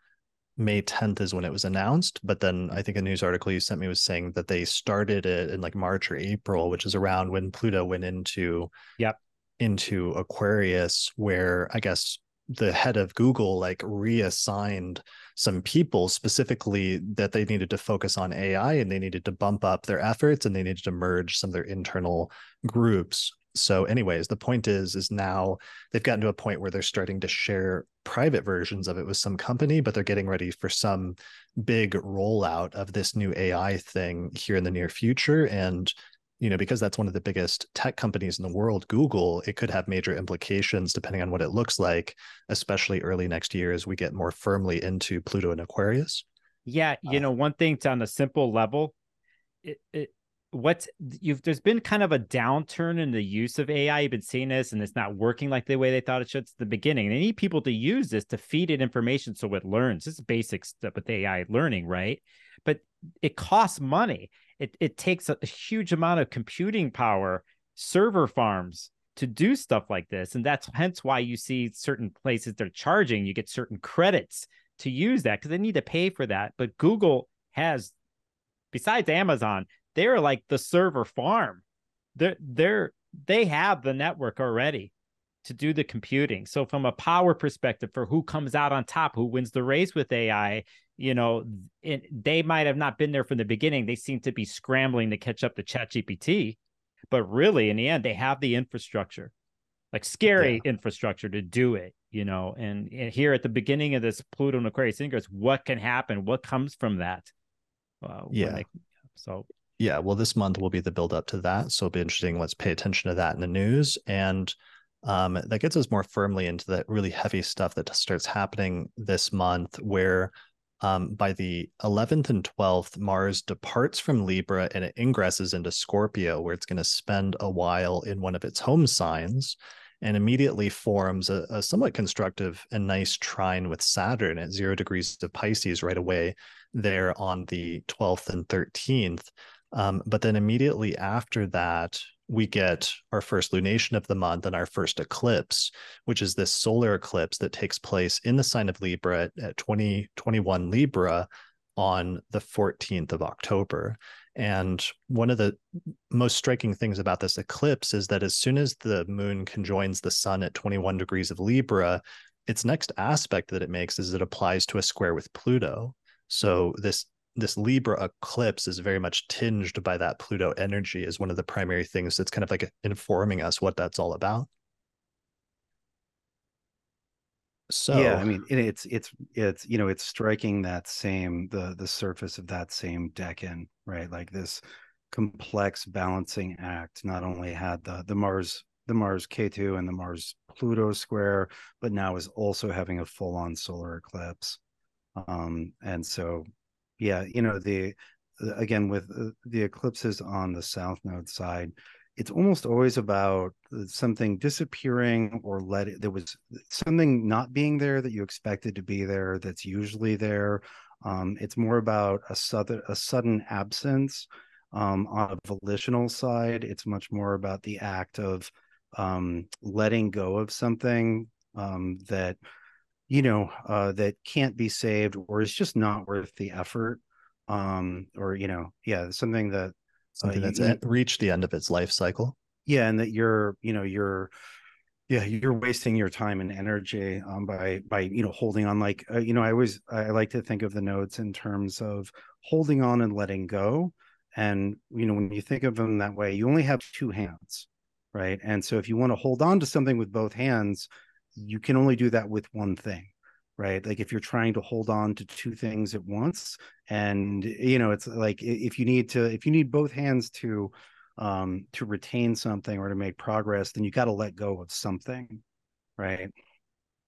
May 10th is when it was announced, but then I think a news article you sent me was saying that they started it in like March or April, which is around when Pluto went into Yep. Into Aquarius, where I guess the head of Google like reassigned some people specifically that they needed to focus on AI and they needed to bump up their efforts and they needed to merge some of their internal groups. so anyways the point is is now they've gotten to a point where they're starting to share private versions of it with some company but they're getting ready for some big rollout of this new ai thing here in the near future and you know because that's one of the biggest tech companies in the world google it could have major implications depending on what it looks like especially early next year as we get more firmly into pluto and aquarius yeah you uh, know one thing to on a simple level it, it what's you've there's been kind of a downturn in the use of AI. You've been seeing this, and it's not working like the way they thought it should. It's the beginning. They need people to use this to feed it information so it learns. This is basic stuff with AI learning, right? But it costs money. It it takes a, a huge amount of computing power, server farms to do stuff like this, and that's hence why you see certain places they're charging. You get certain credits to use that because they need to pay for that. But Google has besides Amazon, they're like the server farm. They're they're they have the network already to do the computing. So from a power perspective for who comes out on top, who wins the race with AI, you know, it, they might have not been there from the beginning. They seem to be scrambling to catch up to ChatGPT, but really in the end they have the infrastructure. Like scary yeah. infrastructure to do it, you know. And, and, here at the beginning of this Pluto and Aquarius Ingress, what can happen? What comes from that? Uh, yeah. They, so yeah, well, this month will be the build up to that. So it'll be interesting. Let's pay attention to that in the news. And um, that gets us more firmly into that really heavy stuff that starts happening this month, where um, by the 11th and 12th, Mars departs from Libra and it ingresses into Scorpio, where it's going to spend a while in one of its home signs and immediately forms a, a somewhat constructive and nice trine with Saturn at zero degrees of Pisces right away there on the 12th and 13th. Um, but then immediately after that, we get our first lunation of the month and our first eclipse, which is this solar eclipse that takes place in the sign of Libra at, at 2021 Libra on the 14th of October. And one of the most striking things about this eclipse is that as soon as the moon conjoins the sun at 21 degrees of Libra, its next aspect that it makes is it applies to a square with Pluto. So this this Libra eclipse is very much tinged by that Pluto energy is one of the primary things that's kind of like informing us what that's all about. So yeah, I mean, it's it's it's you know it's striking that same the the surface of that same decan, right? Like this complex balancing act not only had the the Mars the Mars Ketu and the Mars Pluto square, but now is also having a full on solar eclipse. Um, and so yeah you know the again with uh, the eclipses on the south node side it's almost always about uh, something disappearing or let it there was something not being there that you expected to be there that's usually there. Um, it's more about a sudden a sudden absence um, on a volitional side. It's much more about the act of um, letting go of something um, that you know uh, that can't be saved or is just not worth the effort um or you know yeah something that something uh, that's you, reached the end of its life cycle. Yeah and that you're you know you're yeah you're wasting your time and energy um, by by you know holding on like uh, you know i always i like to think of the notes in terms of holding on and letting go. And you know when you think of them that way you only have two hands right? And so if you want to hold on to something with both hands you can only do that with one thing right? Like if you're trying to hold on to two things at once and you know it's like if you need to if you need both hands to um to retain something or to make progress then you got to let go of something right?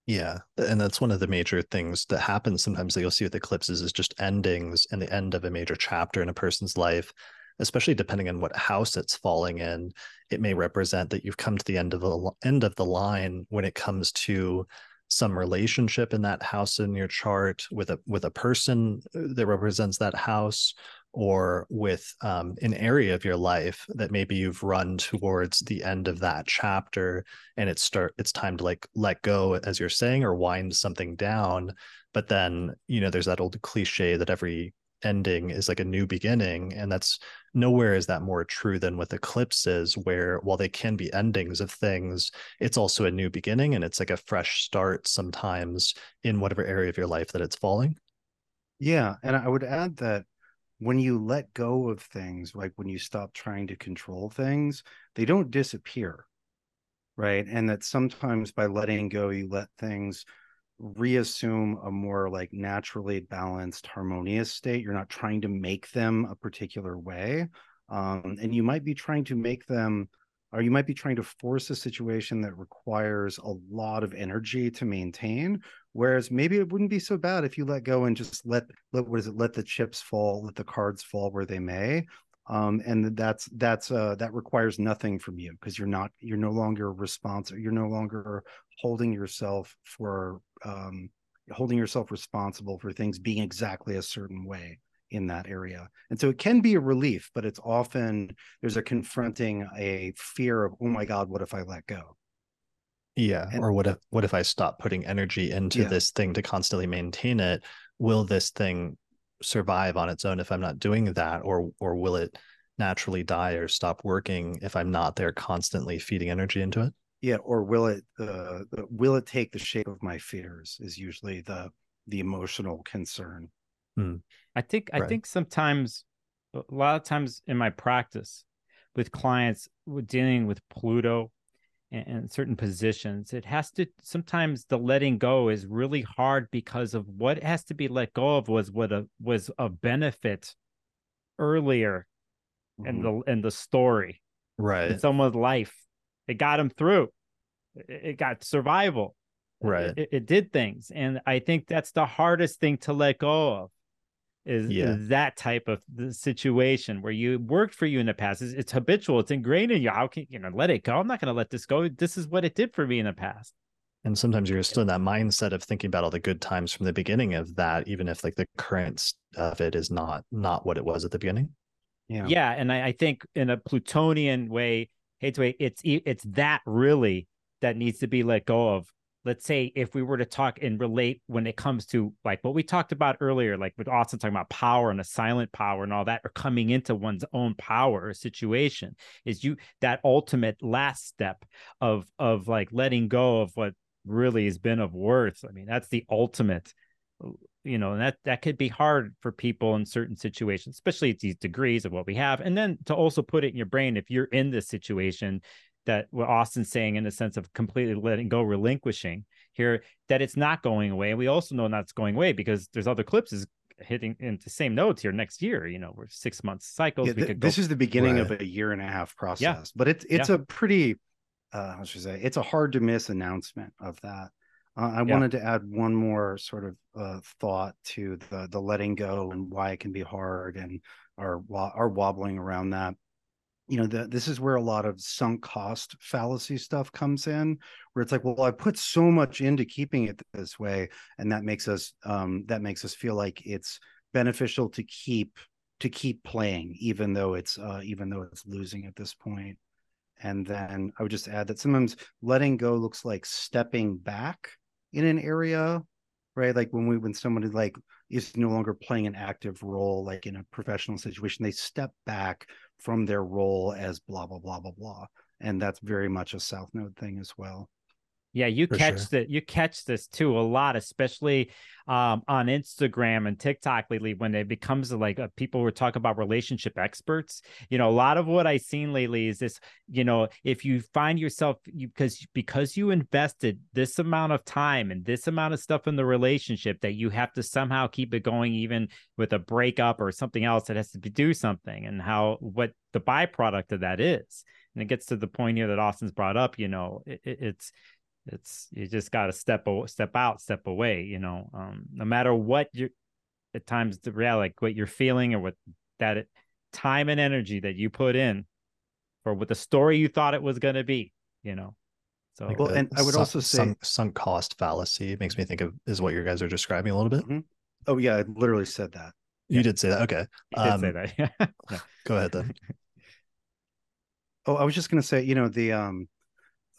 Yeah and that's one of the major things that happens sometimes that you'll see with eclipses is just endings and the end of a major chapter in a person's life especially depending on what house it's falling in it may represent that you've come to the end of the end of the line when it comes to some relationship in that house in your chart with a with a person that represents that house or with um, an area of your life that maybe you've run towards the end of that chapter and it's start it's time to like let go as you're saying or wind something down. But then you know there's that old cliche that every ending is like a new beginning and that's nowhere is that more true than with eclipses where while they can be endings of things it's also a new beginning and it's like a fresh start sometimes in whatever area of your life that it's falling. Yeah and i would add that when you let go of things like when you stop trying to control things they don't disappear right? And that sometimes by letting go you let things reassume a more like naturally balanced harmonious state you're not trying to make them a particular way um, and you might be trying to make them or you might be trying to force a situation that requires a lot of energy to maintain whereas maybe it wouldn't be so bad if you let go and just let let what is it let the chips fall let the cards fall where they may um, and that's that's uh, that requires nothing from you because you're not you're no longer responsible you're no longer holding yourself for um, holding yourself responsible for things being exactly a certain way in that area. And so it can be a relief but it's often there's a confronting a fear of oh my god what if i let go? Yeah and, or what if what if i stop putting energy into yeah. this thing to constantly maintain it? Will this thing survive on its own if I'm not doing that, or or will it naturally die or stop working if I'm not there constantly feeding energy into it? Yeah, or will it uh, will it take the shape of my fears? Is usually the the emotional concern. Hmm. I think I think sometimes a lot of times in my practice with clients dealing with Pluto and, certain positions it has to sometimes the letting go is really hard because of what has to be let go of was what a was a benefit earlier mm-hmm. in the in the story. Right. In someone's life. It got him through. It, it got survival. Right. it, it, did things. And i think that's the hardest thing to let go of is, yeah. is that type of situation where you worked for you in the past. It's, it's, habitual. It's ingrained in you. How can you know let it go? I'm not going to let this go. This is what it did for me in the past. And sometimes you're still in that mindset of thinking about all the good times from the beginning of that, even if like the current of it is not not what it was at the beginning. Yeah, yeah, and I, I think in a Plutonian way, hey, way, it's it's that really that needs to be let go of let's say if we were to talk and relate when it comes to like what we talked about earlier, like with Austin talking about power and a silent power and all that, or coming into one's own power or situation, is you that ultimate last step of of like letting go of what really has been of worth. I mean, that's the ultimate you know that that could be hard for people in certain situations especially at these degrees of what we have and then to also put it in your brain if you're in this situation that what Austin's saying in the sense of completely letting go, relinquishing here, that it's not going away. And we also know that's going away because there's other clips is hitting in the same notes here next year. You know, we're six months cycles. Yeah, th- this is the beginning right. of a year and a half process, yeah. but it's it's yeah. a pretty uh how should I say it's a hard to miss announcement of that. Uh, I wanted to add one more sort of uh, thought to the the letting go and why it can be hard and our our wobbling around that you know the, this is where a lot of sunk cost fallacy stuff comes in where it's like well i put so much into keeping it this way and that makes us um that makes us feel like it's beneficial to keep to keep playing even though it's uh even though it's losing at this point. And then i would just add that sometimes letting go looks like stepping back in an area right? Like when we when somebody like is no longer playing an active role like in a professional situation they step back from their role as blah blah blah blah blah. And that's very much a south node thing as well yeah, you For catch sure. that you catch this too a lot, especially um, on Instagram and TikTok lately when it becomes like uh, people were talking about relationship experts. You know, a lot of what I've seen lately is this. You know, if you find yourself you because because you invested this amount of time and this amount of stuff in the relationship that you have to somehow keep it going, even with a breakup or something else that has to do something, and how what the byproduct of that is. And it gets to the point here that Austin's brought up. You know, it, it's it's you just got to step step out step away you know um, no matter what you're at times the reality like what you're feeling or what that time and energy that you put in for what the story you thought it was going to be you know so like well and i would sunk, also say sunk, sunk, cost fallacy makes me think of is what you guys are describing a little bit mm-hmm. oh yeah i literally said that you yeah. did say that okay you um, did say that yeah. go ahead then oh i was just going to say you know the um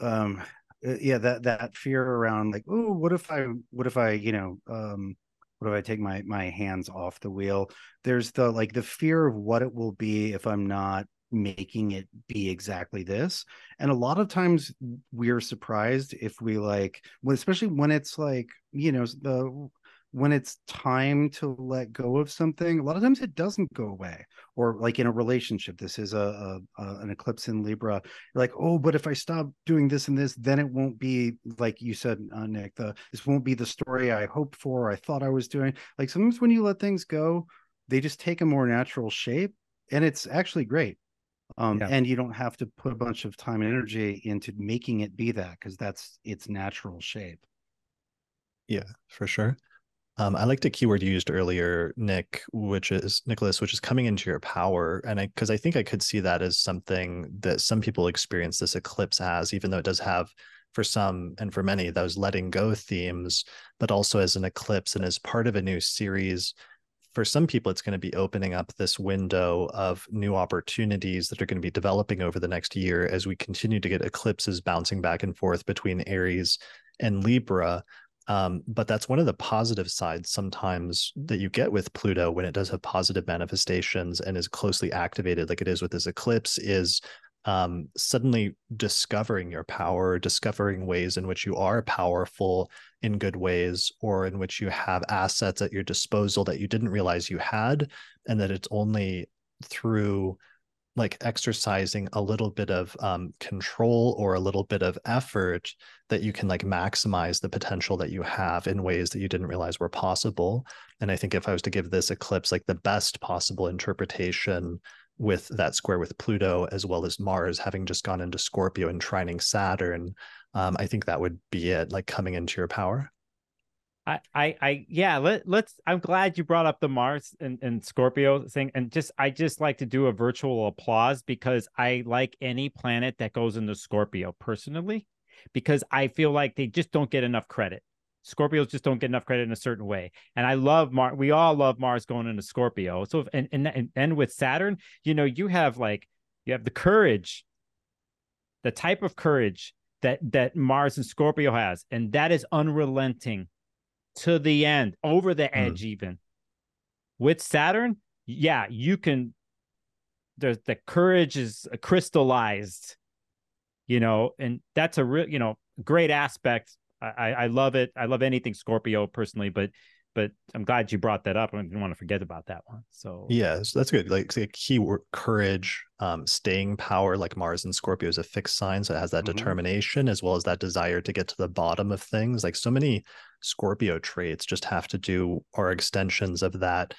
um uh, yeah that that fear around like oh what if i what if i you know um what if i take my my hands off the wheel? There's the like the fear of what it will be if i'm not making it be exactly this and a lot of times we're surprised if we like especially when it's like you know the when it's time to let go of something a lot of times it doesn't go away. Or like in a relationship this is a, a, a, an eclipse in libra you're like oh but if i stop doing this and this then it won't be like you said uh, nick the this won't be the story i hoped for i thought i was doing. Like sometimes when you let things go they just take a more natural shape and it's actually great. Um, yeah. and you don't have to put a bunch of time and energy into making it be that because that's its natural shape. Yeah for sure um, I liked a keyword you used earlier, Nick, which is Nicholas, which is coming into your power. And I, because I think I could see that as something that some people experience this eclipse as, even though it does have for some and for many those letting go themes, but also as an eclipse and as part of a new series. For some people, it's going to be opening up this window of new opportunities that are going to be developing over the next year as we continue to get eclipses bouncing back and forth between Aries and Libra um, but that's one of the positive sides sometimes that you get with Pluto when it does have positive manifestations and is closely activated, like it is with this eclipse, is um, suddenly discovering your power, discovering ways in which you are powerful in good ways, or in which you have assets at your disposal that you didn't realize you had, and that it's only through like exercising a little bit of um, control or a little bit of effort that you can like maximize the potential that you have in ways that you didn't realize were possible. And i think if i was to give this eclipse like the best possible interpretation with that square with pluto as well as mars having just gone into scorpio and trining saturn um, i think that would be it like coming into your power I, I, I, yeah. Let let's. I'm glad you brought up the Mars and, and Scorpio thing, and just I just like to do a virtual applause because I like any planet that goes into Scorpio personally, because I feel like they just don't get enough credit. Scorpios just don't get enough credit in a certain way, and I love Mars. We all love Mars going into Scorpio. So, if, and and and with Saturn, you know, you have like you have the courage, the type of courage that that Mars and Scorpio has, and that is unrelenting to the end, over the hmm. edge, mm. even. With Saturn, yeah, you can. There's the courage is crystallized, you know, and that's a real, you know, great aspect. I, I love it. I love anything Scorpio personally, but but I'm glad you brought that up. I didn't want to forget about that one. So yeah, so that's good. Like a key word, courage, um, staying power, like Mars and Scorpio is a fixed sign. So it has that mm-hmm. determination as well as that desire to get to the bottom of things. Like so many Scorpio traits just have to do or extensions of that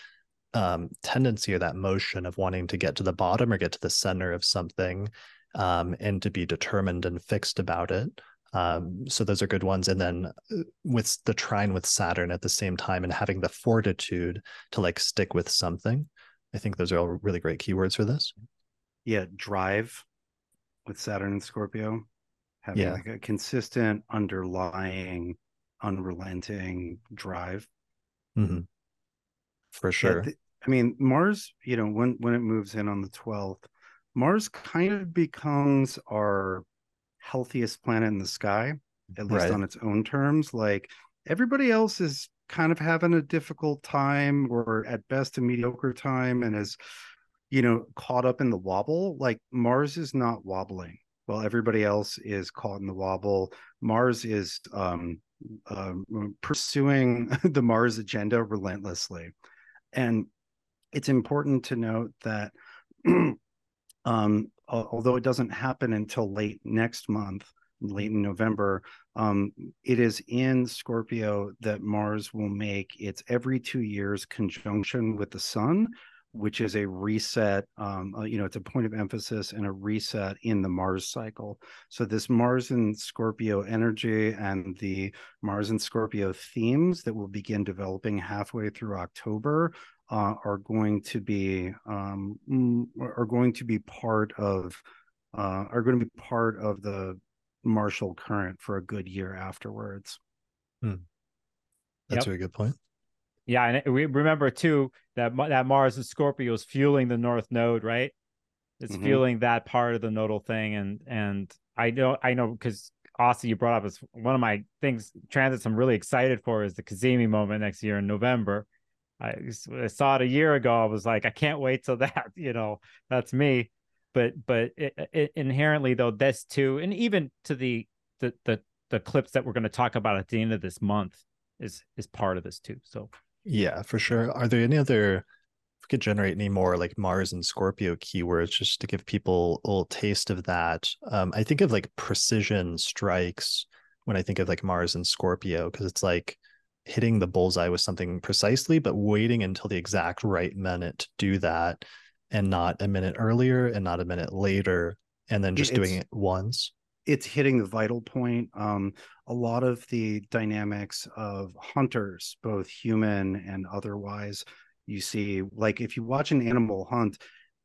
um, tendency or that motion of wanting to get to the bottom or get to the center of something um, and to be determined and fixed about it. Um, so those are good ones. And then uh, with the trine with Saturn at the same time and having the fortitude to like stick with something. I think those are all really great keywords for this. Yeah, drive with Saturn and Scorpio, having yeah. like a consistent underlying, unrelenting drive. Mm-hmm. For sure. Yeah, I mean, Mars, you know, when when it moves in on the 12th, Mars kind of becomes our healthiest planet in the sky, at least right. on its own terms. Like everybody else is kind of having a difficult time or at best a mediocre time and is, you know, caught up in the wobble. Like Mars is not wobbling. While everybody else is caught in the wobble, Mars is um, um, pursuing the Mars agenda relentlessly. And it's important to note that um, although it doesn't happen until late next month, late in November, um, it is in Scorpio that Mars will make its every two years conjunction with the Sun, which is a reset. Um, uh, you know, it's a point of emphasis and a reset in the Mars cycle. So this Mars and Scorpio energy and the Mars and Scorpio themes that will begin developing halfway through October uh, are going to be um, are going to be part of uh, are going to be part of the martial current for a good year afterwards. Hmm. That's yep. a good point. Yeah, and we remember too that that Mars and Scorpio is fueling the North Node, right? It's mm-hmm. fueling that part of the nodal thing, and and I know I know because Austin, you brought up is one of my things transits I'm really excited for is the Cazimi moment next year in November. I, I saw it a year ago. I was like, I can't wait till that. You know, that's me. But but it, it, inherently though, this too, and even to the the the the clips that we're going to talk about at the end of this month is is part of this too. So yeah, for sure. Are there any other if we could generate any more like Mars and Scorpio keywords just to give people a little taste of that? Um, I think of like precision strikes when I think of like Mars and Scorpio because it's like hitting the bullseye with something precisely, but waiting until the exact right minute to do that and not a minute earlier and not a minute later and then just It's- doing it once. it's hitting the vital point. Um, a lot of the dynamics of hunters, both human and otherwise, you see, like if you watch an animal hunt,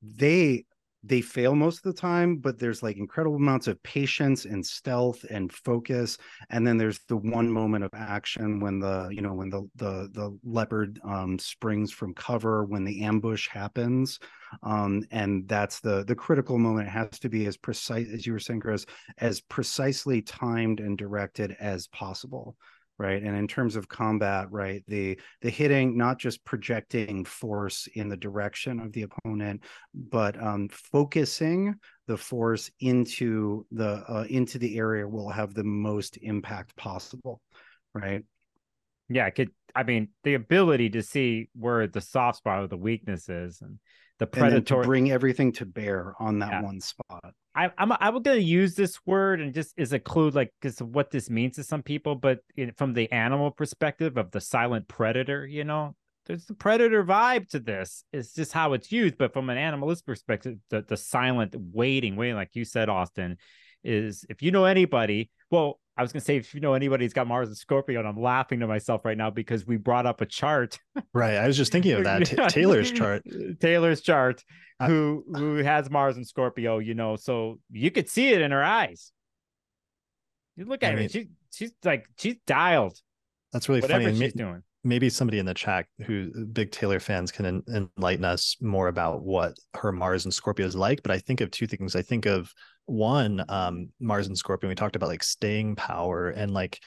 they they fail most of the time, but there's like incredible amounts of patience and stealth and focus. And then there's the one moment of action when the you know when the the the leopard um, springs from cover, when the ambush happens, um, and that's the the critical moment. It has to be as precise as you were saying, Chris, as precisely timed and directed as possible right? And in terms of combat right the the hitting not just projecting force in the direction of the opponent but um focusing the force into the uh, into the area will have the most impact possible right? Yeah, I could I mean the ability to see where the soft spot or the weakness is and the and then to predatory bring everything to bear on that Yeah. one spot I, I'm I'm to use this word and just as a clue, like because of what this means to some people, but in, from the animal perspective of the silent predator, you know, there's the predator vibe to this. It's just how it's used, but from an animalist perspective, the the silent waiting, waiting, like you said, Austin, is if you know anybody. Well, I was going to say if you know anybody who's got Mars and Scorpio, and I'm laughing to myself right now because we brought up a chart Right. I was just thinking of that. Ta- Taylor's chart. Taylor's chart. I- Who who has Mars and Scorpio? You know, so you could see it in her eyes. You look I at her; mean- she she's like she's dialed. That's really funny. She's ma- doing. maybe somebody in the chat who big Taylor fans can en- enlighten us more about what her Mars and Scorpio is like. But I think of two things. I think of one, um, Mars and Scorpio. We talked about like staying power and like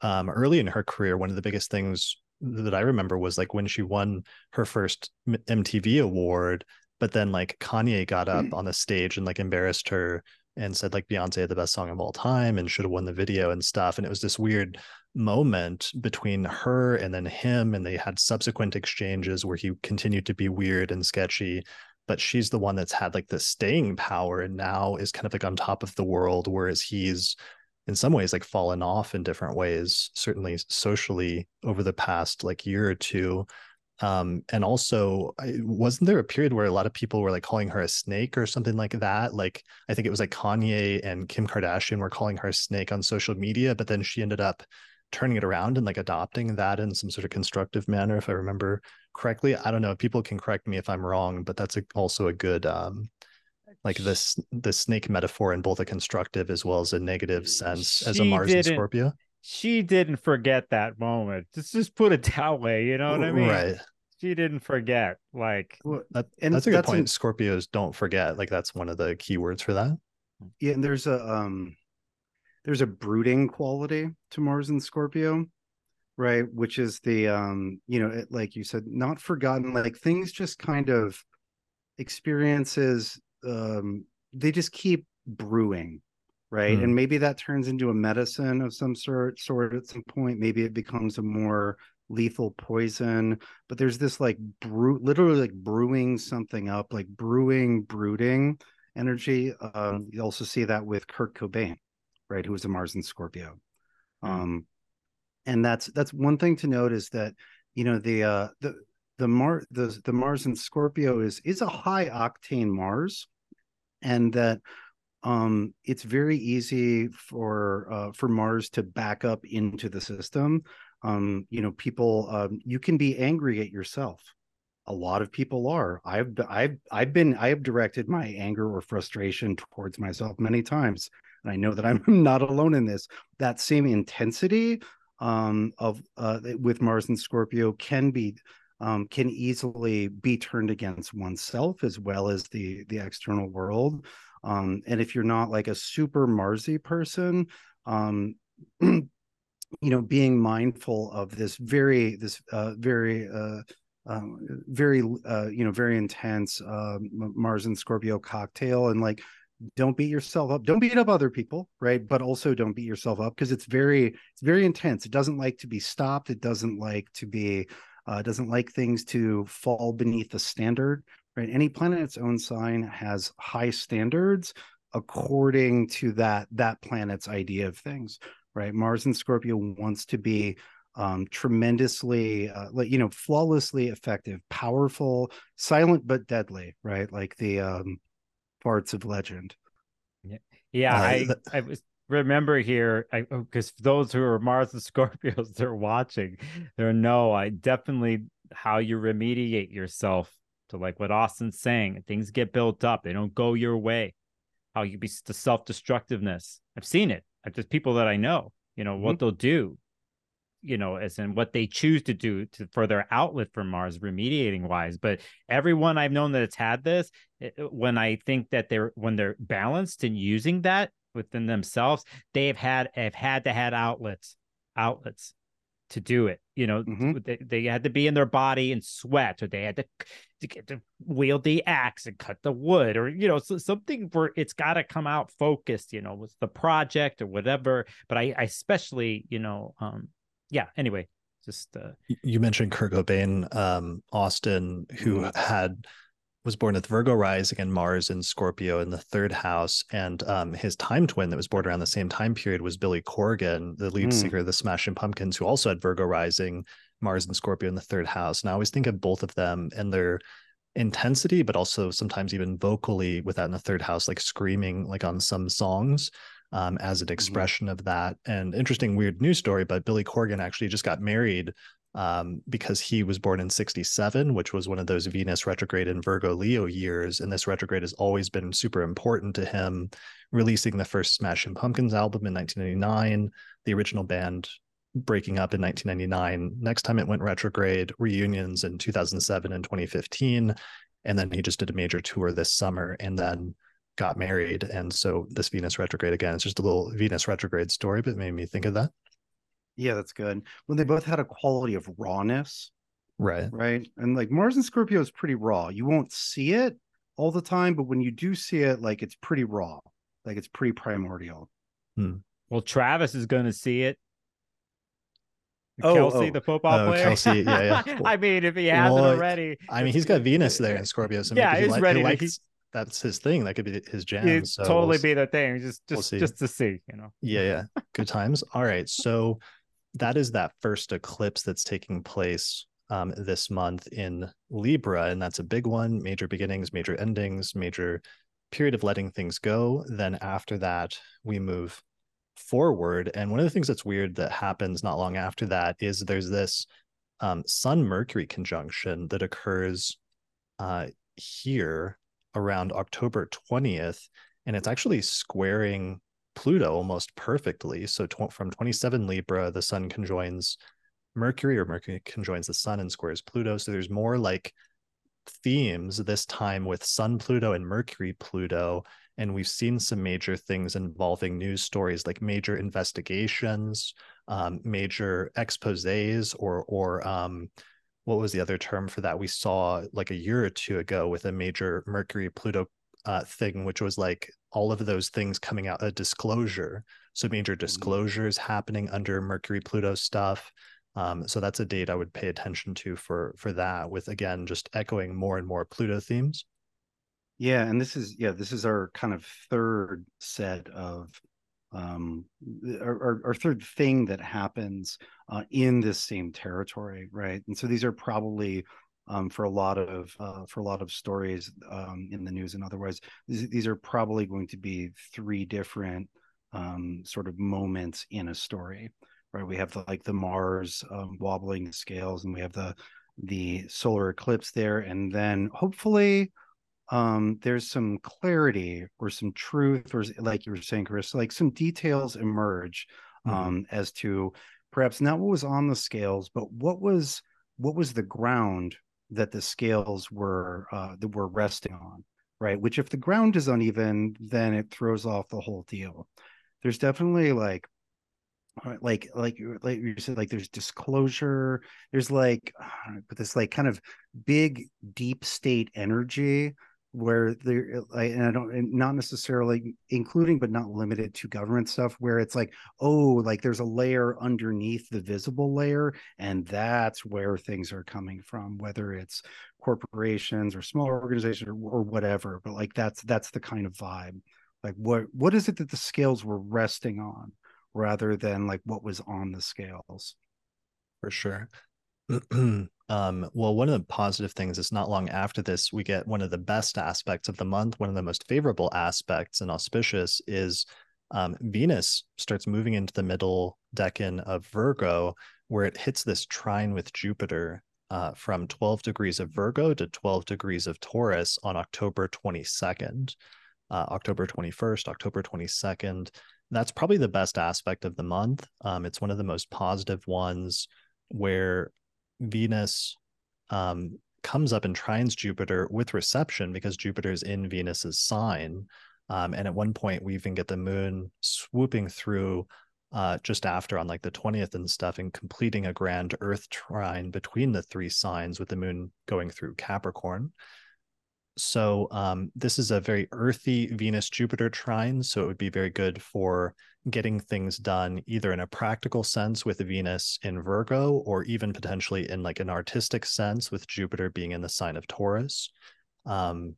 um, early in her career, one of the biggest things that I remember was like when she won her first MTV award, but then like Kanye got up on the stage and like embarrassed her and said like Beyonce had the best song of all time and should have won the video and stuff. And it was this weird moment between her and then him and they had subsequent exchanges where he continued to be weird and sketchy but she's the one that's had like the staying power and now is kind of like on top of the world whereas he's in some ways like fallen off in different ways certainly socially over the past like year or two. Um and also wasn't there a period where a lot of people were like calling her a snake or something like that? Like i think it was like kanye and kim kardashian were calling her a snake on social media but then she ended up turning it around and like adopting that in some sort of constructive manner if i remember correctly i don't know people can correct me if i'm wrong but that's a, also a good um like this the snake metaphor in both a constructive as well as a negative sense as a mars and scorpio She didn't forget that moment. Just just put it that way. You know what I mean? right She didn't forget. Like Well, that, And that's a good that's point an- scorpios don't forget like that's one of the keywords for that yeah and there's a um there's a brooding quality to mars and scorpio right? Which is the um you know it, like you said not forgotten like things just kind of experiences um they just keep brewing right? Hmm. and maybe that turns into a medicine of some sort sort at some point. Maybe it becomes a more lethal poison but there's this like brew literally like brewing something up like brewing brooding energy. Um you also see that with kurt cobain right who was a mars and scorpio Hmm. um and that's that's one thing to note is that you know the uh the the Mar the the Mars and Scorpio is is a high octane Mars, and that um it's very easy for uh for Mars to back up into the system. Um, you know, people um you can be angry at yourself. A lot of people are. I've I've I've been I have directed my anger or frustration towards myself many times, I know that I'm not alone in this. That same intensity um of uh with Mars and Scorpio can be um, can easily be turned against oneself as well as the the external world. Um, and if you're not like a super Marsy person, um, you know, being mindful of this very this uh, very uh, um, very uh, you know very intense um, Mars and Scorpio cocktail, and like don't beat yourself up. Don't beat up other people right? But also don't beat yourself up because it's very it's very intense. It doesn't like to be stopped. It doesn't like to be uh, doesn't like things to fall beneath the standard right? Any planet its own sign has high standards according to that that planet's idea of things right? Mars and scorpio wants to be um, tremendously uh, like you know flawlessly effective powerful silent but deadly right? Like the um parts of legend. Yeah, yeah uh, i i was remember here because those who are mars and scorpios they're watching. They know i definitely how you remediate yourself to like what austin's saying things get built up they don't go your way. How you be the self-destructiveness. I've seen it. There's people that i know you know mm-hmm. what they'll do you know, as in what they choose to do to for their outlet for Mars remediating wise. But everyone I've known that it's had this, it, when I think that they're when they're balanced and using that within themselves, they've had have had to had outlets, outlets to do it. You know, mm-hmm. they, they had to be in their body and sweat, or they had to to get to wield the axe and cut the wood, or you know, so, something where it's got to come out focused. You know, with the project or whatever. But I, I especially, you know, um, yeah, anyway, just uh... you mentioned Kurt Cobain, um, Austin, who mm-hmm. had was born with Virgo rising and Mars and Scorpio in the third house, and um, his time twin that was born around the same time period was Billy Corgan, the lead mm. singer of the Smashing Pumpkins, who also had Virgo rising, Mars and Scorpio in the third house. And I always think of both of them and their intensity, but also sometimes even vocally with that in the third house, like screaming like on some songs um, as an mm-hmm. expression mm-hmm. of that. And interesting, weird news story, but Billy Corgan actually just got married um, because he was born in 67, which was one of those Venus retrograde and Virgo Leo years. And this retrograde has always been super important to him, releasing the first Smashing Pumpkins album in 1999, the original band breaking up in 1999. Next time it went retrograde, reunions in 2007 and 2015. And then he just did a major tour this summer. And then got married. And so this Venus retrograde again, it's just a little Venus retrograde story, but made me think of that. Yeah, that's good. When they both had a quality of rawness. Right. Right. And like Mars and Scorpio is pretty raw. You won't see it all the time, but when you do see it, like it's pretty raw. Like it's pretty primordial. Hmm. Well, Travis is going to see it. Oh, Kelce, oh. the football oh, player. Kelce, yeah, yeah. I mean, if he hasn't well, already, I mean, he's got Venus there in Scorpio, so yeah, he's he ready. He likes, that's his thing. That could be his jam. So totally we'll, be the thing. Just just we'll just to see, you know. Yeah, yeah. Good times. All right. So that is that first eclipse that's taking place um, this month in Libra, and that's a big one. Major beginnings, major endings, major period of letting things go. Then after that, we move forward. And one of the things that's weird that happens not long after that is there's this um, Sun Mercury conjunction that occurs uh, here around October 20th, and it's actually squaring Pluto almost perfectly. So tw- from 27 Libra, the Sun conjoins Mercury, or Mercury conjoins the Sun and squares Pluto. So there's more like themes this time with Sun Pluto and Mercury Pluto. And we've seen some major things involving news stories like major investigations, um, major exposes, or or um, what was the other term for that we saw like a year or two ago with a major mercury pluto uh, thing which was like all of those things coming out a disclosure. So major mm-hmm. disclosures happening under mercury pluto stuff. Um, so that's a date i would pay attention to for for that with again just echoing more and more pluto themes. Yeah and this is yeah this is our kind of third set of um, our, our, third thing that happens uh, in this same territory, right? And so these are probably um, for a lot of uh, for a lot of stories um, in the news and otherwise. These, these, are probably going to be three different um, sort of moments in a story, right? We have the, like the Mars um, wobbling scales, and we have the the solar eclipse there, and then hopefully um, there's some clarity or some truth, or like you were saying, Chris, like some details emerge mm-hmm. um, as to perhaps not what was on the scales, but what was what was the ground that the scales were uh, that were resting on, right? Which, if the ground is uneven, then it throws off the whole deal. There's definitely like like like like you said like there's disclosure there's like but this like kind of big deep state energy where they're uh, and I don't, and not necessarily including, but not limited to government stuff, where it's like, oh, like there's a layer underneath the visible layer, and that's where things are coming from, whether it's corporations or small organizations or, or whatever. But like that's that's the kind of vibe. Like what what is it that the scales were resting on, rather than like what was on the scales? For sure. um, well, one of the positive things is not long after this, we get one of the best aspects of the month. One of the most favorable aspects and auspicious is um, Venus starts moving into the middle decan of Virgo, where it hits this trine with Jupiter uh, from 12 degrees of Virgo to 12 degrees of Taurus on October 22nd, uh, October 21st, October 22nd. That's probably the best aspect of the month. Um, it's one of the most positive ones where Venus um, comes up and trines Jupiter with reception because Jupiter is in Venus's sign. Um, and at one point, we even get the moon swooping through uh, just after on like the 20th and stuff and completing a grand earth trine between the three signs with the moon going through Capricorn. So um, this is a very earthy Venus Jupiter trine. So it would be very good for getting things done either in a practical sense with Venus in Virgo or even potentially in like an artistic sense with Jupiter being in the sign of Taurus. Um,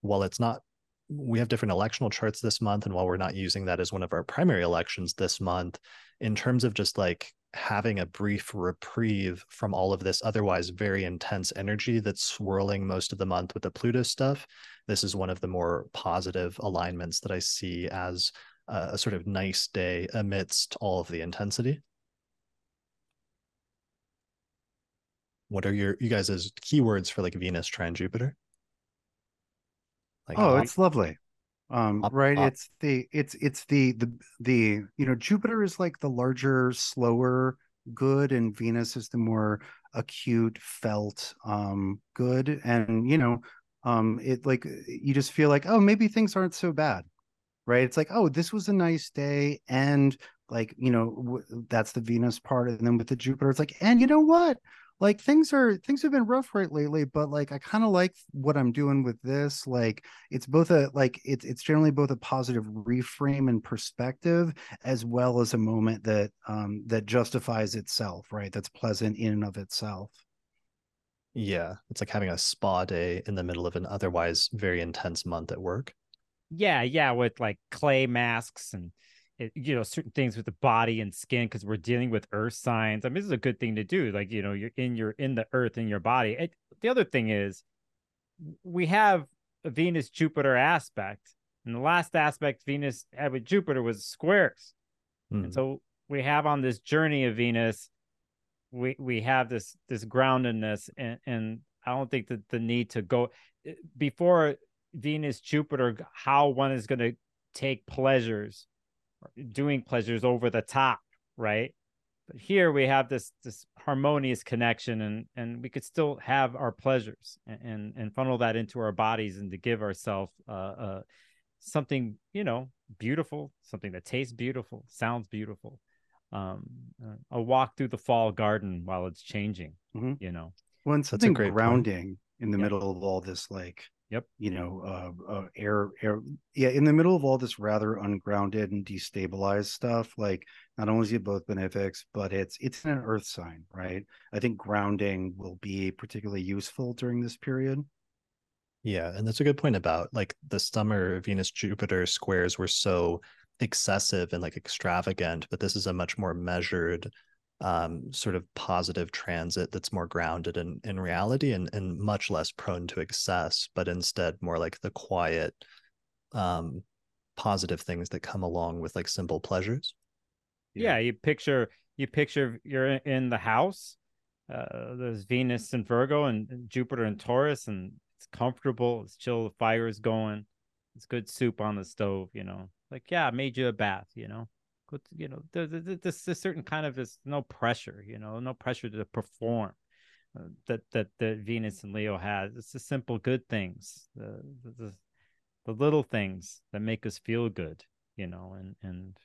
while it's not, we have different electional charts this month. And while we're not using that as one of our primary elections this month, in terms of just like having a brief reprieve from all of this otherwise very intense energy that's swirling most of the month with the Pluto stuff. This is one of the more positive alignments that I see as a, a sort of nice day amidst all of the intensity. What are your you guys' keywords for like Venus trine Jupiter? Like, oh, it's lovely um up, right up. it's the it's it's the the the you know jupiter is like the larger slower good and venus is the more acute felt um good and you know um it like you just feel like oh maybe things aren't so bad right? It's like oh this was a nice day and like you know w- that's the venus part and then with the jupiter it's like and you know what? Like things are things have been rough right lately but like i kind of like what i'm doing with this like it's both a like it's it's generally both a positive reframe and perspective as well as a moment that um that justifies itself right? That's pleasant in and of itself. Yeah it's like having a spa day in the middle of an otherwise very intense month at work yeah yeah with like clay masks and you know certain things with the body and skin because we're dealing with earth signs. I mean this is a good thing to do like you know you're in your in the earth in your body. It, the other thing is we have a venus jupiter aspect and the last aspect venus had with jupiter was squares. And hmm. so we have on this journey of venus we we have this this groundedness and and i don't think that the need to go eh, before venus jupiter how one is going to take pleasures doing pleasures over the top, right? But here we have this this harmonious connection, and and we could still have our pleasures and and, and funnel that into our bodies, and to give ourselves uh, uh, something you know beautiful, something that tastes beautiful, sounds beautiful. Um, uh, a walk through the fall garden while it's changing, mm-hmm. you know. Well, something grounding point. in the yeah. middle of all this like Yep. You know, uh, uh, air, air. Yeah, in the middle of all this rather ungrounded and destabilized stuff, like not only is it both benefics, but it's it's an Earth sign, right? I think grounding will be particularly useful during this period. Yeah, and that's a good point about like the summer Venus Jupiter squares were so excessive and like extravagant, but this is a much more measured um, sort of positive transit that's more grounded in, in reality and, and much less prone to excess, but instead more like the quiet, um, positive things that come along with like simple pleasures. Yeah, yeah you picture you picture you're in the house. Uh, there's Venus and Virgo and Jupiter and Taurus, and it's comfortable. It's chill. The fire is going. It's good soup on the stove. You know, like yeah, I made you a bath. You know, you know there's, a certain kind of is no pressure you know no pressure to perform uh, that that that venus and leo has it's the simple good things the, the the little things that make us feel good you know and and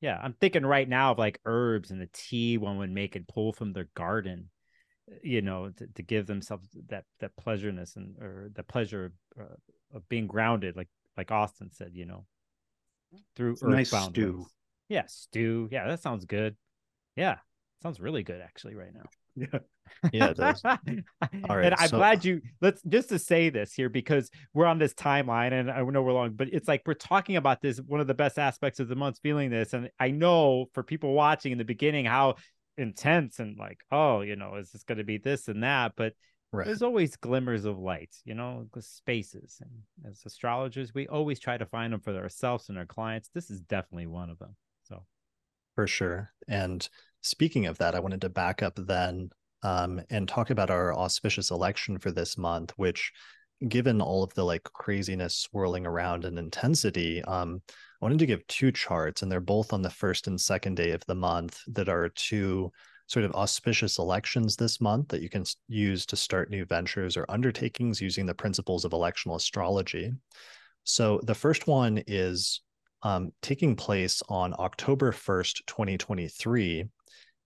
yeah i'm thinking right now of like herbs and the tea one would make and pull from their garden you know to, to give themselves that that pleasureness and or the pleasure uh, of being grounded, like like Austin said, you know, through nice earthbound stew. Yeah, stew. Yeah, that sounds good. Yeah, sounds really good actually right now. Yeah. Yeah, it does. All right, and I'm so- glad you let's just to say this here because we're on this timeline and I know we're long, but it's like we're talking about this one of the best aspects of the month, feeling this. And I know for people watching in the beginning how intense and like, oh, you know, is this going to be this and that? But Right. there's always glimmers of light, you know, the spaces. And as astrologers, we always try to find them for ourselves and our clients. This is definitely one of them. For sure. And speaking of that, I wanted to back up then um, and talk about our auspicious election for this month, which, given all of the like craziness swirling around and intensity, um, I wanted to give two charts, and they're both on the first and second day of the month that are two sort of auspicious elections this month that you can use to start new ventures or undertakings using the principles of electional astrology. So the first one is um, taking place on October 1st, 2023.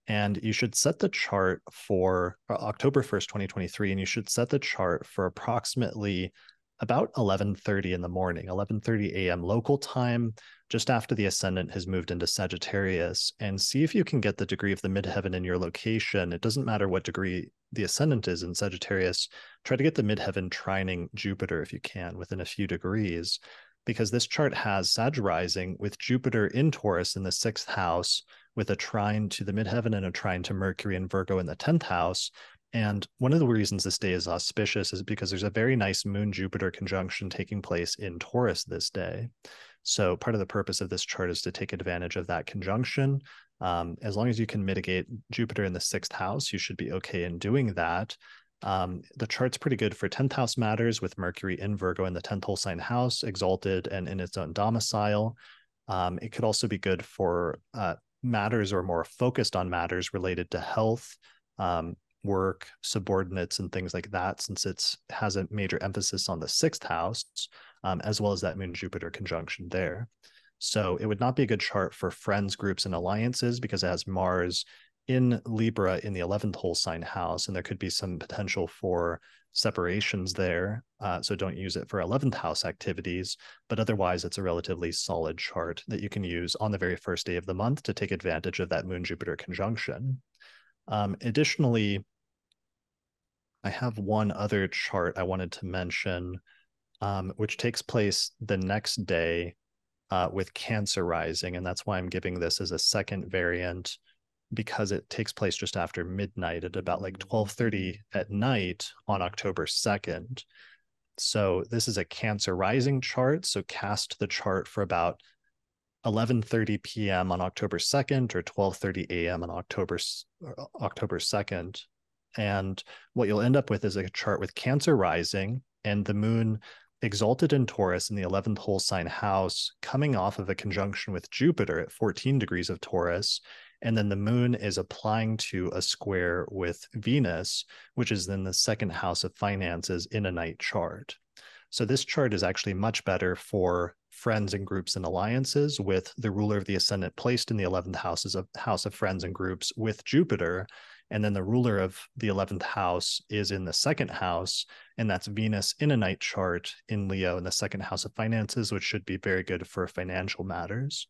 And you should set the chart for uh, October 1st, 2023, and you should set the chart for approximately about 11:30 in the morning, 11:30 a.m. local time, just after the ascendant has moved into Sagittarius, and see if you can get the degree of the midheaven in your location. It doesn't matter what degree the ascendant is in Sagittarius. Try to get the midheaven trining Jupiter if you can within a few degrees because this chart has Sag rising with Jupiter in Taurus in the sixth house, with a trine to the midheaven and a trine to Mercury and Virgo in the 10th house. And one of the reasons this day is auspicious is because there's a very nice Moon Jupiter conjunction taking place in Taurus this day. So, part of the purpose of this chart is to take advantage of that conjunction. Um, as long as you can mitigate Jupiter in the sixth house, you should be okay in doing that. Um, the chart's pretty good for 10th house matters with Mercury in Virgo in the 10th whole sign house, exalted and in its own domicile. Um, it could also be good for uh, matters or more focused on matters related to health, um, work, subordinates, and things like that, since it has a major emphasis on the sixth house, um, as well as that Moon Jupiter conjunction there. So it would not be a good chart for friends, groups, and alliances because it has Mars in Libra in the 11th whole sign house, and there could be some potential for separations there. Uh, so don't use it for 11th house activities, but otherwise, it's a relatively solid chart that you can use on the very first day of the month to take advantage of that Moon Jupiter conjunction. Um, additionally, I have one other chart I wanted to mention, um, which takes place the next day uh, with Cancer rising, and that's why I'm giving this as a second variant because it takes place just after midnight at about like mm. 12:30 at night on October 2nd. So this is a Cancer rising chart. So cast the chart for about 11:30 p.m. on October 2nd or 12:30 a.m. on October uh, October 2nd. And what you'll end up with is a chart with Cancer rising and the moon exalted in Taurus in the 11th whole sign house, coming off of a conjunction with Jupiter at 14 degrees of Taurus. And then the moon is applying to a square with Venus, which is in the second house of finances in a night chart. So this chart is actually much better for friends and groups and alliances with the ruler of the ascendant placed in the 11th houses of house of friends and groups with Jupiter. And then the ruler of the 11th house is in the second house, and that's Venus in a night chart in Leo in the second house of finances, which should be very good for financial matters.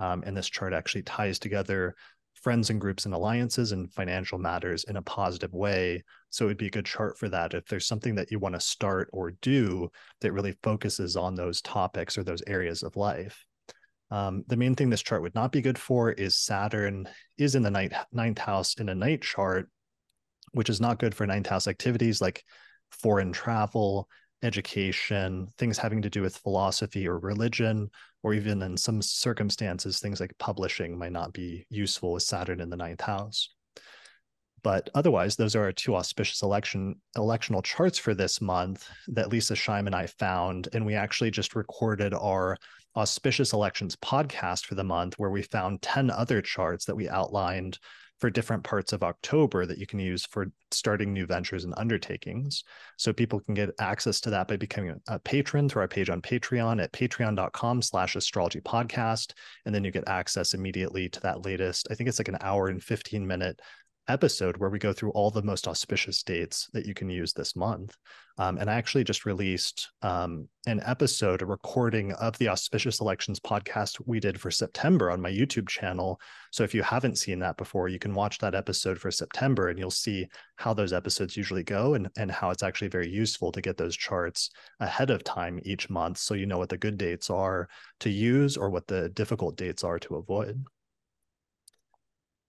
Um, and this chart actually ties together friends and groups and alliances and financial matters in a positive way. So it would be a good chart for that. If there's something that you want to start or do that really focuses on those topics or those areas of life. Um, the main thing this chart would not be good for is Saturn is in the ninth, ninth house in a night chart, which is not good for ninth house activities like foreign travel, education, things having to do with philosophy or religion, or even in some circumstances, things like publishing might not be useful with Saturn in the ninth house. But otherwise, those are our two auspicious election electional charts for this month that Leisa Schaim and I found. And we actually just recorded our auspicious elections podcast for the month, where we found 10 other charts that we outlined for different parts of October that you can use for starting new ventures and undertakings. So people can get access to that by becoming a patron through our page on Patreon at patreon.com slash astrology podcast. And then you get access immediately to that latest, I think it's like an hour and 15 minute episode where we go through all the most auspicious dates that you can use this month. Um, and I actually just released um, an episode, a recording of the Auspicious Elections podcast we did for September on my YouTube channel. So if you haven't seen that before, you can watch that episode for September and you'll see how those episodes usually go and, and how it's actually very useful to get those charts ahead of time each month so you know what the good dates are to use or what the difficult dates are to avoid.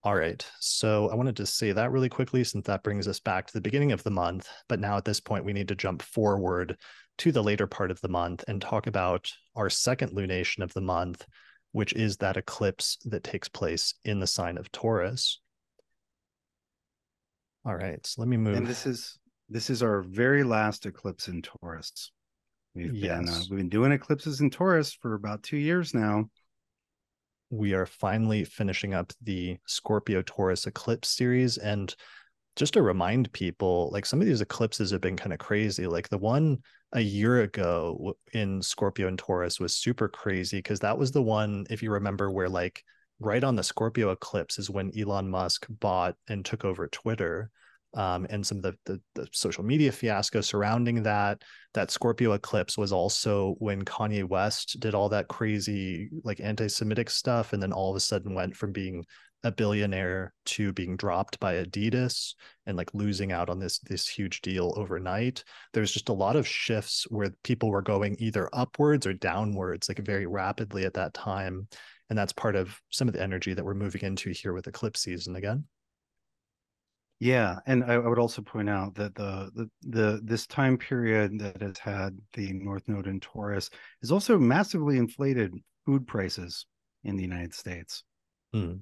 All right. So I wanted to say that really quickly since that brings us back to the beginning of the month. But now at this point, we need to jump forward to the later part of the month and talk about our second lunation of the month, which is that eclipse that takes place in the sign of Taurus. All right. So let me move. And this is this is our very last eclipse in Taurus. We've yes. been uh, we've been doing eclipses in Taurus for about two years now we are finally finishing up the Scorpio Taurus eclipse series. And just to remind people, like some of these eclipses have been kind of crazy. Like the one a year ago in Scorpio and Taurus was super crazy because that was the one, if you remember, where like right on the Scorpio eclipse is when Elon Musk bought and took over Twitter um, and some of the, the, the social media fiasco surrounding that. That Scorpio eclipse was also when Kanye West did all that crazy like anti-Semitic stuff, and then all of a sudden went from being a billionaire to being dropped by Adidas and like losing out on this this huge deal overnight. There's just a lot of shifts where people were going either upwards or downwards like very rapidly at that time. And that's part of some of the energy that we're moving into here with eclipse season again. Yeah, and I, I, would also point out that the, the the this time period that has had the North Node in Taurus is also massively inflated food prices in the United States. Hmm.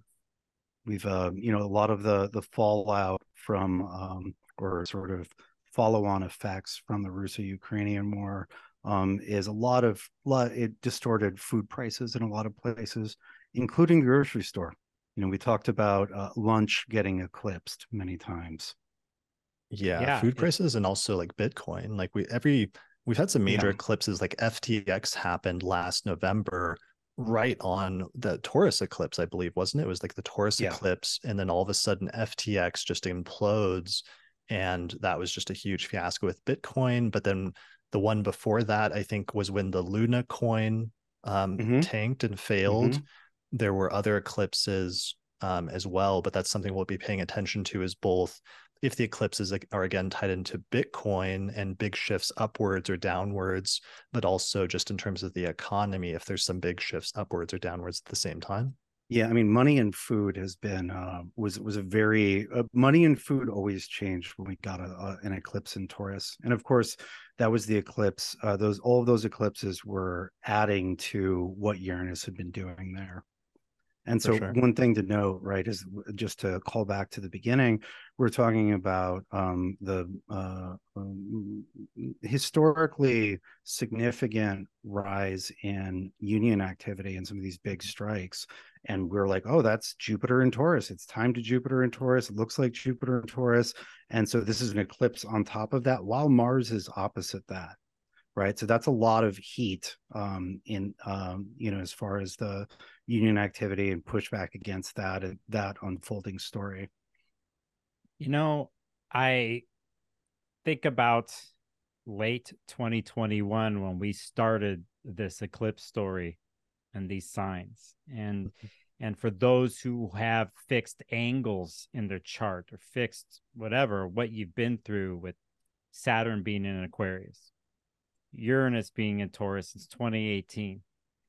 We've uh, you know a lot of the the fallout from um, or sort of follow-on effects from the Russo-Ukrainian war um, is a lot of lot it distorted food prices in a lot of places, including the grocery store you know we talked about uh, lunch getting eclipsed many times yeah, yeah food prices and also like bitcoin like we every we've had some major yeah. eclipses like ftx happened last november right on the taurus eclipse i believe wasn't it, it was like the taurus yeah. eclipse and then all of a sudden ftx just implodes and that was just a huge fiasco with bitcoin but then the one before that i think was when the luna coin um, mm-hmm. tanked and failed mm-hmm there were other eclipses um, as well, but that's something we'll be paying attention to is both if the eclipses are again tied into Bitcoin and big shifts upwards or downwards, but also just in terms of the economy, if there's some big shifts upwards or downwards at the same time. Yeah, I mean, money and food has been uh, was was a very uh, money and food always changed when we got a, a, an eclipse in Taurus, and of course, that was the eclipse. Uh, those all of those eclipses were adding to what Uranus had been doing there. And so, sure. one thing to note, right, is just to call back to the beginning, we're talking about um, the uh, um, historically significant rise in union activity and some of these big strikes. And we're like, oh, that's Jupiter and Taurus. It's time to Jupiter and Taurus. It looks like Jupiter and Taurus. And so, this is an eclipse on top of that, while Mars is opposite that right? So that's a lot of heat um, in um, you know as far as the union activity and pushback against that and that unfolding story. You know i think about late 2021 when we started this eclipse story and these signs. And mm-hmm. and for those who have fixed angles in their chart or fixed whatever what you've been through with saturn being in aquarius Uranus being in Taurus since 2018.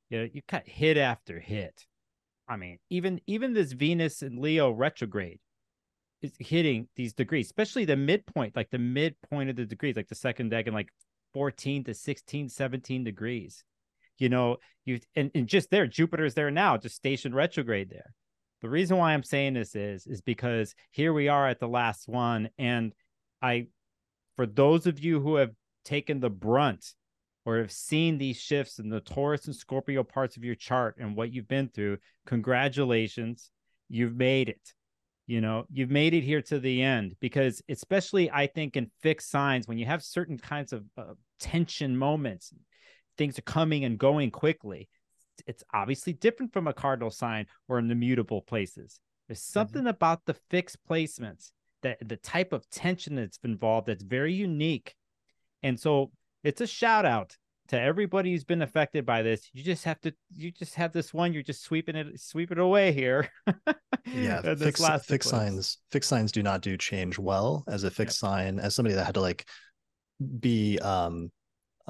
You know, you cut hit after hit. I mean, even even this Venus and Leo retrograde is hitting these degrees, especially the midpoint, like the midpoint of the degrees, like the second decan and like 14 to 16, 17 degrees. You know, you and, and just there, Jupiter's there now, just stationed retrograde there. The reason why I'm saying this is is because here we are at the last one, and I, for those of you who have taken the brunt or have seen these shifts in the Taurus and Scorpio parts of your chart and what you've been through, congratulations. You've made it. You know, you've made it here to the end because, especially, I think in fixed signs, when you have certain kinds of uh, tension moments, things are coming and going quickly. It's obviously different from a cardinal sign or in the mutable places. There's something mm-hmm. about the fixed placements that the type of tension that's involved that's very unique. And so it's a shout out to everybody who's been affected by this. You just have to you just have this one, you're just sweeping it sweep it away here. yeah. Fix, fixed signs fixed signs do not do change well as a fixed sign, as somebody that had to like be um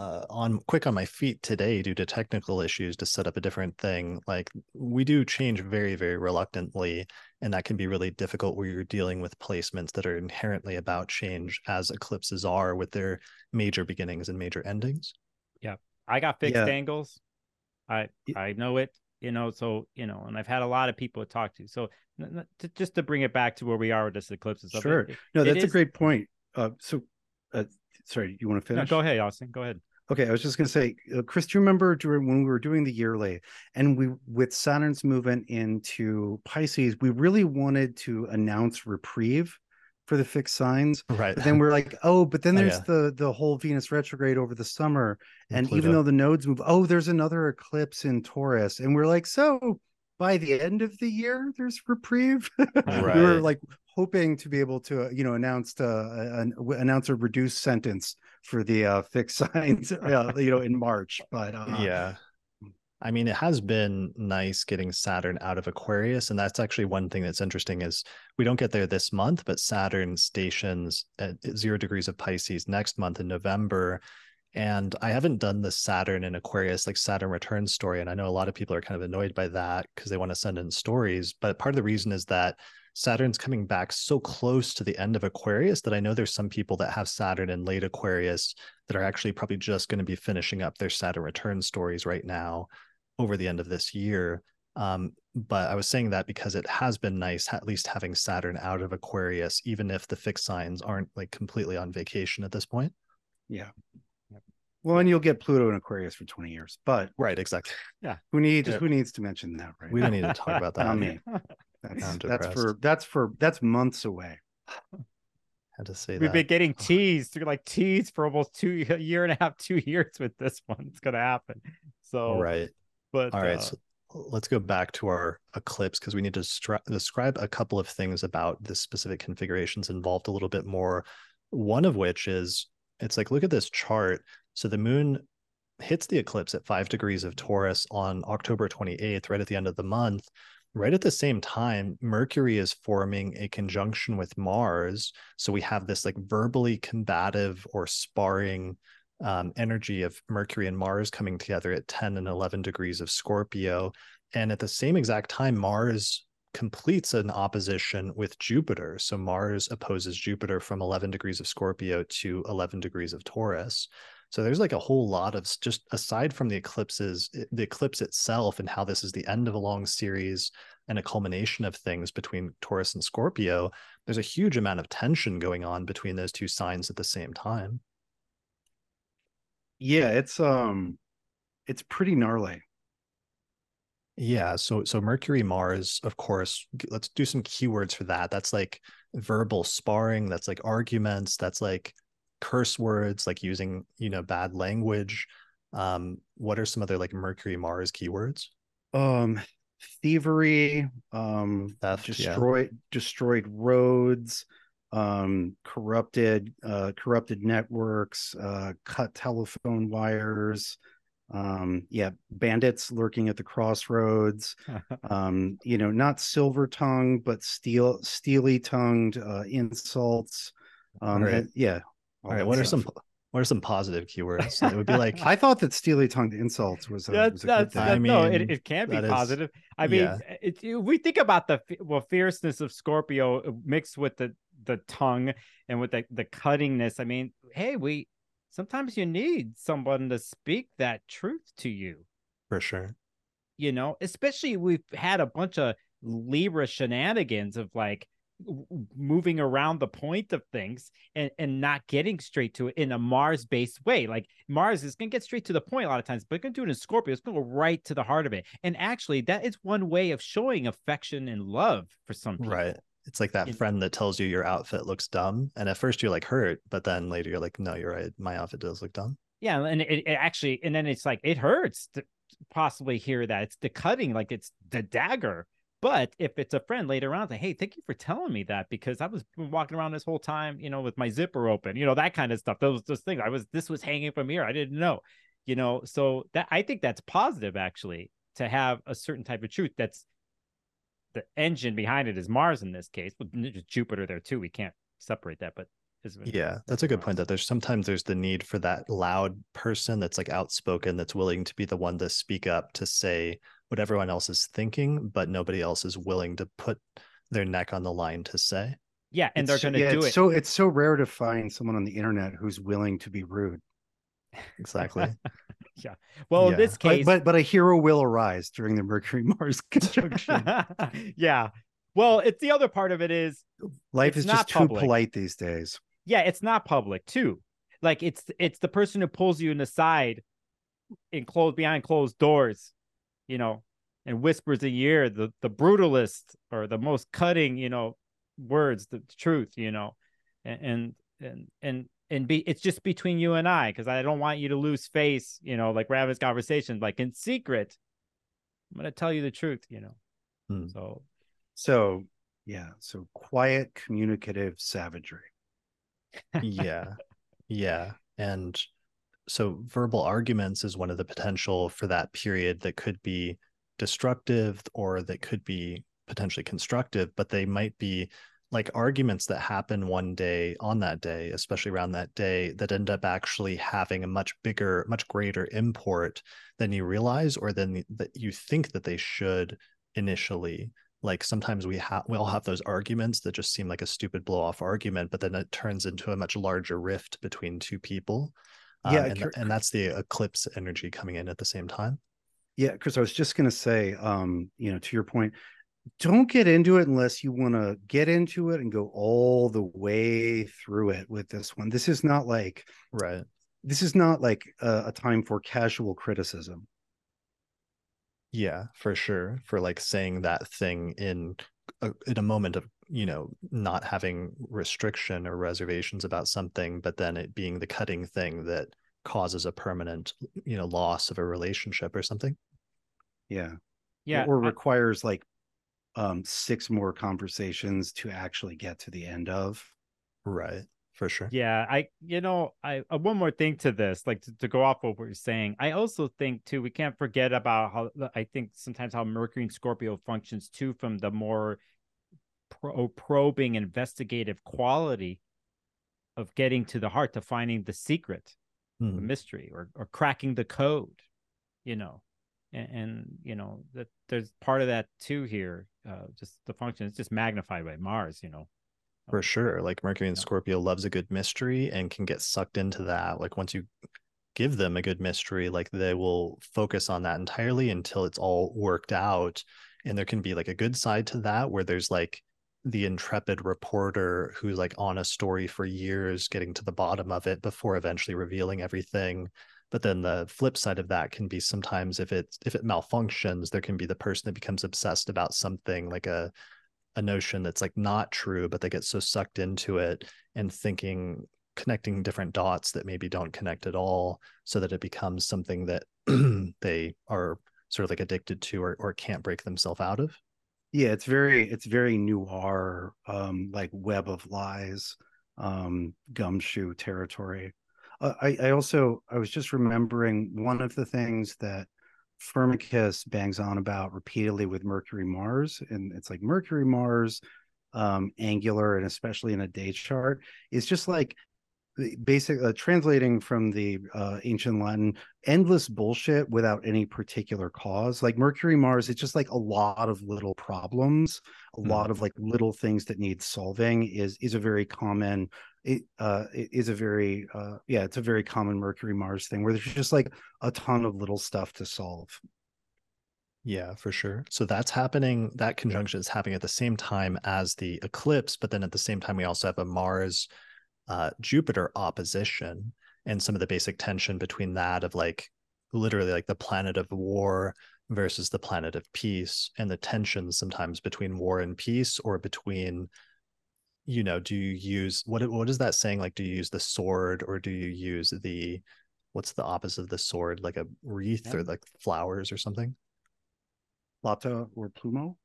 uh, on quick on my feet today due to technical issues to set up a different thing. Like we do change very, very reluctantly, and that can be really difficult where you're dealing with placements that are inherently about change, as eclipses are with their major beginnings and major endings. Yeah, I got fixed yeah. angles. I I know it, you know. So you know, and I've had a lot of people to talk to. So just to bring it back to where we are with this eclipses. Sure. It, no, that's a great point. Uh, so uh, sorry, you want to finish? No, go ahead, Austin. Go ahead. Okay, I was just going to say, uh, Chris, do you remember during when we were doing the yearly and we with Saturn's movement into Pisces, we really wanted to announce reprieve for the fixed signs. Right. But then we're like, oh, but then there's oh, yeah. the the whole Venus retrograde over the summer, and, and even though the nodes move, oh, there's another eclipse in Taurus, and we're like, so by the end of the year, there's reprieve. right. we were like hoping to be able to, you know, announce uh, announce a reduced sentence for the uh, fixed signs, uh, you know, in March. But uh, yeah, I mean, it has been nice getting Saturn out of Aquarius, and that's actually one thing that's interesting is we don't get there this month, but Saturn stations at zero degrees of Pisces next month in November. And I haven't done the Saturn and Aquarius like Saturn return story, and I know a lot of people are kind of annoyed by that because they want to send in stories. But part of the reason is that Saturn's coming back so close to the end of Aquarius that I know there's some people that have Saturn in late Aquarius that are actually probably just going to be finishing up their Saturn return stories right now over the end of this year. Um, but I was saying that because it has been nice, at least having Saturn out of Aquarius, even if the fixed signs aren't like completely on vacation at this point. Yeah. Well, and you'll get Pluto in Aquarius for 20 years, but right, exactly. Yeah. Who needs yeah. who needs to mention that, right? We don't need to talk about that. Not me. That's, that's for that's for that's months away. Had to say We've that. been getting teased, through like teased for almost two a year and a half, two years with this one. It's gonna happen. So right. But all right, uh, so let's go back to our eclipse because we need to stri- describe a couple of things about the specific configurations involved a little bit more. One of which is it's like look at this chart. So the moon hits the eclipse at five degrees of Taurus on October 28th, right at the end of the month right at the same time, Mercury is forming a conjunction with Mars. So we have this like verbally combative or sparring um, energy of Mercury and Mars coming together at 10 and 11 degrees of Scorpio. And at the same exact time, Mars completes an opposition with Jupiter. So Mars opposes Jupiter from 11 degrees of Scorpio to 11 degrees of Taurus. So there's like a whole lot of just aside from the eclipses, the eclipse itself, and how this is the end of a long series and a culmination of things between Taurus and Scorpio. There's a huge amount of tension going on between those two signs at the same time. Yeah, it's um, it's pretty gnarly. Yeah, so so Mercury Mars, of course, let's do some keywords for that. That's like verbal sparring, that's like arguments, that's like curse words like using you know bad language um what are some other like mercury mars keywords um thievery um Theft, destroyed yeah. destroyed roads um corrupted uh corrupted networks uh cut telephone wires um yeah bandits lurking at the crossroads um you know not silver tongue but steel steely tongued uh insults um right. and, yeah all right. What stuff. are some what are some positive keywords? It would be like I thought that steely tongued insults was a, that's, was a that's, I mean, no, it, it can be positive. Is, I mean, yeah. it, it, we think about the well fierceness of Scorpio uh, mixed with the the tongue and with the the cuttingness. I mean, hey, we sometimes you need someone to speak that truth to you. For sure. You know, especially we've had a bunch of Libra shenanigans of like moving around the point of things and, and not getting straight to it in a Mars based way. Like Mars is going to get straight to the point a lot of times, but going to do it in Scorpio. It's going to go right to the heart of it. And actually, that is one way of showing affection and love for some people. Right. It's like that friend that tells you your outfit looks dumb. And at first you're like hurt, but then later you're like, no, you're right. My outfit does look dumb. Yeah. And it, it actually, and then it's like, it hurts to possibly hear that. It's the cutting, like it's the dagger But if it's a friend later on, say, hey, thank you for telling me that because I was walking around this whole time, you know, with my zipper open, you know, that kind of stuff. Those those things. I was this was hanging from here. I didn't know, you know. So that I think that's positive actually to have a certain type of truth that's the engine behind it is Mars in this case, but Jupiter there too. We can't separate that, but yeah that's a good point that there's sometimes there's the need for that loud person that's like outspoken that's willing to be the one to speak up to say what everyone else is thinking but nobody else is willing to put their neck on the line to say. Yeah and it's, they're going to yeah, do it's it. so it's so rare to find someone on the internet who's willing to be rude. Exactly. Yeah. Well Yeah. in this case but but a hero will arise during the mercury mars conjunction yeah. Well it's the other part of it is life is not just too polite these days. Yeah it's not public too. Like it's it's the person who pulls you in the side in closed behind closed doors you know and whispers a year, the the brutalist or the most cutting you know words the truth you know and and and and, and be it's just between you and i because i don't want you to lose face you know like we're having this conversation like in secret. I'm gonna tell you the truth you know. Hmm. so so yeah so quiet communicative savagery. Yeah. Yeah. And so verbal arguments is one of the potential for that period that could be destructive or that could be potentially constructive but they might be like arguments that happen one day on that day especially around that day that end up actually having a much bigger much greater import than you realize or than that you think that they should initially. Like sometimes we have we all have those arguments that just seem like a stupid blow off argument but then it turns into a much larger rift between two people Um, Yeah, and, and that's the eclipse energy coming in at the same time Yeah, Chris, I was just gonna say, um, you know, to your point, don't get into it unless you want to get into it and go all the way through it with this one. This is not like right this is not like a, a time for casual criticism. yeah for sure for like saying that thing in a, in a moment of you know not having restriction or reservations about something but then it being the cutting thing that causes a permanent you know loss of a relationship or something Yeah. yeah Or I- requires like um six more conversations to actually get to the end of. right for sure Yeah, I you know I uh, one more thing to this, like to, to go off what we're saying. I also think too we can't forget about how I think sometimes how Mercury and Scorpio functions too from the more pro- probing investigative quality of getting to the heart to finding the secret, Hmm. the mystery, or or cracking the code, you know, and, and you know that there's part of that too here. Uh, just the function is just magnified by Mars, you know. for sure like mercury and Yeah. scorpio loves a good mystery and can get sucked into that like once you give them a good mystery like they will focus on that entirely until it's all worked out and there can be like a good side to that where there's like the intrepid reporter who's like on a story for years getting to the bottom of it before eventually revealing everything. But then the flip side of that can be sometimes if it if it malfunctions there can be the person that becomes obsessed about something like a a notion that's like not true but they get so sucked into it and thinking connecting different dots that maybe don't connect at all so that it becomes something that they are sort of like addicted to or, or can't break themselves out of Yeah, it's very it's very noir, um, like web of lies, um, gumshoe territory. Uh, I I also I was just remembering one of the things that Firmicus bangs on about repeatedly with Mercury Mars, and it's like Mercury Mars, um, angular, and especially in a day chart, is just like basic uh, translating from the uh, ancient Latin, endless bullshit without any particular cause. Like Mercury, Mars, it's just like a lot of little problems, a Hmm. lot of like little things that need solving. Is is a very common. It uh it is a very uh yeah it's a very common Mercury Mars thing where there's just like a ton of little stuff to solve. Yeah, for sure. So that's happening. That conjunction is happening at the same time as the eclipse, but then at the same time, we also have a Mars uh, Jupiter opposition and some of the basic tension between that of like literally like the planet of war versus the planet of peace and the tensions sometimes between war and peace or between you know do you use what what is that saying like do you use the sword or do you use the what's the opposite of the sword like a wreath or like flowers or something Plata or Plomo.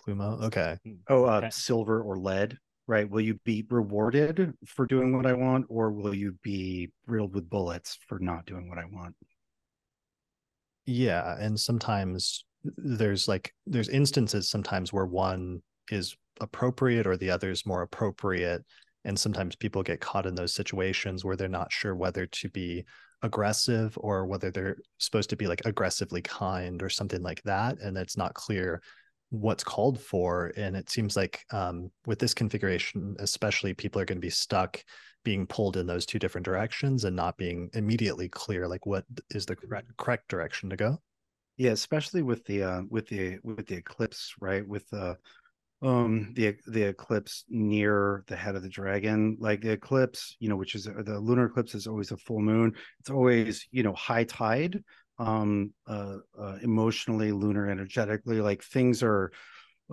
Plomo. Okay. Oh, uh, Okay. silver or lead, right? Will you be rewarded for doing what I want, or will you be riddled with bullets for not doing what I want? Yeah, and sometimes there's like there's instances sometimes where one is appropriate or the other is more appropriate and sometimes people get caught in those situations where they're not sure whether to be aggressive or whether they're supposed to be like aggressively kind or something like that and it's not clear what's called for and it seems like um, with this configuration especially people are going to be stuck being pulled in those two different directions and not being immediately clear like what is the correct, correct direction to go Yeah, especially with the uh, with the with the eclipse, right? With the um the the eclipse near the head of the dragon, like the eclipse, you know, which is uh, the lunar eclipse is always a full moon. It's always you know high tide, um, uh, uh emotionally, lunar, energetically, like things are,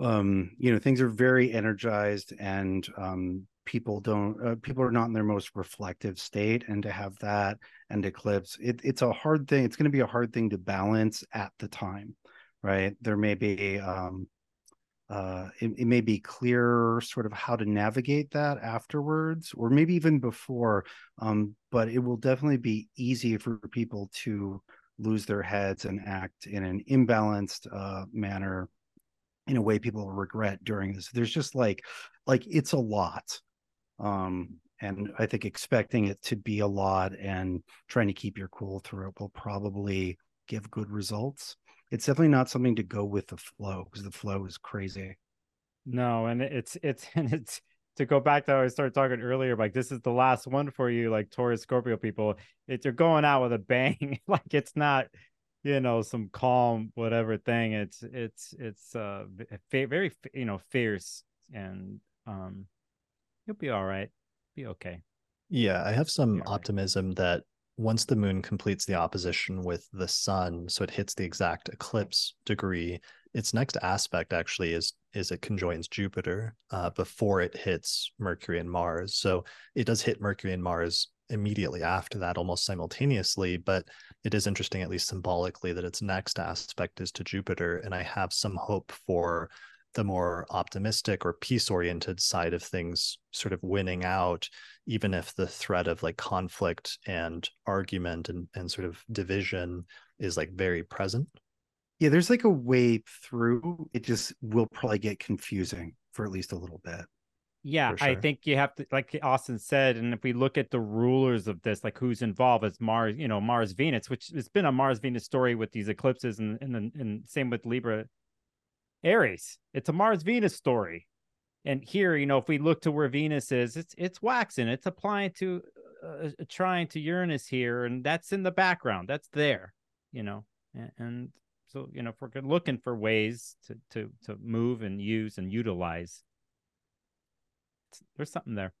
um, you know, things are very energized and um people don't uh, people are not in their most reflective state and to have that and eclipse it, it's a hard thing it's going to be a hard thing to balance at the time right? There may be um uh it, it may be clear sort of how to navigate that afterwards or maybe even before um but it will definitely be easy for people to lose their heads and act in an imbalanced uh manner in a way people regret during this. There's just like like it's a lot um and i think expecting it to be a lot and trying to keep your cool through it will probably give good results. It's definitely not something to go with the flow because the flow is crazy. No, and it's it's and it's to go back to how I started talking earlier, like this is the last one for you, like Taurus Scorpio people. It's you're going out with a bang. like it's not, you know, some calm whatever thing. It's it's it's uh very you know fierce and um you'll be all right. Be okay. Yeah, I have some right. optimism that once the moon completes the opposition with the sun, so it hits the exact eclipse degree, its next aspect actually is is it conjoins Jupiter uh, before it hits Mercury and Mars. So it does hit Mercury and Mars immediately after that, almost simultaneously. But it is interesting, at least symbolically, that its next aspect is to Jupiter, and I have some hope for the more optimistic or peace oriented side of things sort of winning out even if the threat of like conflict and argument and, and sort of division is like very present yeah there's like a way through it just will probably get confusing for at least a little bit Yeah, For I think you have to, like Austin said, and if we look at the rulers of this, like who's involved, it's Mars, you know, Mars Venus, which it's been a Mars Venus story with these eclipses, and and and same with Libra, Aries. It's a Mars Venus story, and here, you know, if we look to where Venus is, it's it's waxing, it's applying to, uh, trine to Uranus here, and that's in the background, that's there, you know, and, and so you know, if we're looking for ways to to to move and use and utilize there's something there.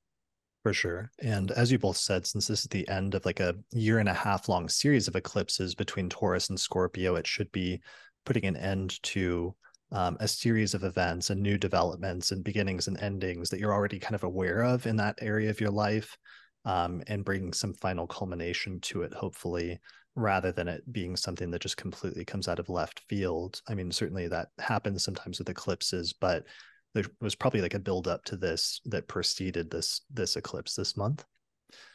for sure and as you both said since this is the end of like a year and a half long series of eclipses between taurus and scorpio it should be putting an end to um, a series of events and new developments and beginnings and endings that you're already kind of aware of in that area of your life um, and bringing some final culmination to it hopefully rather than it being something that just completely comes out of left field. I mean certainly that happens sometimes with eclipses but there was probably like a build up to this that preceded this this eclipse this month.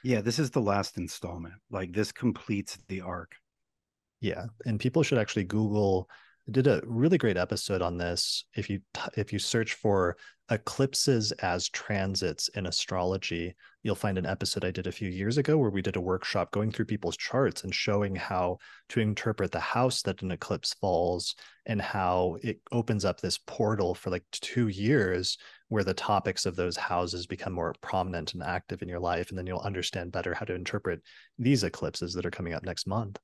Yeah this is the last installment. Like this completes the arc. Yeah and people should actually google did a really great episode on this if you if you search for eclipses as transits in astrology you'll find an episode i did a few years ago where we did a workshop going through people's charts and showing how to interpret the house that an eclipse falls and how it opens up this portal for like two years where the topics of those houses become more prominent and active in your life. And then you'll understand better how to interpret these eclipses that are coming up next month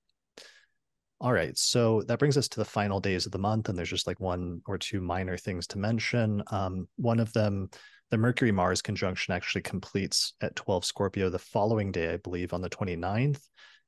all right, so that brings us to the final days of the month, and there's just like one or two minor things to mention. Um, one of them, the Mercury Mars conjunction actually completes at 12 Scorpio the following day, I believe, on the 29th.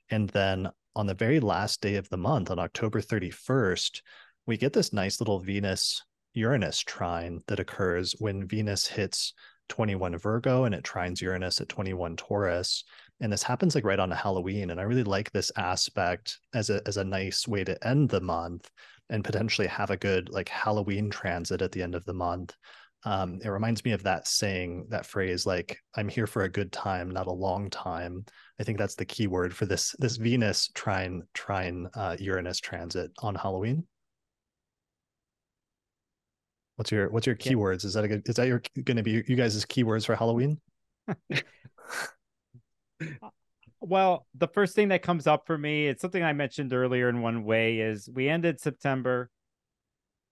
And then on the very last day of the month, on October 31st, we get this nice little Venus Uranus trine that occurs when Venus hits 21 Virgo and it trines Uranus at 21 Taurus and this happens like right on a Halloween. And I really like this aspect as a as a nice way to end the month and potentially have a good like Halloween transit at the end of the month. Um, it reminds me of that saying, that phrase, like "I'm here for a good time, not a long time." I think that's the key word for this this Venus trine trine uh, Uranus transit on Halloween. What's your what's your keywords? Is that a good, is that your going to be you guys' keywords for Halloween? well, the first thing that comes up for me, it's something I mentioned earlier in one way, is we ended September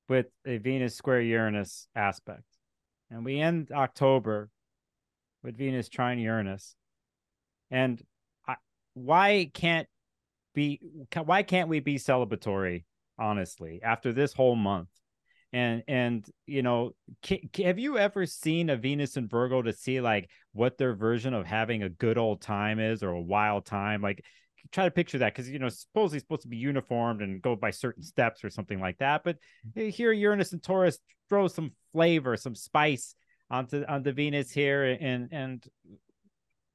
with a Venus square Uranus aspect. And we end October with Venus trine Uranus. And I, why can't be why can't we be celebratory honestly after this whole month? And and you know can, have you ever seen a venus and virgo to see like what their version of having a good old time is or a wild time? Like try to picture that because you know supposedly supposed to be uniformed and go by certain steps or something like that but here uranus and taurus throw some flavor some spice onto onto venus here and and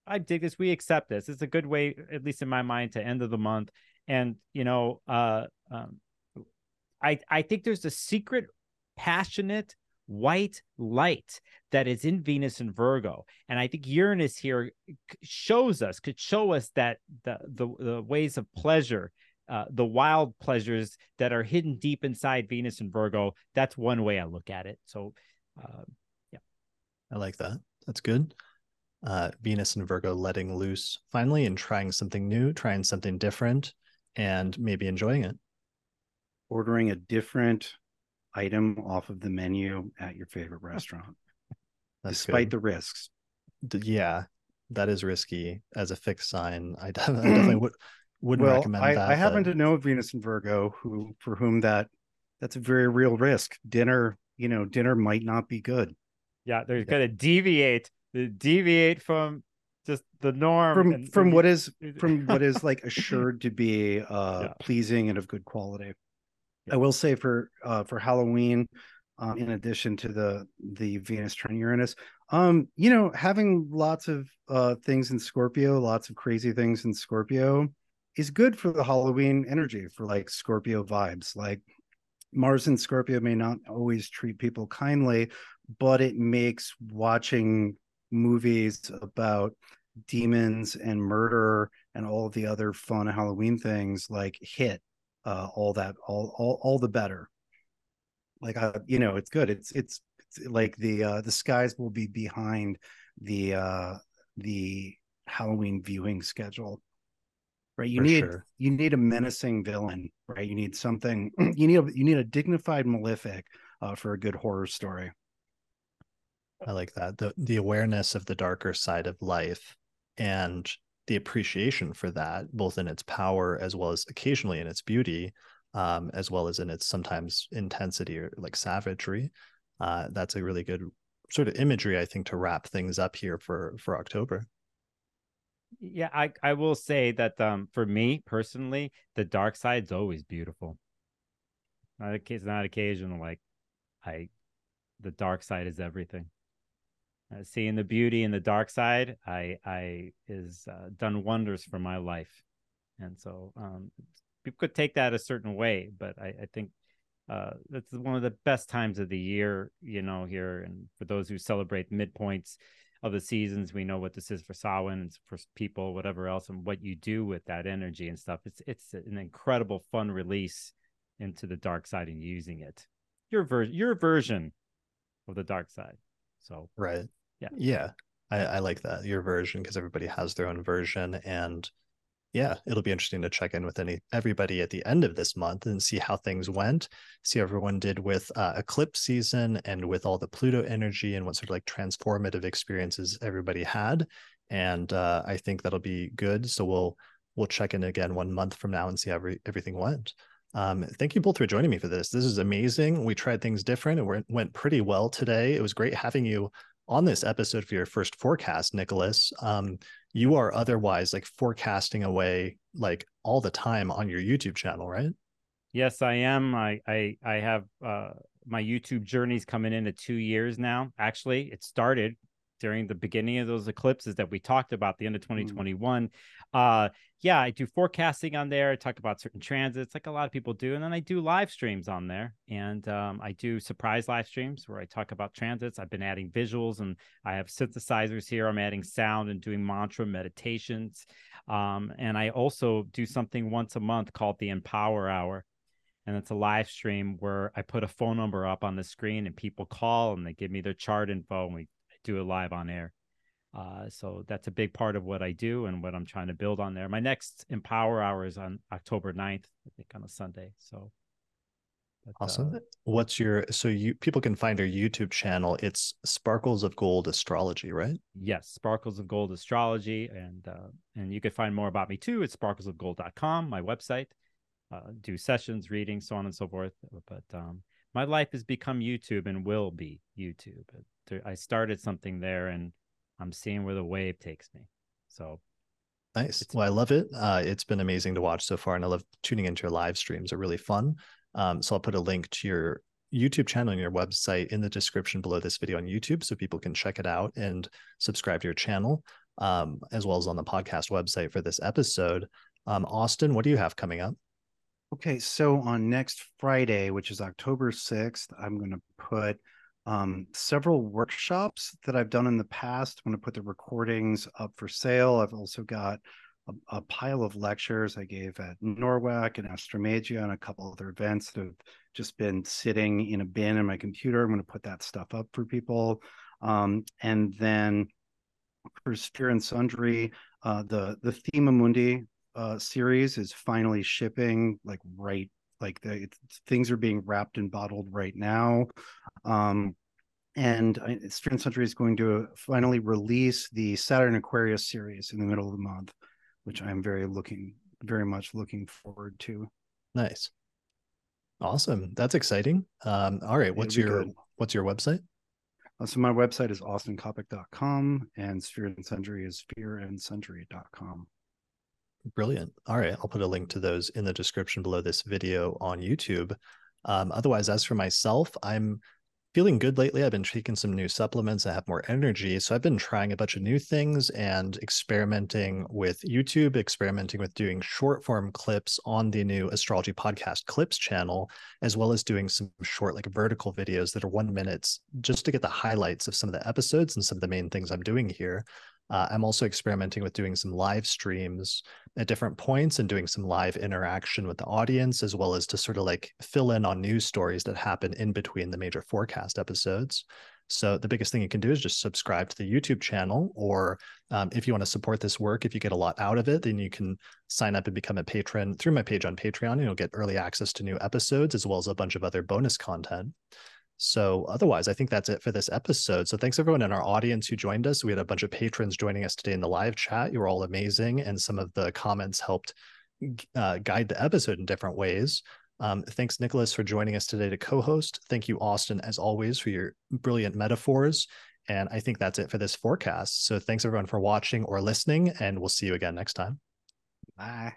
i dig this we accept this. It's a good way at least in my mind to end of the month. And you know uh um, I, I think there's a secret passionate white light that is in Venus and Virgo. And I think Uranus here shows us, could show us that the the, the ways of pleasure, uh, the wild pleasures that are hidden deep inside Venus and Virgo. That's one way I look at it. So, uh, yeah, I like that. That's good. Uh, Venus and Virgo letting loose finally and trying something new, trying something different, and maybe enjoying it. Ordering a different item off of the menu at your favorite restaurant, despite good. the risks. Yeah, that is risky as a fixed sign. I, definitely, I definitely would wouldn't well, recommend I, that. I happen to know Venus and Virgo who for whom that that's a very real risk. Dinner, you know, dinner might not be good. Yeah, they're yeah. gonna deviate, deviate from just the norm from and, from and, what is from what is like assured to be uh yeah. pleasing and of good quality. I will say for uh, for Halloween, um, in addition to the the Venus trine Uranus, um, you know, having lots of uh, things in Scorpio, lots of crazy things in Scorpio, is good for the Halloween energy for like Scorpio vibes. Like Mars and Scorpio may not always treat people kindly, but it makes watching movies about demons and murder and all the other fun Halloween things like hit uh, all that all, all all the better. Like uh, you know it's good. It's, it's it's like the uh the skies will be behind the uh the halloween viewing schedule right? You For need sure. you need a menacing villain right? You need something you need a you need a dignified malefic uh, for a good horror story. I like that. The the awareness of the darker side of life and the appreciation for that, both in its power as well as occasionally in its beauty, um, as well as in its sometimes intensity or like savagery. Uh, that's a really good sort of imagery, I think, to wrap things up here for for October. Yeah, I I will say that um, for me personally, the dark side's always beautiful. Not a it's not occasional. Like I, the dark side is everything uh, seeing the beauty in the dark side i i is uh, done wonders for my life. And so um, people could take that a certain way but i, I think uh, that's one of the best times of the year you know here. And for those who celebrate midpoints of the seasons we know what this is for Samhain and for people whatever else and what you do with that energy and stuff. It's it's an incredible fun release into the dark side and using it. Your ver- your version of the dark side. So right yeah yeah I, I like that your version because everybody has their own version and yeah it'll be interesting to check in with any everybody at the end of this month and see how things went see how everyone did with uh, eclipse season and with all the pluto energy and what sort of like transformative experiences everybody had and uh, i think that'll be good so we'll we'll check in again one month from now and see how every, everything went um, thank you both for joining me for this. This is amazing. We tried things different it went pretty well today. It was great having you on this episode for your first forecast, Nicholas, um, you are otherwise like forecasting away like all the time on your YouTube channel, right? Yes, I am. I I I have uh my YouTube journey's coming into two years now. Actually, it started during the beginning of those eclipses that we talked about, the end of Mm. 2021. Uh, yeah, I do forecasting on there. I talk about certain transits, like a lot of people do, and then I do live streams on there, and um, I do surprise live streams where I talk about transits. I've been adding visuals, and I have synthesizers here. I'm adding sound and doing mantra meditations, um, and I also do something once a month called the Empower Hour and it's a live stream where I put a phone number up on the screen and people call and they give me their chart info and we do it live on air. Uh, so that's a big part of what I do and what I'm trying to build on there. My next Empower Hour is on October 9th, I think on a Sunday. So but, awesome. Uh, What's your so you people can find your YouTube channel? It's Sparkles of Gold Astrology, right? Yes, Sparkles of Gold Astrology, and uh, and you can find more about me too at sparklesofgold.com, my website uh, do sessions, readings, so on and so forth. But um, my life has become YouTube and will be YouTube. I started something there, and I'm seeing where the wave takes me. So nice. Well, I love it. Uh, it's been amazing to watch so far, and I love tuning into your live streams. They're really fun. Um, so I'll put a link to your YouTube channel and your website in the description below this video on YouTube, so people can check it out and subscribe to your channel, um, as well as on the podcast website for this episode. Um, Austin, what do you have coming up? Okay, so on next Friday, which is October 6th, I'm going to put um, several workshops that I've done in the past. I'm going to put the recordings up for sale. I've also got a, a pile of lectures I gave at NORWAC and Astromagia and a couple other events that have just been sitting in a bin in my computer. I'm going to put that stuff up for people. Um, and then for Sphere and Sundry, uh, the the Thema Mundi uh, series is finally shipping like right like the things are being wrapped and bottled right now um and and Sundry is going to finally release the Saturn Aquarius series in the middle of the month, which I'm very looking, very much looking forward to. Nice, awesome. That's exciting. Um, all right, what's your good. what's your website? Uh, so my website is austincoppock.com and Sphere and Sundry is sphereandsundry.com. Brilliant. All right. I'll put a link to those in the description below this video on YouTube. Um, otherwise, as for myself, I'm feeling good lately. I've been taking some new supplements. I have more energy. So I've been trying a bunch of new things and experimenting with YouTube, experimenting with doing short form clips on the new astrology podcast clips channel, as well as doing some short, like vertical videos that are one minutes just to get the highlights of some of the episodes and some of the main things I'm doing here. Uh, I'm also experimenting with doing some live streams at different points and doing some live interaction with the audience, as well as to sort of like fill in on news stories that happen in between the major forecast episodes. So the biggest thing you can do is just subscribe to the YouTube channel, or um, if you want to support this work, if you get a lot out of it, then you can sign up and become a patron through my page on Patreon. And you'll get early access to new episodes as well as a bunch of other bonus content. So otherwise, I think that's it for this episode. So thanks everyone in our audience who joined us. We had a bunch of patrons joining us today in the live chat. You were all amazing, and some of the comments helped uh, guide the episode in different ways. Um, thanks, Nicholas, for joining us today to co-host. Thank you, Austin, as always, for your brilliant metaphors. And I think that's it for this forecast. So thanks everyone for watching or listening, and we'll see you again next time. Bye.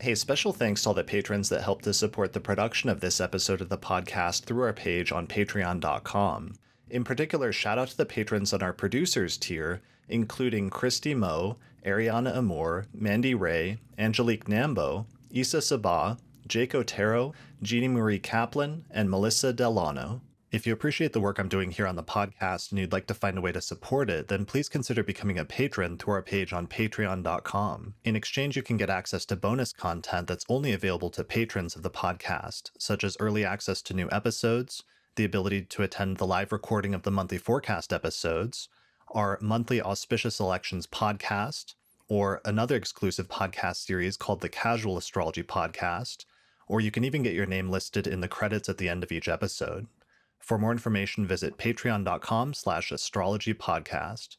Hey, special thanks to all the patrons that helped to support the production of this episode of the podcast through our page on patreon.com. In particular, shout out to the patrons on our producers tier, including Christy Moe, Ariana Amour, Mandy Ray, Angelique Nambo, Issa Sabah, Jake Otero, Jeannie Marie Kaplan, and Melissa Delano. If you appreciate the work I'm doing here on the podcast and you'd like to find a way to support it, then please consider becoming a patron through our page on patreon.com. In exchange, you can get access to bonus content that's only available to patrons of the podcast, such as early access to new episodes, the ability to attend the live recording of the monthly forecast episodes, our monthly auspicious elections podcast, or another exclusive podcast series called the Casual Astrology Podcast, or you can even get your name listed in the credits at the end of each episode. For more information, visit patreon.com slash astrologypodcast.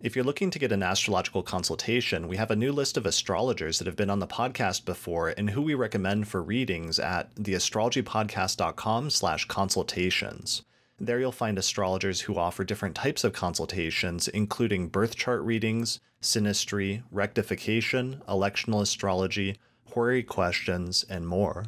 If you're looking to get an astrological consultation, we have a new list of astrologers that have been on the podcast before and who we recommend for readings at theastrologypodcast.com slash consultations. There you'll find astrologers who offer different types of consultations, including birth chart readings, synastry, rectification, electional astrology, horary questions, and more.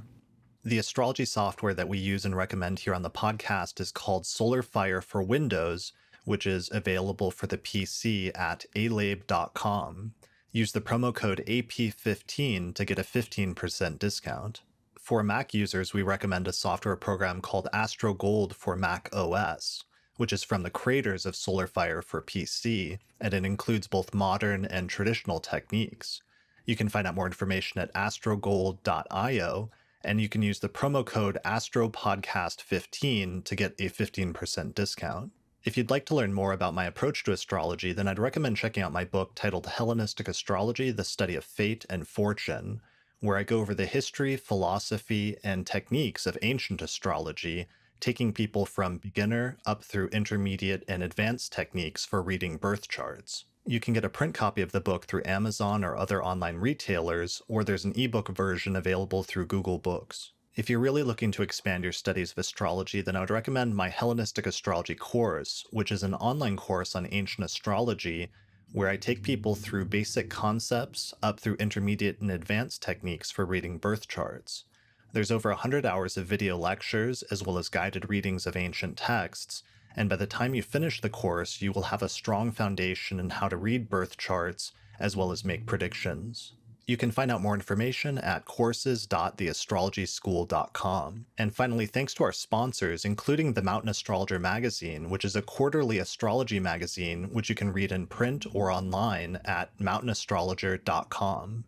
The astrology software that we use and recommend here on the podcast is called Solar Fire for Windows, which is available for the PC at alabe.com. Use the promo code AP15 to get a 15% discount. For Mac users, we recommend a software program called Astro Gold for Mac OS, which is from the creators of SolarFire for PC, and it includes both modern and traditional techniques. You can find out more information at astrogold.io, and you can use the promo code AstroPodcast15 to get a 15% discount. If you'd like to learn more about my approach to astrology, then I'd recommend checking out my book titled Hellenistic Astrology The Study of Fate and Fortune, where I go over the history, philosophy, and techniques of ancient astrology, taking people from beginner up through intermediate and advanced techniques for reading birth charts. You can get a print copy of the book through Amazon or other online retailers, or there's an ebook version available through Google Books. If you're really looking to expand your studies of astrology, then I would recommend my Hellenistic Astrology course, which is an online course on ancient astrology where I take people through basic concepts up through intermediate and advanced techniques for reading birth charts. There's over 100 hours of video lectures as well as guided readings of ancient texts, and by the time you finish the course, you will have a strong foundation in how to read birth charts as well as make predictions. You can find out more information at courses.theastrologyschool.com. And finally, thanks to our sponsors, including the Mountain Astrologer magazine, which is a quarterly astrology magazine which you can read in print or online at mountainastrologer.com.